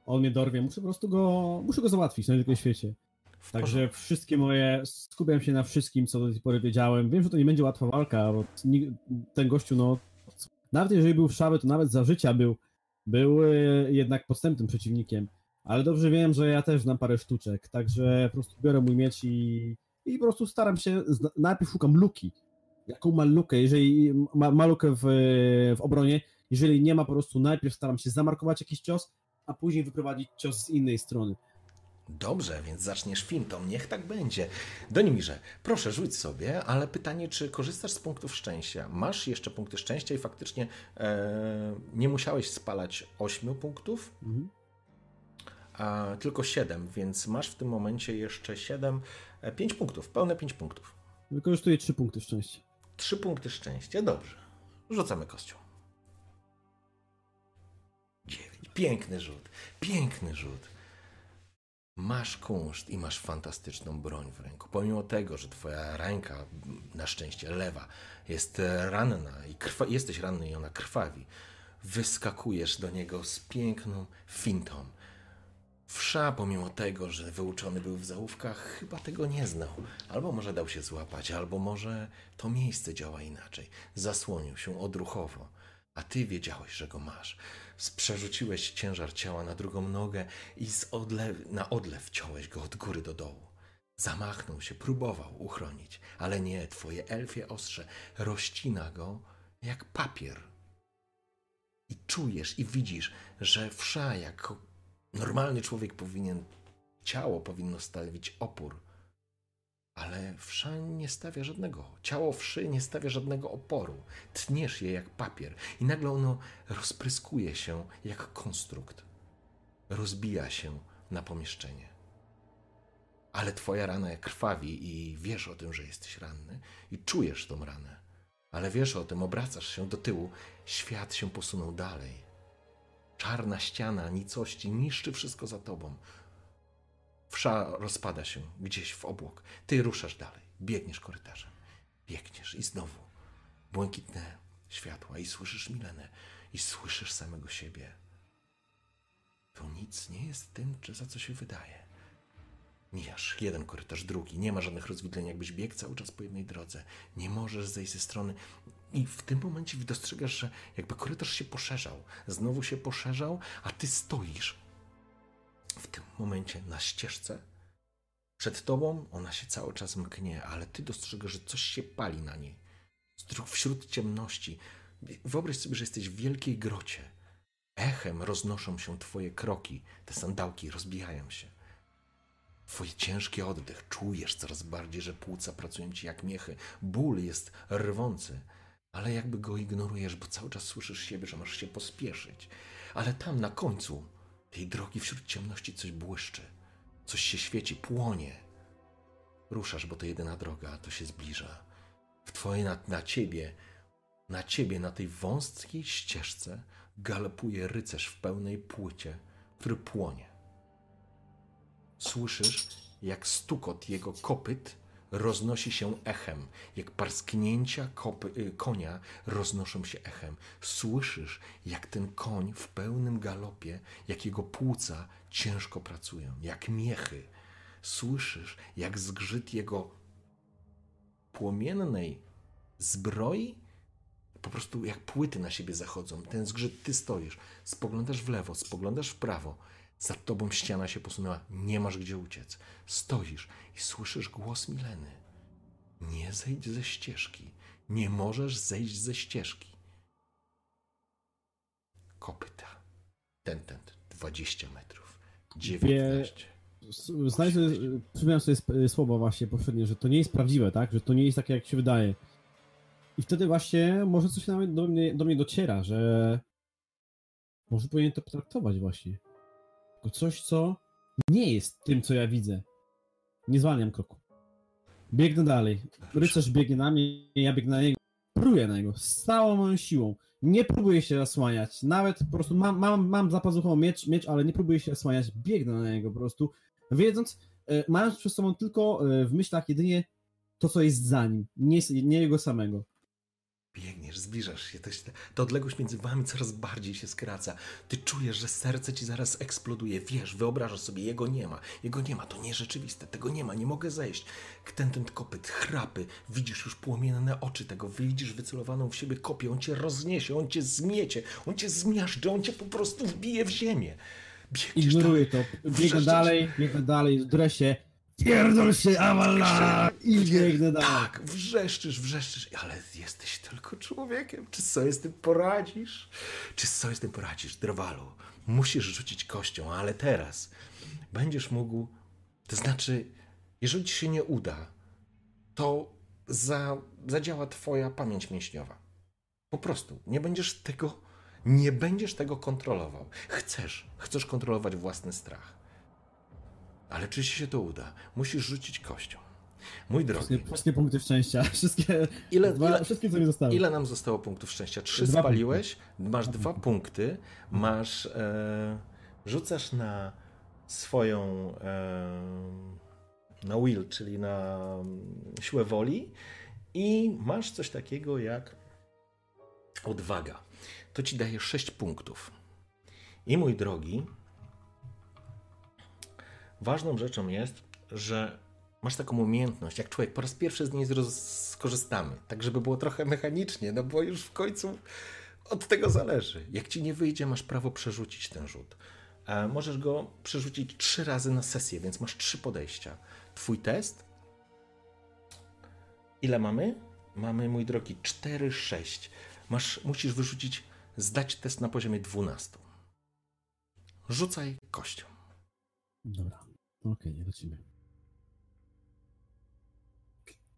on mnie dorwie, muszę po prostu go, muszę go załatwić na wielkim świecie.
W
Także wszystkie moje, skupiam się na wszystkim, co do tej pory wiedziałem. Wiem, że to nie będzie łatwa walka, bo ten gościu, no, nawet jeżeli był wszały, to nawet za życia był, był e, jednak podstępnym przeciwnikiem. Ale dobrze wiem, że ja też znam parę sztuczek, także po prostu biorę mój miecz i, i po prostu staram się, najpierw szukam luki. Jaką ma lukę, jeżeli ma, ma lukę w, w obronie, jeżeli nie ma po prostu, najpierw staram się zamarkować jakiś cios, a później wyprowadzić cios z innej strony.
Dobrze, więc zaczniesz fintą. Niech tak będzie. Donimirze, proszę rzuć sobie, ale pytanie, czy korzystasz z punktów szczęścia? Masz jeszcze punkty szczęścia i faktycznie e, nie musiałeś spalać 8 punktów,
Mhm.
a tylko 7, więc masz w tym momencie jeszcze 7, 5 punktów, pełne 5 punktów.
Wykorzystuję trzy punkty szczęścia.
3 punkty szczęścia, dobrze. Rzucamy kością. 9. Piękny rzut, piękny rzut. Masz kunszt i masz fantastyczną broń w ręku. Pomimo tego, że twoja ręka, na szczęście lewa, jest ranna i krwa, jesteś ranny i ona krwawi, wyskakujesz do niego z piękną fintą. Wsza, pomimo tego, że wyuczony był w załówkach, chyba tego nie znał. Albo może dał się złapać, albo może to miejsce działa inaczej. Zasłonił się odruchowo, a ty wiedziałeś, że go masz. Przerzuciłeś ciężar ciała na drugą nogę i z odlew, na odlew ciąłeś go od góry do dołu. Zamachnął się, próbował uchronić, ale nie, twoje elfie ostrze rozcina go jak papier. I czujesz i widzisz, że wsza jak normalny człowiek powinien, ciało powinno stawić opór, ale wsza nie stawia żadnego. Ciało wszy nie stawia żadnego oporu. Tniesz je jak papier i nagle ono rozpryskuje się jak konstrukt. Rozbija się na pomieszczenie. Ale twoja rana krwawi i wiesz o tym, że jesteś ranny i czujesz tą ranę. Ale wiesz o tym, obracasz się do tyłu, świat się posunął dalej. Czarna ściana nicości niszczy wszystko za tobą. Wsza rozpada się gdzieś w obłok. Ty ruszasz dalej, biegniesz korytarzem. Biegniesz i znowu błękitne światła i słyszysz Milenę i słyszysz samego siebie. To nic nie jest tym, czy za co się wydaje. Mijasz jeden korytarz, drugi. Nie ma żadnych rozwidleń, jakbyś biegł cały czas po jednej drodze. Nie możesz zejść ze strony. I w tym momencie dostrzegasz, że jakby korytarz się poszerzał. Znowu się poszerzał, a ty stoisz w tym momencie na ścieżce. Przed tobą ona się cały czas mknie, ale ty dostrzegasz, że coś się pali na niej. Wśród ciemności Wyobraź sobie, że jesteś w wielkiej grocie. Echem roznoszą się twoje kroki, te sandałki rozbijają się. Twoje ciężki oddech, czujesz coraz bardziej, że płuca pracują ci jak miechy. Ból jest rwący, ale jakby go ignorujesz, bo cały czas słyszysz siebie, że masz się pospieszyć. Ale tam na końcu tej drogi wśród ciemności coś błyszczy, coś się świeci, płonie. Ruszasz, bo to jedyna droga, to się zbliża. W twoje, na, na ciebie, na ciebie, na tej wąskiej ścieżce galopuje rycerz w pełnej płycie, który płonie. Słyszysz, jak stukot jego kopyt roznosi się echem, jak parsknięcia kopy, konia roznoszą się echem. Słyszysz, jak ten koń w pełnym galopie, jak jego płuca ciężko pracują, jak miechy. Słyszysz, jak zgrzyt jego płomiennej zbroi, po prostu jak płyty na siebie zachodzą. Ten zgrzyt, ty stoisz, spoglądasz w lewo, spoglądasz w prawo. Za tobą ściana się posunęła, nie masz gdzie uciec. Stoisz i słyszysz głos Mileny. Nie zejdź ze ścieżki. Nie możesz zejść ze ścieżki. Kopyta. Ten, ten, 20 metrów. 19.
Znajdź sobie, przypomniałem sobie słowo właśnie poprzednie, że to nie jest prawdziwe, tak? Że to nie jest takie, jak się wydaje. I wtedy właśnie może coś nawet do mnie, do mnie dociera, że może powinien to potraktować właśnie. Jako coś, co nie jest tym, co ja widzę. Nie zwalniam kroku. Biegnę dalej. Rycerz biegnie na mnie, ja biegnę na niego. Pruję na niego z całą moją siłą. Nie próbuję się zasłaniać. Nawet po prostu mam, mam, mam za pazuchą miecz, miecz, ale nie próbuję się zasłaniać. Biegnę na niego po prostu, wiedząc, e, mając przed sobą tylko e, w myślach jedynie to, co jest za nim, nie, nie jego samego.
Biegniesz, zbliżasz się, to, ta odległość między wami coraz bardziej się skraca. Ty czujesz, że serce ci zaraz eksploduje. Wiesz, wyobrażasz sobie, jego nie ma. Jego nie ma, to nierzeczywiste, tego nie ma, nie mogę zejść. Ten, ten kopyt, chrapy, widzisz już płomienne oczy tego, widzisz wycelowaną w siebie kopię, on cię rozniesie, on cię zmiecie, on cię zmiażdży, on cię po prostu wbije w ziemię. Biegniesz
Ignoruję to.
wrzeszczeć.
dalej, biegnę dalej, w dresie. Pierdol się, awala! I biegnę dalej.
Tak, wrzeszczysz, wrzeszczysz, ale jesteś tylko człowiekiem. Czy sobie z tym poradzisz? Czy sobie z tym poradzisz, Drowalu? Musisz rzucić kością, ale teraz będziesz mógł. To znaczy, jeżeli ci się nie uda, to za, zadziała twoja pamięć mięśniowa. Po prostu nie będziesz tego, nie będziesz tego kontrolował. Chcesz, chcesz kontrolować własny strach. Ale czy się to uda? Musisz rzucić kością. Mój
Wszystkie,
drogi,
wszystkie punkty szczęścia. [laughs] Wszystkie,
Ile-
dwa,
ile-
wszystkie, co mi zostały.
ile nam zostało punktów szczęścia? Trzy
Dwa
spaliłeś, masz dwa punkty, masz. E, rzucasz na swoją. E, na will, czyli na mm, siłę woli, i masz coś takiego jak odwaga. To ci daje 6 punktów. I mój drogi, ważną rzeczą jest, że masz taką umiejętność, jak człowiek, po raz pierwszy z niej skorzystamy, tak żeby było trochę mechanicznie, no bo już w końcu od tego zależy. Jak ci nie wyjdzie, masz prawo przerzucić ten rzut. E, możesz go przerzucić trzy razy na sesję, więc masz trzy podejścia. Twój test. Ile mamy? Mamy, mój drogi, 4, 6. Masz, musisz wyrzucić, zdać test na poziomie 12. Rzucaj kością.
Dobra, okej, lecimy.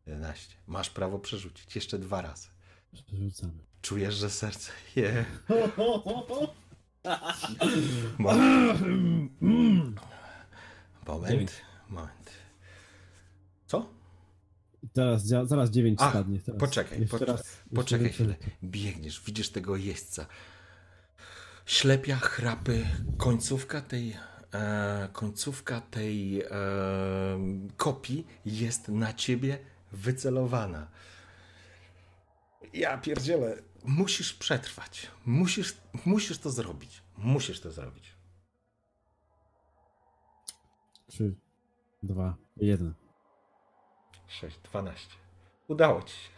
11. Masz prawo przerzucić jeszcze dwa razy.
Przerzucamy.
Czujesz, że serce je. [laughs] Moment. Moment.
Dziewięć.
Moment. Co?
Teraz, dzia- zaraz 9
A,
spadnie. Teraz.
poczekaj,
Jeszcze
poczekaj,
raz,
poczekaj chwilę. Biegniesz, widzisz tego jeźdźca. Ślepia, chrapy, końcówka tej, końcówka tej e, kopii jest na ciebie wycelowana. Ja pierdzielę, musisz przetrwać. Musisz, musisz to zrobić. Musisz to zrobić.
3, 2, 1.
6, 12. Udało ci się.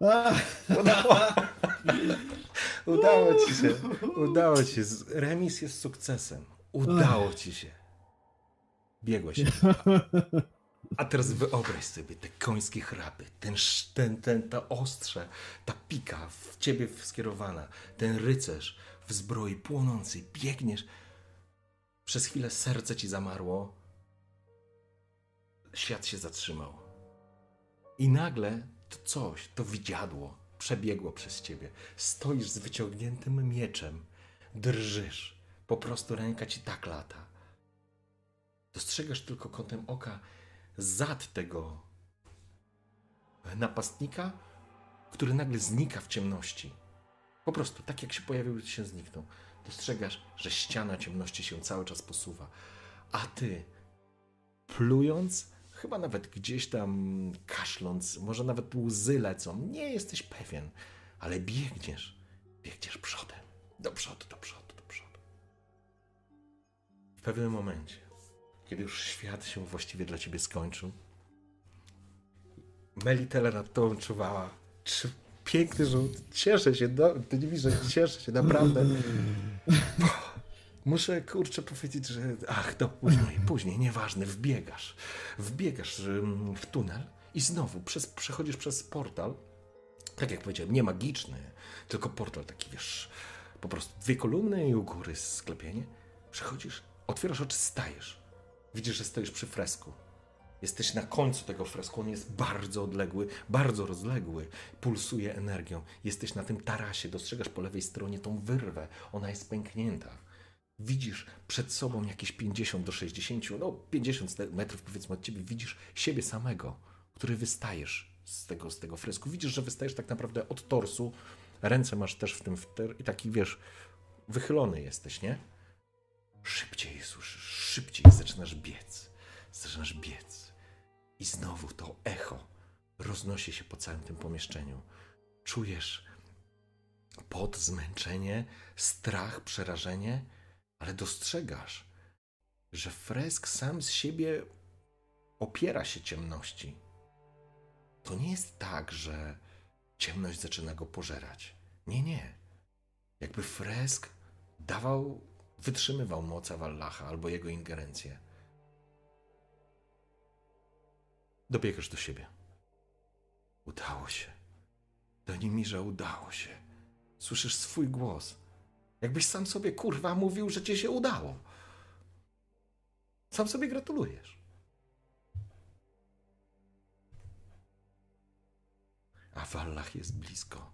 A,
Udało, [laughs] udało ci się. Udało ci się. Remis jest sukcesem. Udało ci się. Biegłeś. [laughs] A teraz wyobraź sobie te końskie chrapy, ten, ten, ten, ta ostrze, ta pika w ciebie skierowana, ten rycerz w zbroi płonącej, biegniesz. Przez chwilę serce ci zamarło, świat się zatrzymał. I nagle to coś, to widziadło przebiegło przez ciebie. Stoisz z wyciągniętym mieczem, drżysz, po prostu ręka ci tak lata. Dostrzegasz tylko kątem oka zad tego napastnika, który nagle znika w ciemności. Po prostu, tak jak się pojawił, się zniknął. Dostrzegasz, że ściana ciemności się cały czas posuwa, a ty, plując, chyba nawet gdzieś tam kaszląc, może nawet łzy lecą, nie jesteś pewien, ale biegniesz, biegniesz przodem, do przodu, do przodu. W pewnym momencie, kiedy już świat się właściwie dla ciebie skończył, Melitele nad tobą czuwała. Czy piękny rzut. Cieszę się, no, ty nie widzisz, cieszę się, naprawdę. [laughs] Muszę, kurczę, powiedzieć, że ach, to później, później, nieważne, wbiegasz. Wbiegasz w tunel i znowu przez, przechodzisz przez portal. Tak jak powiedziałem, nie magiczny, tylko portal taki, wiesz, po prostu dwie kolumny i u góry sklepienie. Przechodzisz, otwierasz oczy, stajesz. Widzisz, że stoisz przy fresku. Jesteś na końcu tego fresku, on jest bardzo odległy, bardzo rozległy, pulsuje energią. Jesteś na tym tarasie, dostrzegasz po lewej stronie tą wyrwę, ona jest pęknięta. Widzisz przed sobą jakieś 50 do 60, no 50 metrów powiedzmy od ciebie, widzisz siebie samego, który wystajesz z tego, z tego fresku. Widzisz, że wystajesz tak naprawdę od torsu, ręce masz też w tym, w te, i taki wiesz, wychylony jesteś, nie? Szybciej, słyszysz, szybciej zaczynasz biec, zaczynasz biec. I znowu to echo roznosi się po całym tym pomieszczeniu. Czujesz pot, zmęczenie, strach, przerażenie, ale dostrzegasz, że fresk sam z siebie opiera się ciemności. To nie jest tak, że ciemność zaczyna go pożerać. Nie, nie. Jakby fresk dawał, wytrzymywał moc Wallacha albo jego ingerencję. Dobiegasz do siebie. Udało się. Do Nimirze udało się. Słyszysz swój głos. Jakbyś sam sobie kurwa mówił, że ci się udało. Sam sobie gratulujesz. A Wallach jest blisko.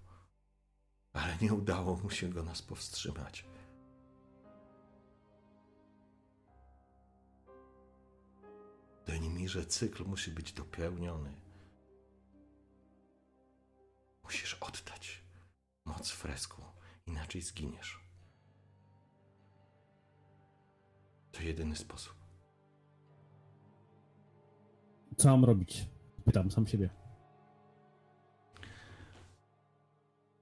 Ale nie udało mu się go nas powstrzymać. Denimirze, cykl musi być dopełniony. Musisz oddać moc fresku, inaczej zginiesz. To jedyny sposób.
Co mam robić? Pytam sam siebie.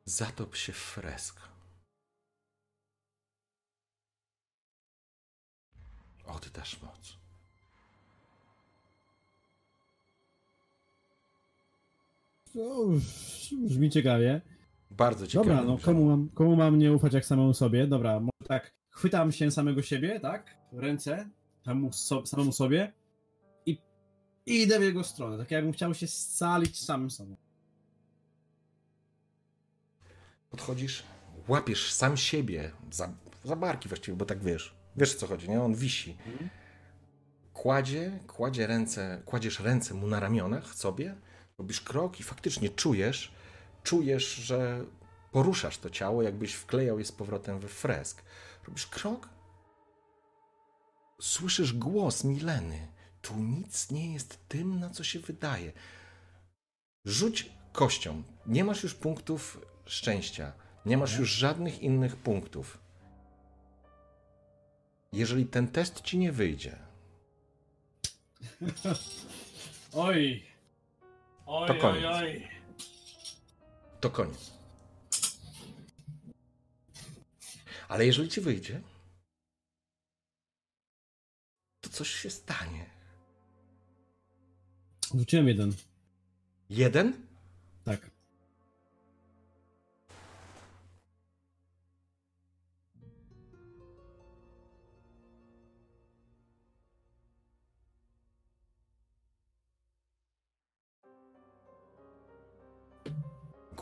Zatop się w fresk. Oddasz moc.
No, brzmi ciekawie.
Bardzo ciekawe.
Dobra, no komu mam, komu mam nie ufać jak samemu sobie? Dobra, tak, chwytam się samego siebie, tak? Ręce, samemu, so, samemu sobie i, i idę w jego stronę, tak jakbym chciał się scalić samym sobą.
Podchodzisz, łapiesz sam siebie za, za barki właściwie, bo tak wiesz. Wiesz o co chodzi, nie? On wisi. Kładzie, kładzie ręce, kładziesz ręce mu na ramionach sobie, robisz krok i faktycznie czujesz, czujesz, że poruszasz to ciało, jakbyś wklejał je z powrotem we fresk. Robisz krok, słyszysz głos Mileny. Tu nic nie jest tym, na co się wydaje. Rzuć kością. Nie masz już punktów szczęścia. Nie masz już żadnych innych punktów. Jeżeli ten test ci nie wyjdzie,
Oj! Oj,
To koniec.
oj, oj.
to koniec. Ale jeżeli ci wyjdzie, to coś się stanie.
Rzuciłem jeden.
Jeden?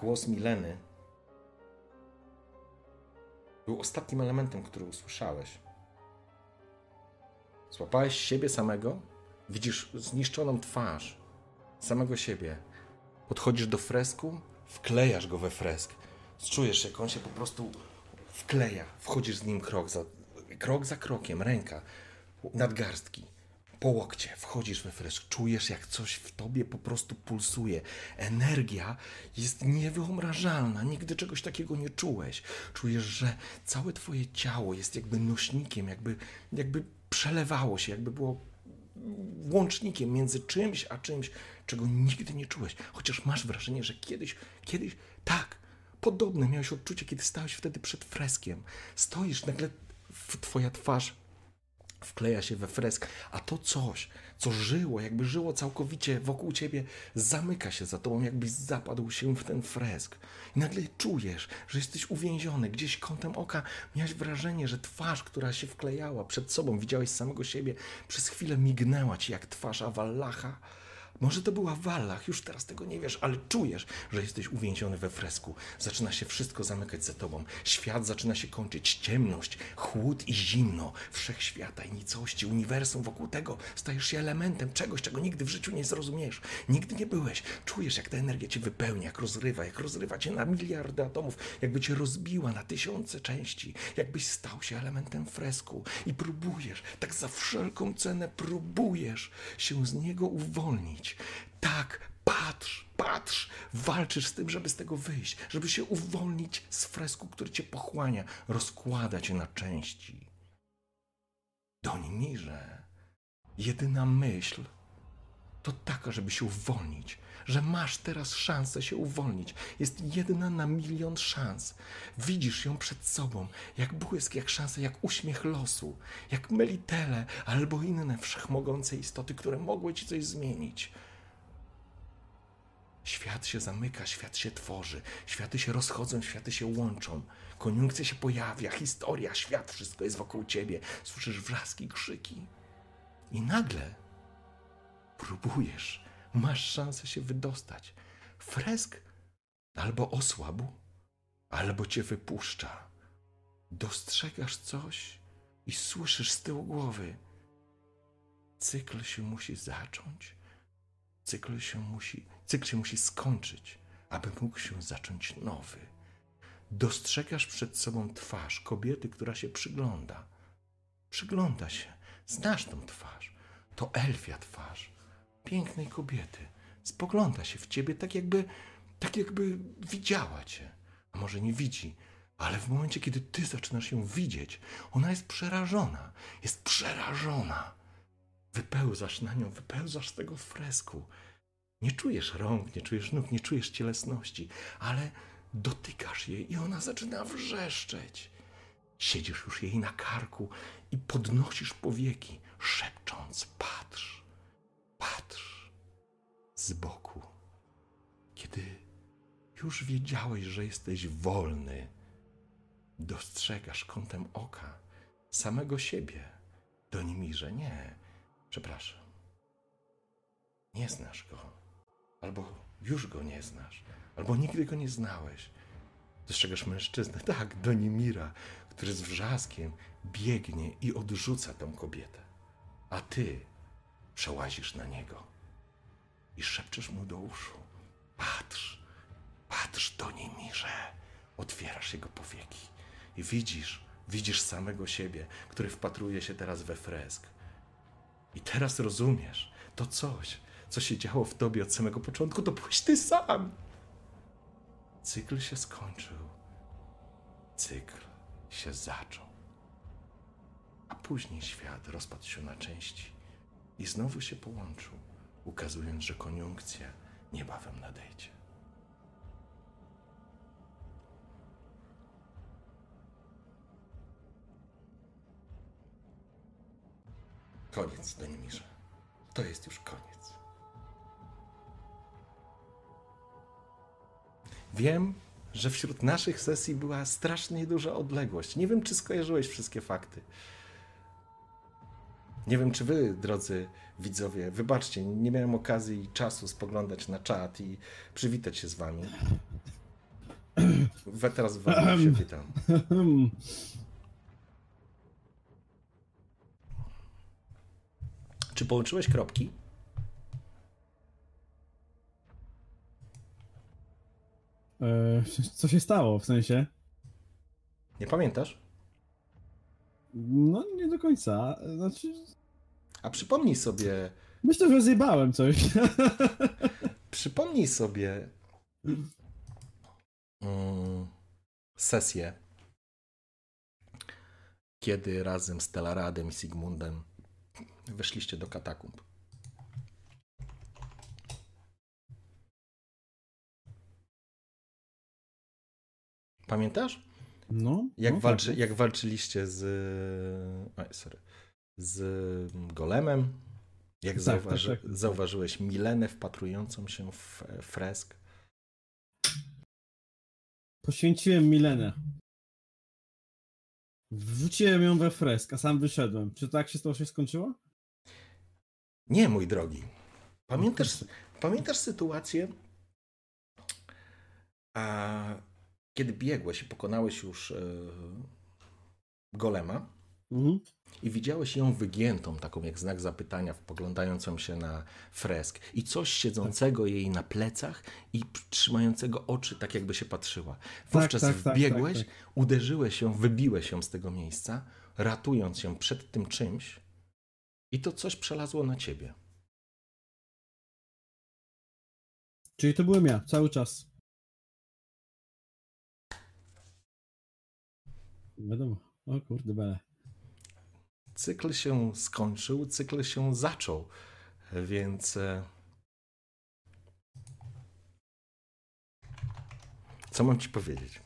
Głos Mileny był ostatnim elementem, który usłyszałeś. Złapałeś siebie samego, widzisz zniszczoną twarz samego siebie. Podchodzisz do fresku, wklejasz go we fresk. Czujesz, jak on się po prostu wkleja. Wchodzisz z nim krok za, krok za krokiem, ręka, nadgarstki, po łokcie. Wchodzisz we fresk, czujesz, jak coś w tobie po prostu pulsuje. Energia jest niewyobrażalna. Nigdy czegoś takiego nie czułeś. Czujesz, że całe twoje ciało jest jakby nośnikiem, jakby, jakby przelewało się, jakby było łącznikiem między czymś a czymś, czego nigdy nie czułeś. Chociaż masz wrażenie, że kiedyś, kiedyś, tak, podobne miałeś odczucie, kiedy stałeś wtedy przed freskiem. Stoisz, nagle twoja twarz wkleja się we fresk, a to coś, co żyło, jakby żyło całkowicie wokół ciebie, zamyka się za tobą, jakbyś zapadł się w ten fresk. I nagle czujesz, że jesteś uwięziony. Gdzieś kątem oka miałeś wrażenie, że twarz, która się wklejała przed sobą, widziałeś samego siebie, przez chwilę mignęła ci jak twarz Awallacha, może to była Wallach, już teraz tego nie wiesz, ale czujesz, że jesteś uwięziony we fresku. Zaczyna się wszystko zamykać za tobą. Świat zaczyna się kończyć. Ciemność, chłód i zimno. Wszechświata i nicości, uniwersum wokół tego stajesz się elementem czegoś, czego nigdy w życiu nie zrozumiesz. Nigdy nie byłeś. Czujesz, jak ta energia cię wypełnia, jak rozrywa, jak rozrywa cię na miliardy atomów, jakby cię rozbiła na tysiące części, jakbyś stał się elementem fresku i próbujesz, tak za wszelką cenę próbujesz się z niego uwolnić tak, patrz, patrz, walczysz z tym, żeby z tego wyjść, żeby się uwolnić z fresku, który cię pochłania, rozkłada cię na części. Donimirze, jedyna myśl to taka, żeby się uwolnić, że masz teraz szansę się uwolnić. Jest jedna na milion szans. Widzisz ją przed sobą, jak błysk, jak szansa, jak uśmiech losu, jak melitele albo inne wszechmogące istoty, które mogły ci coś zmienić. Świat się zamyka, świat się tworzy, światy się rozchodzą, światy się łączą, koniunkcja się pojawia, historia, świat, wszystko jest wokół ciebie. Słyszysz wrzaski, krzyki. I nagle próbujesz, masz szansę się wydostać. Fresk albo osłabł, albo cię wypuszcza. Dostrzegasz coś i słyszysz z tyłu głowy. Cykl się musi zacząć. Cykl się musi Cykl się musi skończyć, aby mógł się zacząć nowy. Dostrzegasz przed sobą twarz kobiety, która się przygląda. Przygląda się. Znasz tą twarz. To elfia twarz pięknej kobiety. Spogląda się w ciebie tak jakby, tak jakby widziała cię. A może nie widzi, ale w momencie, kiedy ty zaczynasz ją widzieć, ona jest przerażona. Jest przerażona. Wypełzasz na nią, wypełzasz z tego fresku. Nie czujesz rąk, nie czujesz nóg, nie czujesz cielesności, ale dotykasz jej i ona zaczyna wrzeszczeć. Siedzisz już jej na karku i podnosisz powieki, szepcząc: Patrz, patrz z boku. Kiedy już wiedziałeś, że jesteś wolny, dostrzegasz kątem oka samego siebie. Do Nimirze nie, przepraszam. Nie znasz go albo już go nie znasz, albo nigdy go nie znałeś. Dostrzegasz mężczyznę, [laughs] tak, Donimira, który z wrzaskiem biegnie i odrzuca tę kobietę. A ty przełazisz na niego i szepczesz mu do uszu. Patrz, patrz, Donimirze. Otwierasz jego powieki i widzisz, widzisz samego siebie, który wpatruje się teraz we fresk. I teraz rozumiesz to coś, co się działo w tobie od samego początku, to byłeś ty sam. Cykl się skończył. Cykl się zaczął. A później świat rozpadł się na części i znowu się połączył, ukazując, że koniunkcja niebawem nadejdzie. Koniec, Donimirze. To jest już koniec. Wiem, że wśród naszych sesji była strasznie duża odległość. Nie wiem, czy skojarzyłeś wszystkie fakty. Nie wiem, czy wy, drodzy widzowie, wybaczcie, nie miałem okazji i czasu spoglądać na czat i przywitać się z wami. We teraz wam się witam. Czy połączyłeś kropki?
E, co się stało, w sensie?
Nie pamiętasz?
No, nie do końca. Znaczy,
A przypomnij sobie,
myślę, że zjebałem coś.
przypomnij sobie mm, sesję, kiedy razem z Telaradem i Sigmundem weszliście do katakumb. Pamiętasz?
No,
Jak,
no,
walczy,
tak.
jak walczyliście z. Oj, sorry. Z golemem? Jak
Tak,
zauważy,
tak, tak.
zauważyłeś Milenę wpatrującą się w fresk?
Poświęciłem Milenę. Wrzuciłem ją we fresk, a sam wyszedłem. Czy tak się to się skończyło?
Nie, mój drogi. Pamiętasz, pamiętasz sytuację, a, kiedy biegłeś i pokonałeś już e, golema
Mhm.
i widziałeś ją wygiętą, taką jak znak zapytania, poglądającą się na fresk i coś siedzącego jej na plecach i trzymającego oczy, tak jakby się patrzyła. Wówczas
tak, tak,
wbiegłeś,
tak,
uderzyłeś ją, wybiłeś ją z tego miejsca, ratując ją przed tym czymś i to coś przelazło na ciebie.
Czyli to byłem ja, cały czas. Wiadomo. O kurde, bele.
Cykl się skończył, cykl się zaczął, więc. e, Co mam ci powiedzieć?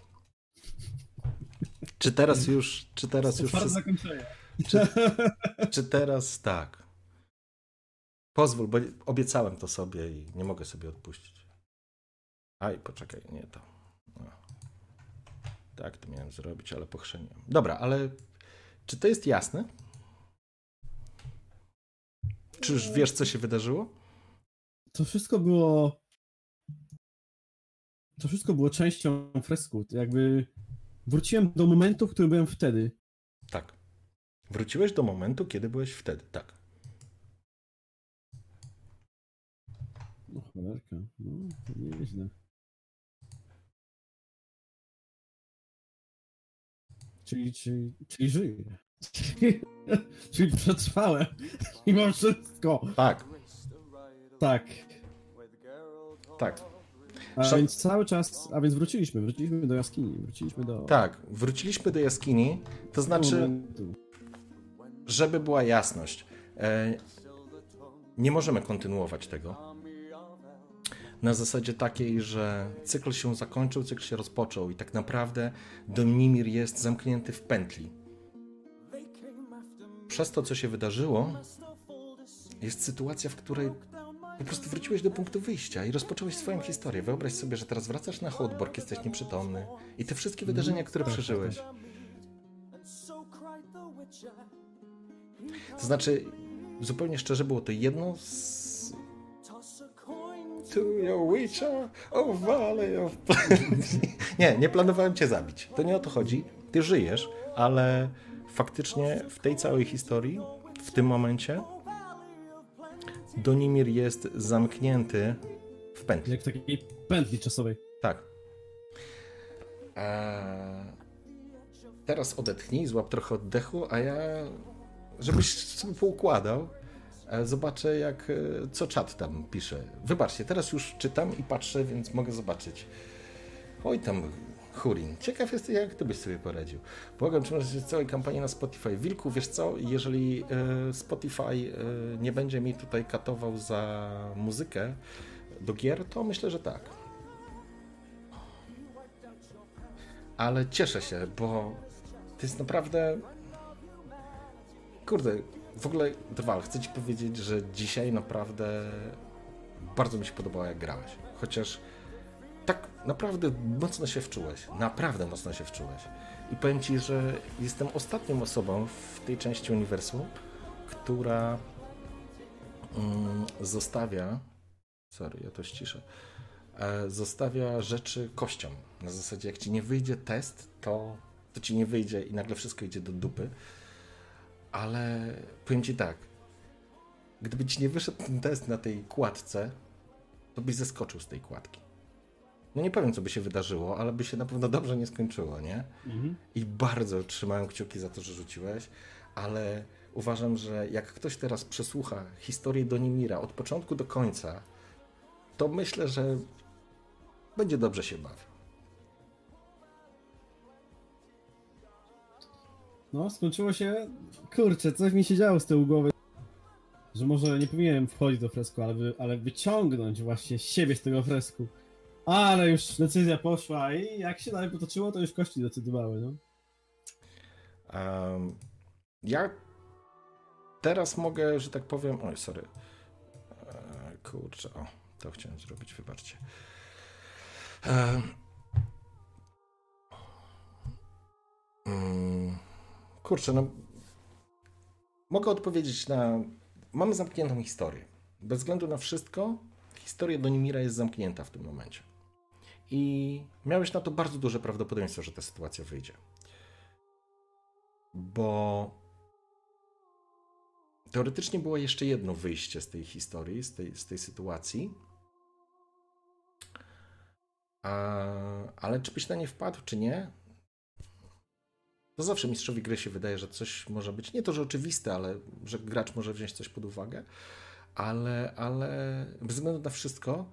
Czy teraz już, czy teraz już, wszystko, czy, [laughs] czy teraz tak? Pozwól, bo obiecałem to sobie i nie mogę sobie odpuścić. Aj, poczekaj, nie to. Tak, to miałem zrobić, ale pochrzeniłem. Dobra, ale czy to jest jasne? Czy już wiesz, co się wydarzyło?
To wszystko było. To wszystko było częścią fresku. Jakby wróciłem do momentu, w którym byłem wtedy.
Tak. Wróciłeś do momentu, kiedy byłeś wtedy, tak.
No cholerka, no nieźle. Czyli, czyli, czyli żyję. [laughs] czyli przetrwałem. I mam wszystko.
Tak,
Tak.
tak,
A
Szan-
więc cały czas, a więc wróciliśmy, wróciliśmy do jaskini, wróciliśmy do...
tak. Wróciliśmy do jaskini, to znaczy, żeby była jasność. E, nie możemy kontynuować tego. Na zasadzie takiej, że cykl się zakończył, cykl się rozpoczął i tak naprawdę Domimir jest zamknięty w pętli. Przez to, co się wydarzyło, jest sytuacja, w której po prostu wróciłeś do punktu wyjścia i rozpocząłeś swoją historię. Wyobraź sobie, że teraz wracasz na Hołdborg, jesteś nieprzytomny i te wszystkie wydarzenia, które
tak,
przeżyłeś. To znaczy, zupełnie szczerze, było to jedno z... To your witcher, oh valley of... nie, nie planowałem cię zabić. To nie o to chodzi. Ty żyjesz, ale faktycznie w tej całej historii, w tym momencie, Donimir jest zamknięty w pętli.
Jak w takiej pętli czasowej.
Tak. Eee, teraz odetchnij, złap trochę oddechu, a ja, żebyś sobie poukładał, zobaczę jak, e, co czat tam pisze. Wybaczcie, teraz już czytam i patrzę, więc mogę zobaczyć. Oj tam, Hurin, ciekaw jestem, jak ty byś sobie poradził. Błagam, czy możesz całej kampanii na Spotify. Wilku, wiesz co, jeżeli e, Spotify e, nie będzie mi tutaj katował za muzykę do gier, to myślę, że tak. ale cieszę się, bo to jest naprawdę. Kurde, w ogóle, Drwal, chcę ci powiedzieć, że dzisiaj naprawdę bardzo mi się podobało, jak grałeś. Chociaż tak naprawdę mocno się wczułeś. Naprawdę mocno się wczułeś. I powiem ci, że jestem ostatnią osobą w tej części uniwersum, która mm, zostawia. Sorry, ja to ściszę. E, zostawia rzeczy kościom Na zasadzie, jak ci nie wyjdzie test, to, to ci nie wyjdzie i nagle wszystko idzie do dupy. Ale powiem ci tak, gdyby ci nie wyszedł ten test na tej kładce, to byś zeskoczył z tej kładki. No nie powiem, co by się wydarzyło, ale by się na pewno dobrze nie skończyło, nie?
Mhm.
I bardzo trzymałem kciuki za to, że rzuciłeś, ale uważam, że jak ktoś teraz przesłucha historię Donimira od początku do końca, to myślę, że będzie dobrze się bawił.
No, skończyło się. Kurczę, coś mi się działo z tyłu głowy. Że może nie powinienem wchodzić do fresku, ale, wy, ale wyciągnąć właśnie siebie z tego fresku. Ale już decyzja poszła i jak się dalej potoczyło, to już kości decydowały, no.
Um, ja teraz mogę, że tak powiem. Oj, sorry. E, kurczę, o, to chciałem zrobić, wybaczcie. Mm, kurczę, no. Mogę odpowiedzieć na. Mamy zamkniętą historię. Bez względu na wszystko, historia Donimira jest zamknięta w tym momencie. I miałeś na to bardzo duże prawdopodobieństwo, że ta sytuacja wyjdzie bo teoretycznie było jeszcze jedno wyjście z tej historii, z tej, z tej sytuacji. A, ale czy byś na nie wpadł, czy nie? To zawsze mistrzowi gry się wydaje, że coś może być nie to, że oczywiste, ale że gracz może wziąć coś pod uwagę. Ale, ale bez względu na wszystko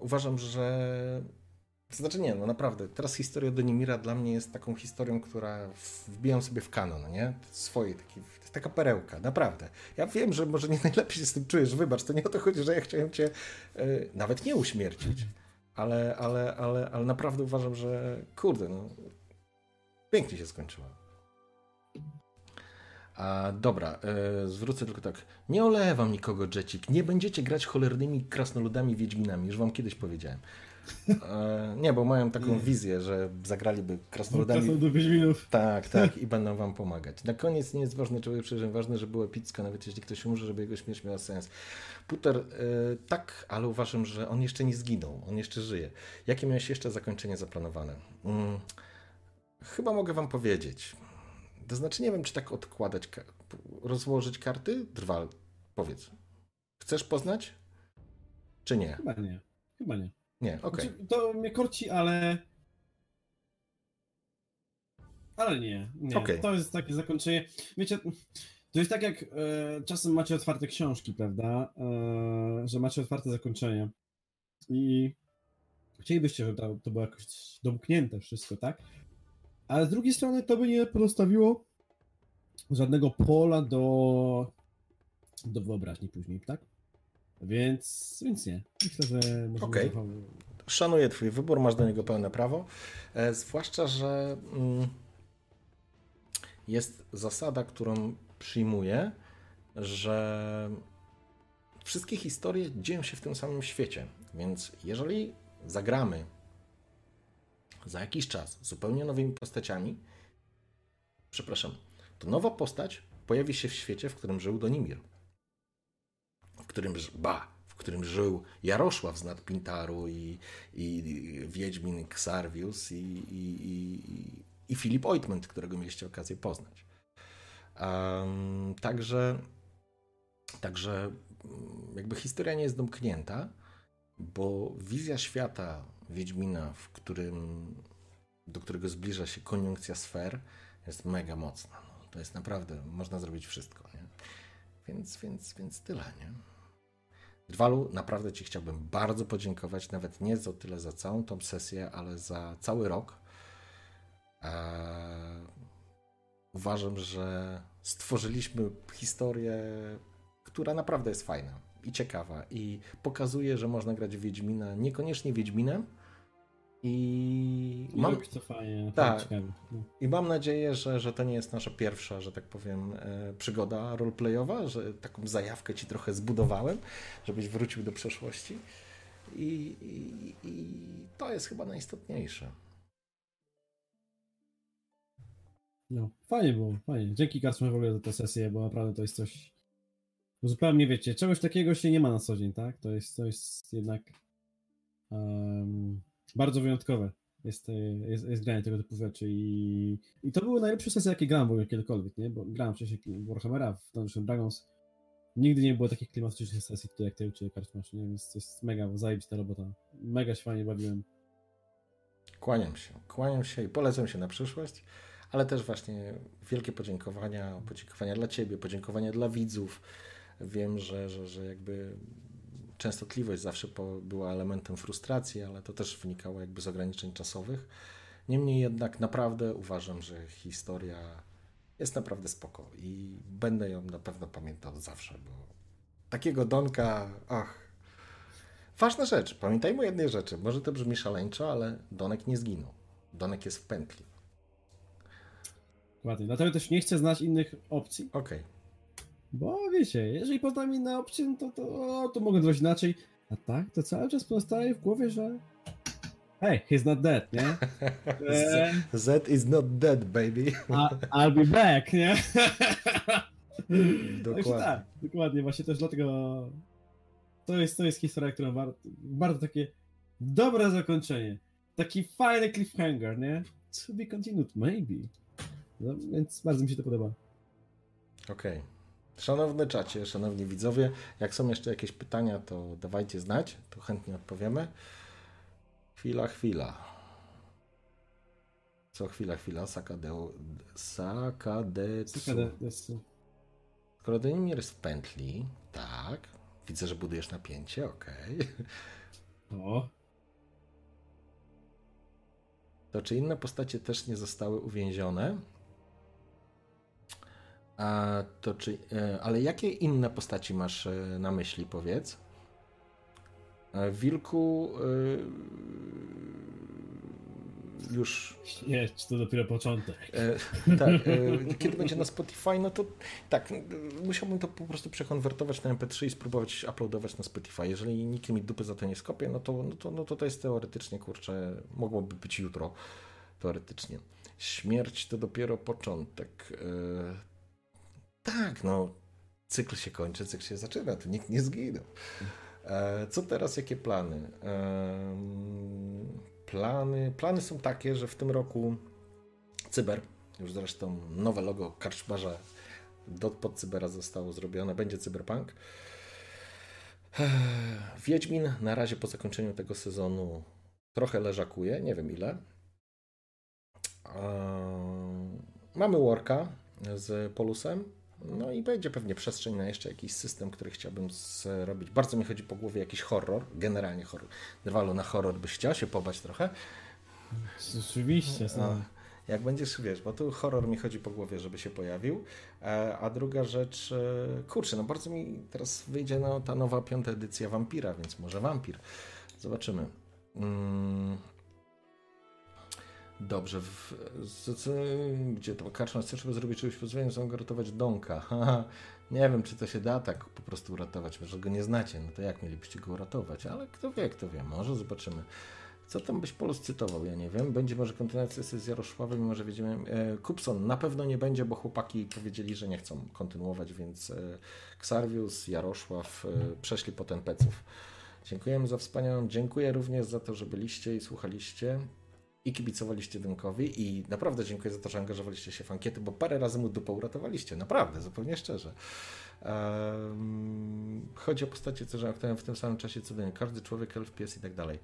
uważam, że to znaczy nie, no naprawdę. Teraz historia Donimira dla mnie jest taką historią, która wbijam sobie w kanon, nie? Swojej, taki, taka perełka, naprawdę. Ja wiem, że może nie najlepiej się z tym czujesz, wybacz, to nie o to chodzi, że ja chciałem cię y, nawet nie uśmiercić, ale, ale, ale, ale naprawdę uważam, że kurde, no pięknie się skończyło. A dobra, y, zwrócę tylko tak. Nie olewam nikogo, Jecik. Nie będziecie grać cholernymi krasnoludami Wiedźminami, już wam kiedyś powiedziałem. E, nie, bo mają taką wizję, że zagraliby krasnoludami.
Krasnolud do Wiedźminów.
Tak, tak, [laughs] i będą wam pomagać. Na koniec nie jest ważne, czy przeżyłem, ważne, że było epicko, nawet jeśli ktoś umrze, żeby jego śmierć miała sens. Puter, e, tak, ale uważam, że on jeszcze nie zginął, on jeszcze żyje. Jakie miałeś jeszcze zakończenie zaplanowane? Mm, chyba mogę wam powiedzieć. To znaczy, nie wiem, czy tak odkładać, rozłożyć karty? Drwal, powiedz. Chcesz poznać? Czy nie?
Chyba nie. Chyba nie.
Nie, okej.
Znaczy, to mnie korci, ale. Ale nie. nie.
Okej.
To jest takie zakończenie. Wiecie, to jest tak jak e, czasem macie otwarte książki, prawda? E, że macie otwarte zakończenie. I chcielibyście, żeby to, to było jakoś domknięte wszystko, tak? Ale z drugiej strony to by nie pozostawiło żadnego pola do, do wyobraźni później, tak? Więc, więc nie. Myślę, że
Okej.
zachować-
Szanuję Twój wybór, masz do niego pełne prawo. E, zwłaszcza, że mm, jest zasada, którą przyjmuję, że wszystkie historie dzieją się w tym samym świecie. Więc jeżeli zagramy za jakiś czas zupełnie nowymi postaciami, przepraszam, to nowa postać pojawi się w świecie, w którym żył Donimir. W którym, ba, w którym żył Jarosław z Nadpintaru i, i Wiedźmin Xarvius i, i, i, i Filip Oitment, którego mieliście okazję poznać. Em, także, także mm, jakby historia nie jest domknięta, bo wizja świata Wiedźmina, w którym, do którego zbliża się koniunkcja sfer, jest mega mocna. No, to jest naprawdę, można zrobić wszystko. Nie? Więc, więc, więc tyle, nie? Drwalu, naprawdę Ci chciałbym bardzo podziękować, nawet nie za tyle za całą tą sesję, ale za cały rok. Eee, uważam, że stworzyliśmy historię, która naprawdę jest fajna i ciekawa i pokazuje, że można grać w Wiedźmina, niekoniecznie Wiedźminem. I mam,
fajnie,
Tak.
No.
i mam nadzieję, że, że to nie jest nasza pierwsza, że tak powiem, e, przygoda roleplayowa, że taką zajawkę ci trochę zbudowałem, żebyś wrócił do przeszłości. I, i, i to jest chyba najistotniejsze.
No, fajnie było, fajnie. Dzięki Karczmy w ogóle za tę sesję, bo naprawdę to jest coś zupełnie, wiecie, czegoś takiego się nie ma na co dzień, tak? To jest, jest jednak em, bardzo wyjątkowe. jest, y, jest, jest granie tego typu rzeczy i, i to były najlepsze sesje, jakie grałem w ogóle kiedykolwiek, nie? Bo grałem wcześniej w Warhammera, w Dungeons Dragons. Nigdy nie było takich klimatycznych sesji tutaj, jak ty czy Karczmasz, nie? Więc to jest mega zajebista robota. Mega się fajnie bawiłem.
Kłaniam się, kłaniam się i polecam się na przyszłość, ale też właśnie wielkie podziękowania, podziękowania dla Ciebie, podziękowania dla widzów. Wiem, że, że, że jakby częstotliwość zawsze była elementem frustracji, ale to też wynikało jakby z ograniczeń czasowych. Niemniej jednak naprawdę uważam, że historia jest naprawdę spoko i będę ją na pewno pamiętał zawsze, bo takiego Donka, ach. Ważna rzecz, pamiętajmy o jednej rzeczy, może to brzmi szaleńczo, ale Donek nie zginął. Donek jest w pętli.
Dokładnie, dlatego też nie chcę znać innych opcji,
Okej,
bo wiecie, jeżeli poznam inne opcje, no to, to, to mogę zrobić inaczej. A tak, to cały czas pozostaje w głowie, że hey, he's not dead, nie? [laughs]
Z, Z is not dead, baby.
a, I'll be back, nie? [laughs]
Dokładnie.
tak, dokładnie, właśnie też dlatego to jest, to jest historia, którą warto, bardzo takie dobre zakończenie. Taki fajny cliffhanger, nie? To be continued, maybe. No, więc bardzo mi się to podoba.
Okej. Szanowny czacie, szanowni widzowie, jak są jeszcze jakieś pytania, to dawajcie znać, to chętnie odpowiemy. Chwila, chwila. Co chwila, chwila, Sakadeu, Sakadetsu. Skoro Denimir jest w pętli, tak. Widzę, że budujesz napięcie, okej.
O,
To czy inne postacie też nie zostały uwięzione? A to czy, e, ale jakie inne postaci masz e, na myśli, powiedz? E, Wilku już
nie, to dopiero początek.
Tak, kiedy będzie na Spotify, no to tak, musiałbym to po prostu przekonwertować na MP3 i spróbować uploadować na Spotify. Jeżeli nikt mi dupy za to nie skopie, no to, no to, no to, to jest teoretycznie, kurczę, mogłoby być jutro, teoretycznie. Śmierć to dopiero początek. E, tak, no, cykl się kończy, cykl się zaczyna, tu nikt nie zginął. E, Co teraz, jakie plany? Plany, plany są takie, że w tym roku Cyber, już zresztą nowe logo karczmarza pod Cybera zostało zrobione, będzie Cyberpunk. Ech, Wiedźmin na razie po zakończeniu tego sezonu trochę leżakuje, nie wiem ile. Eee, Mamy Worka z Polusem, no i będzie pewnie przestrzeń na jeszcze jakiś system, który chciałbym zrobić. Bardzo mi chodzi po głowie jakiś horror, generalnie horror. Drwalu na horror byś chciał się pobać trochę.
Rzeczywiście,
A,
są.
jak będziesz, wiesz, bo tu horror mi chodzi po głowie, żeby się pojawił. E, A druga rzecz, e, kurczę, no bardzo mi teraz wyjdzie no, ta nowa piąta edycja Vampira, więc może Vampir. Zobaczymy. Mm. Dobrze, w, z, z, gdzie to karczma chce, żeby zrobić czegoś pozwolenia, są go ratować Donka. [laughs] Nie wiem, czy to się da tak po prostu uratować, może go nie znacie, no to jak mielibyście go uratować, ale kto wie, kto wie, może zobaczymy. Co tam byś Polus cytował? Ja nie wiem. Będzie może kontynuacja z Jaroszławem, mimo że wiedziemy. E, Kupson na pewno nie będzie, bo chłopaki powiedzieli, że nie chcą kontynuować, więc e, Xarvius, Jarosław e, przeszli po ten peców. Dziękujemy za wspaniałą. Dziękuję również za to, że byliście i słuchaliście i kibicowaliście Dynkowi i naprawdę dziękuję za to, że angażowaliście się w ankiety, bo parę razy mu dupę uratowaliście. Naprawdę, zupełnie szczerze. Ehm, chodzi o postacie, co aktualnie w tym samym czasie co Dyn. Każdy człowiek, elf, pies i tak dalej.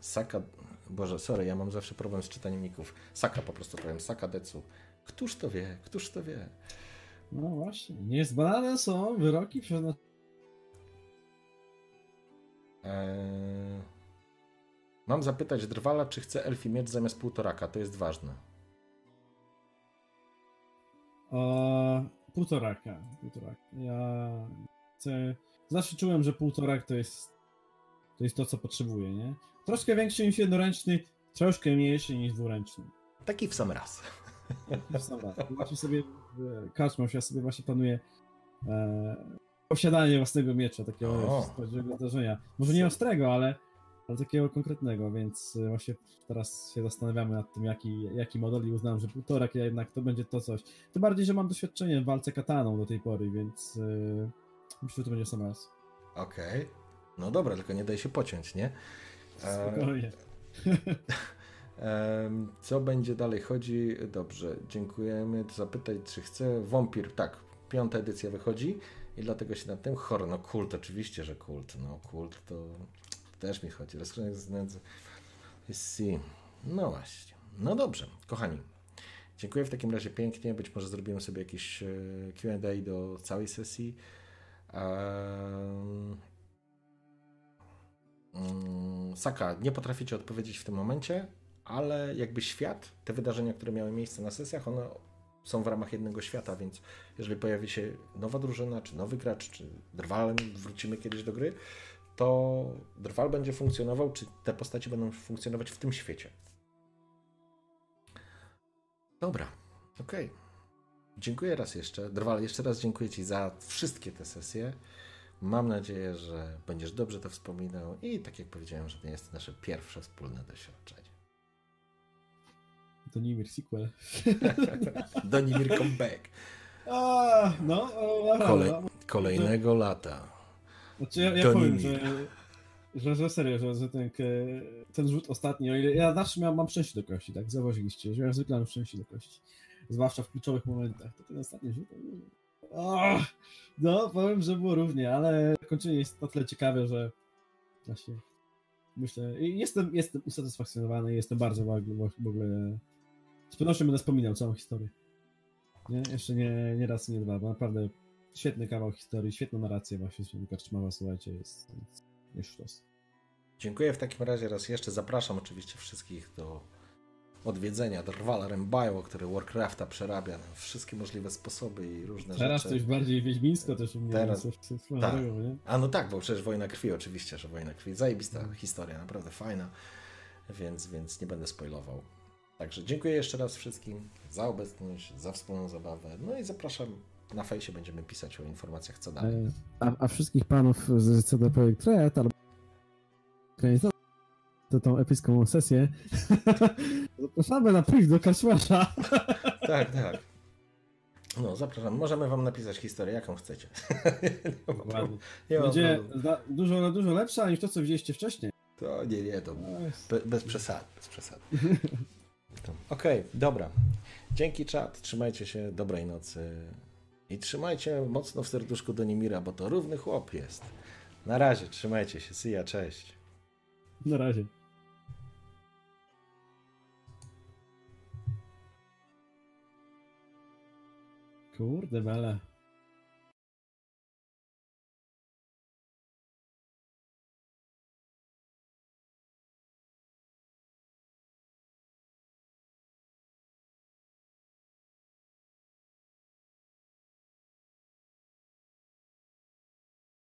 Saka, Boże, sorry, ja mam zawsze problem z czytaniem ników. Saka po prostu powiem, Saka Decu. Któż to wie, któż to wie?
No właśnie, niezbadane są wyroki przeznaczone.
Eee, mam zapytać Drwala, czy chce elfi miecz zamiast półtoraka, to jest ważne.
O, półtoraka, półtoraka. Ja chcę... Zawsze czułem, że półtorak to jest to jest to, co potrzebuję, nie? Troszkę większy niż jednoręczny, troszkę mniejszy niż dwuręczny.
Taki w sam raz.
Właśnie sobie w Kaczmą, ja sobie właśnie planuję e, posiadanie własnego miecza, takiego z zdarzenia. Może nie ostrego, ale, ale takiego konkretnego, więc e, właśnie teraz się zastanawiamy nad tym, jaki, jaki model i uznałem, że półtorak jednak to będzie to coś. Tym bardziej, że mam doświadczenie w walce kataną do tej pory, więc e, myślę, że to będzie sam raz.
Okej. No dobra, tylko nie daj się pociąć, nie? Eee,
Spokojnie. [laughs]
Em, Co będzie dalej chodzi? Dobrze, dziękujemy. Zapytaj, czy chce. Wampir, tak, piąta edycja wychodzi i dlatego się nad tym. Horror, no kult, oczywiście, że kult. No kult to też mi chodzi. Rozkręcenie z nędzy. See. No właśnie. No dobrze, kochani. Dziękuję w takim razie pięknie. Być może zrobimy sobie jakieś e, QA do całej sesji. Mm, Saka, nie potraficie odpowiedzieć w tym momencie, ale jakby świat, te wydarzenia, które miały miejsce na sesjach, one są w ramach jednego świata, więc jeżeli pojawi się nowa drużyna, czy nowy gracz, czy Drwal wrócimy kiedyś do gry, to Drwal będzie funkcjonował, czy te postaci będą funkcjonować w tym świecie. Dobra, okej. Dziękuję raz jeszcze. Drwal, jeszcze raz dziękuję Ci za wszystkie te sesje. Mam nadzieję, że będziesz dobrze to wspominał i tak jak powiedziałem, że to jest nasze pierwsze wspólne doświadczenie.
To nie sequel. [laughs]
Donimir Comeback.
A, no,
Kolej,
no.
kolejnego lata.
Znaczy, ja, ja powiem, że, że, że serio, że, że ten, ten rzut ostatni, o ile ja zawsze miałem, mam szczęście do kości, tak, zauważyliście, że ja zwykle mam szczęście do kości, zwłaszcza w kluczowych momentach, to ten ostatni rzut, o, no, powiem, że było równie, ale zakończenie jest na tyle ciekawe, że właśnie myślę, jestem, jestem usatysfakcjonowany, i jestem bardzo w ogóle, w ogóle z pewnością będę wspominał całą historię. Nie? Jeszcze nie, nie raz, nie dwa, bo naprawdę świetny kawał historii, świetna narracja właśnie Czmała, słuchajcie, jest, jest, jest sztos.
Dziękuję w takim razie raz jeszcze. Zapraszam oczywiście wszystkich do odwiedzenia Drwala Rembajo, który Warcrafta przerabia na wszystkie możliwe sposoby i różne
Teraz
rzeczy.
coś bardziej wiedźmińsko też u mnie
Teraz-
Teraz, swoją
tak.
nie?
A no tak, bo przecież Wojna Krwi oczywiście, że Wojna Krwi. Zajebista
Mhm.
historia, naprawdę fajna, więc, więc nie będę spoilował. Także dziękuję jeszcze raz wszystkim za obecność, za wspólną zabawę. No i zapraszam na fejsie, będziemy pisać o informacjach co dalej.
E, A, a wszystkich panów z CD Projekt Red albo to tą epicką sesję [laughs] zapraszamy na priv do Kaszmasza. [laughs]
Tak, tak. No, zapraszam. Możemy wam napisać historię, jaką chcecie. [laughs] nie
Będzie za- dużo, dużo lepsza niż to, co widzieliście wcześniej.
To nie, nie, to
No, jest-
be, bez przesady, bez przesady. To- Okej, dobra. Dzięki czat, trzymajcie się, dobrej nocy i trzymajcie mocno w serduszku do Nimira, bo to równy chłop jest. Na razie, trzymajcie się, Sija, cześć.
Na razie. Kurde, bele.